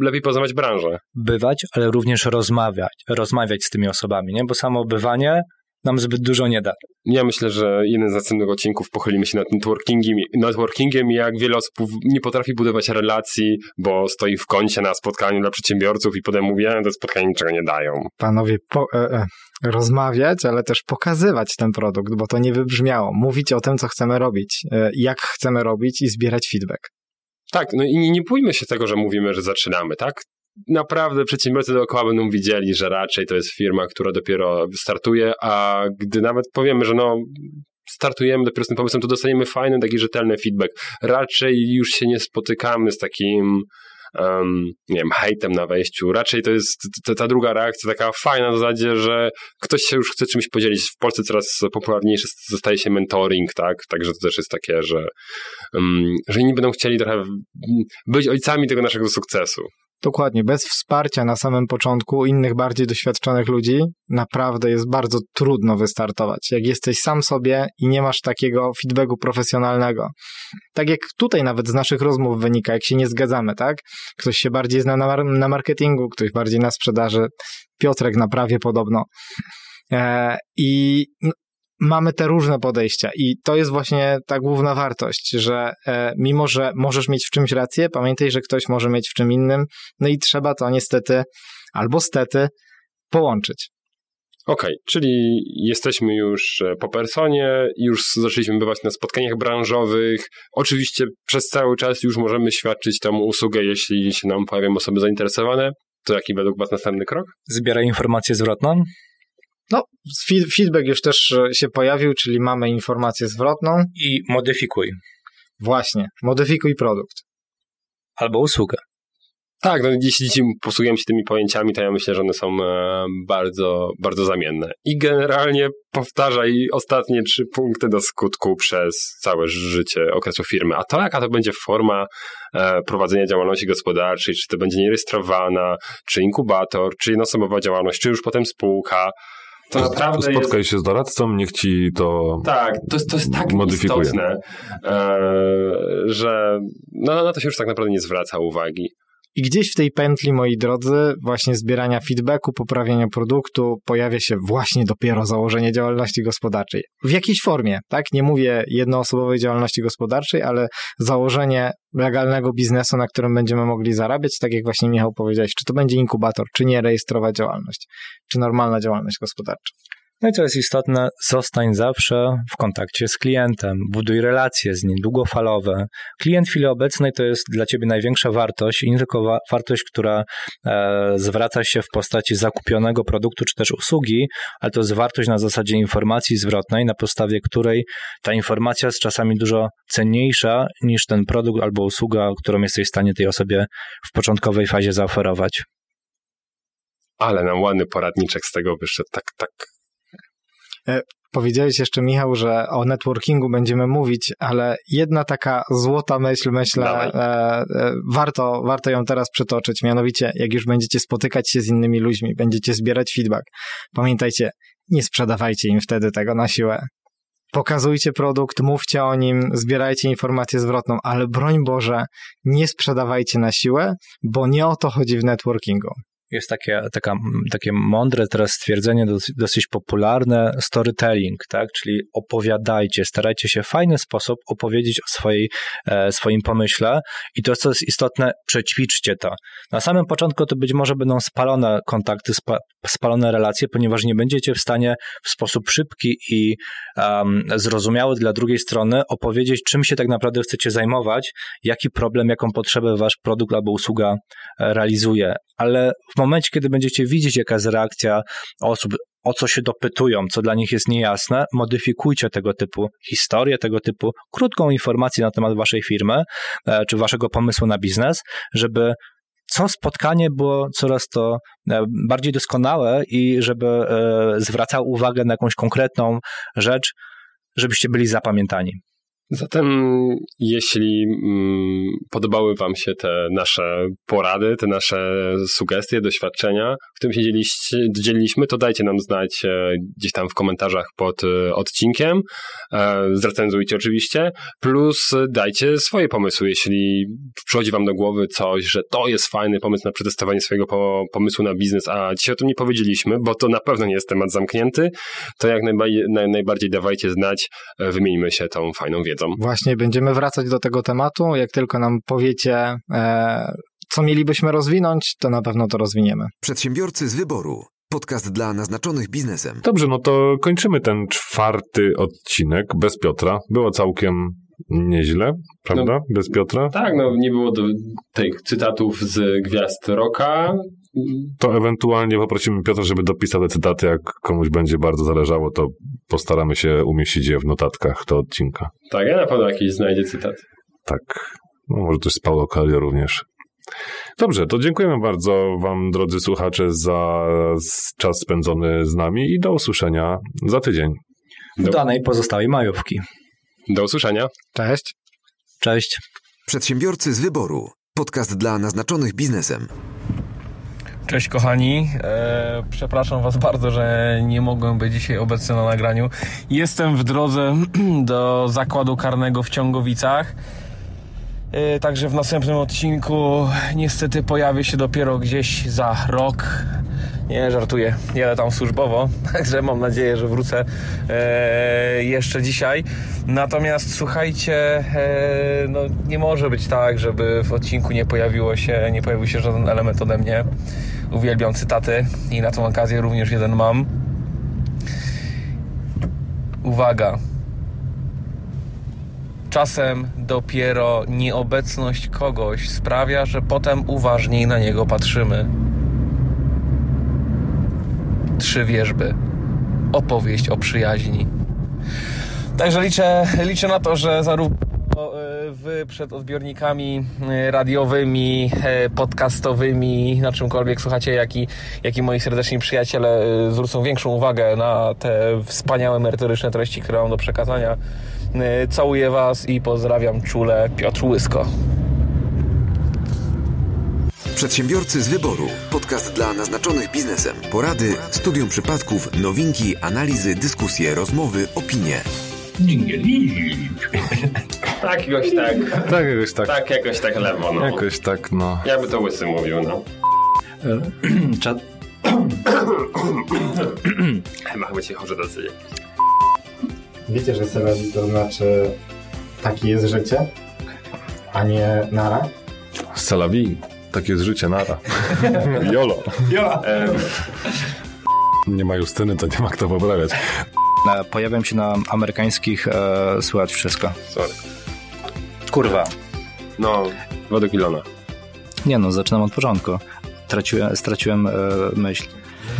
lepiej poznawać branżę. Bywać, ale również rozmawiać, rozmawiać z tymi osobami, nie? bo samo bywanie nam zbyt dużo nie da. Ja myślę, że jeden z następnych odcinków pochylimy się nad networkingiem, networkingiem i jak wiele osób nie potrafi budować relacji, bo stoi w kącie na spotkaniu dla przedsiębiorców i potem mówi, że te spotkania niczego nie dają. Panowie, po, e, e, rozmawiać, ale też pokazywać ten produkt, bo to nie wybrzmiało. Mówić o tym, co chcemy robić, e, jak chcemy robić i zbierać feedback. Tak, no i nie, nie bójmy się tego, że mówimy, że zaczynamy, tak? Naprawdę przedsiębiorcy dookoła będą widzieli, że raczej to jest firma, która dopiero startuje, a gdy nawet powiemy, że no startujemy dopiero z tym pomysłem, to dostaniemy fajny, taki rzetelny feedback. Raczej już się nie spotykamy z takim um, nie wiem, hejtem na wejściu. Raczej to jest ta, ta druga reakcja taka fajna w zasadzie, że ktoś się już chce czymś podzielić. W Polsce coraz popularniejszy zostaje się mentoring, tak? Także to też jest takie, że, um, że inni będą chcieli trochę być ojcami tego naszego sukcesu. Dokładnie, bez wsparcia na samym początku innych bardziej doświadczonych ludzi naprawdę jest bardzo trudno wystartować. Jak jesteś sam sobie i nie masz takiego feedbacku profesjonalnego. Tak jak tutaj nawet z naszych rozmów wynika, jak się nie zgadzamy, tak? Ktoś się bardziej zna na, na marketingu, ktoś bardziej na sprzedaży. Piotrek na prawie podobno. E, I mamy te różne podejścia i to jest właśnie ta główna wartość, że e, mimo, że możesz mieć w czymś rację, pamiętaj, że ktoś może mieć w czym innym, no i trzeba to niestety albo stety połączyć. Okej, okay, czyli jesteśmy już e, po personie, już zaczęliśmy bywać na spotkaniach branżowych. Oczywiście przez cały czas już możemy świadczyć tą usługę, jeśli się nam pojawią osoby zainteresowane. To jaki według Was następny krok? Zbieraj informację zwrotną. No, feedback już też e, się pojawił, czyli mamy informację zwrotną. I modyfikuj. Właśnie, modyfikuj produkt. Albo usługę. Tak, no jeśli dziś posługujemy się tymi pojęciami, to ja myślę, że one są e, bardzo, bardzo zamienne. I generalnie powtarzaj ostatnie trzy punkty do skutku przez całe życie okresu firmy. A to jaka to będzie forma e, prowadzenia działalności gospodarczej, czy to będzie nierejestrowana, czy inkubator, czy jednoosobowa działalność, czy już potem spółka, to naprawdę Spotkaj jest... się z doradcą, niech ci to Tak, to to jest tak modyfikuje. istotne, e, że no, na to się już tak naprawdę nie zwraca uwagi. I gdzieś w tej pętli, moi drodzy, właśnie zbierania feedbacku, poprawiania produktu, pojawia się właśnie dopiero założenie działalności gospodarczej. W jakiejś formie, tak? Nie mówię jednoosobowej działalności gospodarczej, ale założenie legalnego biznesu, na którym będziemy mogli zarabiać, tak jak właśnie Michał powiedziałeś, czy to będzie inkubator, czy nie rejestrować działalność, czy normalna działalność gospodarcza. No i co jest istotne, zostań zawsze w kontakcie z klientem, buduj relacje z nim długofalowe. Klient w chwili obecnej to jest dla ciebie największa wartość i nie tylko wa wartość, która e, zwraca się w postaci zakupionego produktu czy też usługi, ale to jest wartość na zasadzie informacji zwrotnej, na podstawie której ta informacja jest czasami dużo cenniejsza niż ten produkt albo usługa, którą jesteś w stanie tej osobie w początkowej fazie zaoferować. Ale nam ładny poradniczek z tego wyszedł, tak, tak powiedziałeś jeszcze, Michał, że o networkingu będziemy mówić, ale jedna taka złota myśl, myślę, e, e, warto, warto ją teraz przytoczyć. Mianowicie, jak już będziecie spotykać się z innymi ludźmi, będziecie zbierać feedback, pamiętajcie, nie sprzedawajcie im wtedy tego na siłę. pokazujcie produkt, mówcie o nim, zbierajcie informację zwrotną, ale broń Boże, nie sprzedawajcie na siłę, bo nie o to chodzi w networkingu. Jest takie, taka, takie mądre teraz stwierdzenie, dosyć, popularne, storytelling, tak? Czyli opowiadajcie, starajcie się w fajny sposób opowiedzieć o swojej, e, swoim pomyśle i to, co jest istotne, przećwiczcie to. Na samym początku to być może będą spalone kontakty, spa, spalone relacje, ponieważ nie będziecie w stanie w sposób szybki i um, zrozumiały dla drugiej strony opowiedzieć, czym się tak naprawdę chcecie zajmować, jaki problem, jaką potrzebę wasz produkt albo usługa e, realizuje. Ale w momencie, kiedy będziecie widzieć, jaka jest reakcja osób, o co się dopytują, co dla nich jest niejasne, modyfikujcie tego typu historię, tego typu krótką informację na temat waszej firmy e, czy waszego pomysłu na biznes, żeby co spotkanie było coraz to e, bardziej doskonałe i żeby e, zwracał uwagę na jakąś konkretną rzecz, żebyście byli zapamiętani. Zatem, jeśli mm, podobały Wam się te nasze porady, te nasze sugestie, doświadczenia, którym się dzieliliśmy, to dajcie nam znać e, gdzieś tam w komentarzach pod e, odcinkiem. E, zrecenzujcie oczywiście, plus dajcie swoje pomysły, jeśli przychodzi Wam do głowy coś, że to jest fajny pomysł na przetestowanie swojego po, pomysłu na biznes, a dzisiaj o tym nie powiedzieliśmy, bo to na pewno nie jest temat zamknięty, to jak najbardziej, najbardziej dawajcie znać, e, wymieńmy się tą fajną wiedzą wiedzą. Właśnie, będziemy wracać do tego tematu. Jak tylko nam powiecie, e, co mielibyśmy rozwinąć, to na pewno to rozwiniemy. Przedsiębiorcy z wyboru. Podcast dla naznaczonych biznesem. Dobrze, no to kończymy ten czwarty odcinek bez Piotra. Było całkiem nieźle, prawda? No, bez Piotra. Tak, no nie było do, tych cytatów z gwiazd roka. To ewentualnie poprosimy Piotra, żeby dopisał te cytaty. Jak komuś będzie bardzo zależało, to postaramy się umieścić je w notatkach do odcinka. Tak, ja na pewno jakiś znajdzie cytat. Tak. No może też z Paulo Coelho również. Dobrze, to dziękujemy bardzo Wam, drodzy słuchacze, za czas spędzony z nami i do usłyszenia za tydzień. W danej pozostałej majówki. Do usłyszenia. Cześć. Cześć. Przedsiębiorcy z wyboru. Podcast dla naznaczonych biznesem. Cześć kochani, e, przepraszam Was bardzo, że nie mogłem być dzisiaj obecny na nagraniu. Jestem w drodze do zakładu karnego w Ciągowicach. E, także w następnym odcinku niestety pojawię się dopiero gdzieś za rok. Nie, żartuję. Jadę tam służbowo, także mam nadzieję, że wrócę e, jeszcze dzisiaj. Natomiast słuchajcie, no nie może być tak, żeby w odcinku nie pojawiło się, nie pojawił się żaden element ode mnie. Uwielbiam cytaty i na tą okazję również jeden mam. Uwaga. Czasem dopiero nieobecność kogoś sprawia, że potem uważniej na niego patrzymy. Trzy wierzby. Opowieść o przyjaźni. Także liczę, liczę na to, że zarówno e, wy przed odbiornikami e, radiowymi, e, podcastowymi, na czymkolwiek słuchacie, jak i, jak i moi serdeczni przyjaciele zwrócą większą uwagę na te wspaniałe merytoryczne treści, które mam do przekazania. Całuję Was i pozdrawiam czule Piotr Łysko. Przedsiębiorcy z wyboru. Podcast dla naznaczonych biznesem. Porady, studium przypadków, nowinki, analizy, dyskusje, rozmowy, opinie. Tak, jakoś tak. Tak, jakoś tak. Tak, jakoś tak lewo, no. Jakoś tak, no. Jakby to łysy mówił, no. Czad... Chyba chyba ci chorzy tacy. Wiecie, że selezji to znaczy taki jest życie, a nie nara? Salawi. Takie jest życie, nara. Jolo. Jolo. Nie ma Justyny, to nie ma kto poprawiać. E, pojawiam się na amerykańskich, e, słychać wszystko. Sorry. Kurwa. No, według Ilona. Nie no, zaczynam od początku. Traciłem, straciłem e, myśl.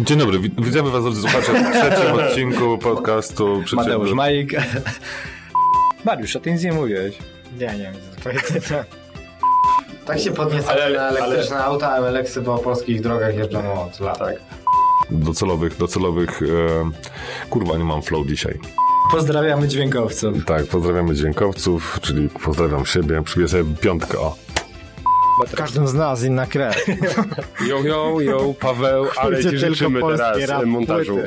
Dzień dobry, witamy was drodzy słuchacze w trzecim odcinku podcastu Mateusz Majk. Mariusz, a ty nic nie mówiłeś. Ja nie wiem, co powiedzieć. Tak się podnieca ale, na elektryczne ale... auta, a Eleksy po polskich drogach jeżdżą od lat. Tak. Docelowych, docelowych... E... Kurwa, nie mam flow dzisiaj. Pozdrawiamy dźwiękowców. Tak, pozdrawiamy dźwiękowców, czyli pozdrawiam siebie. Przybiję sobie piątkę, o. W każdym z nas inna krew. Jo, jo, jo, Paweł, ale ci życzymy teraz montażu.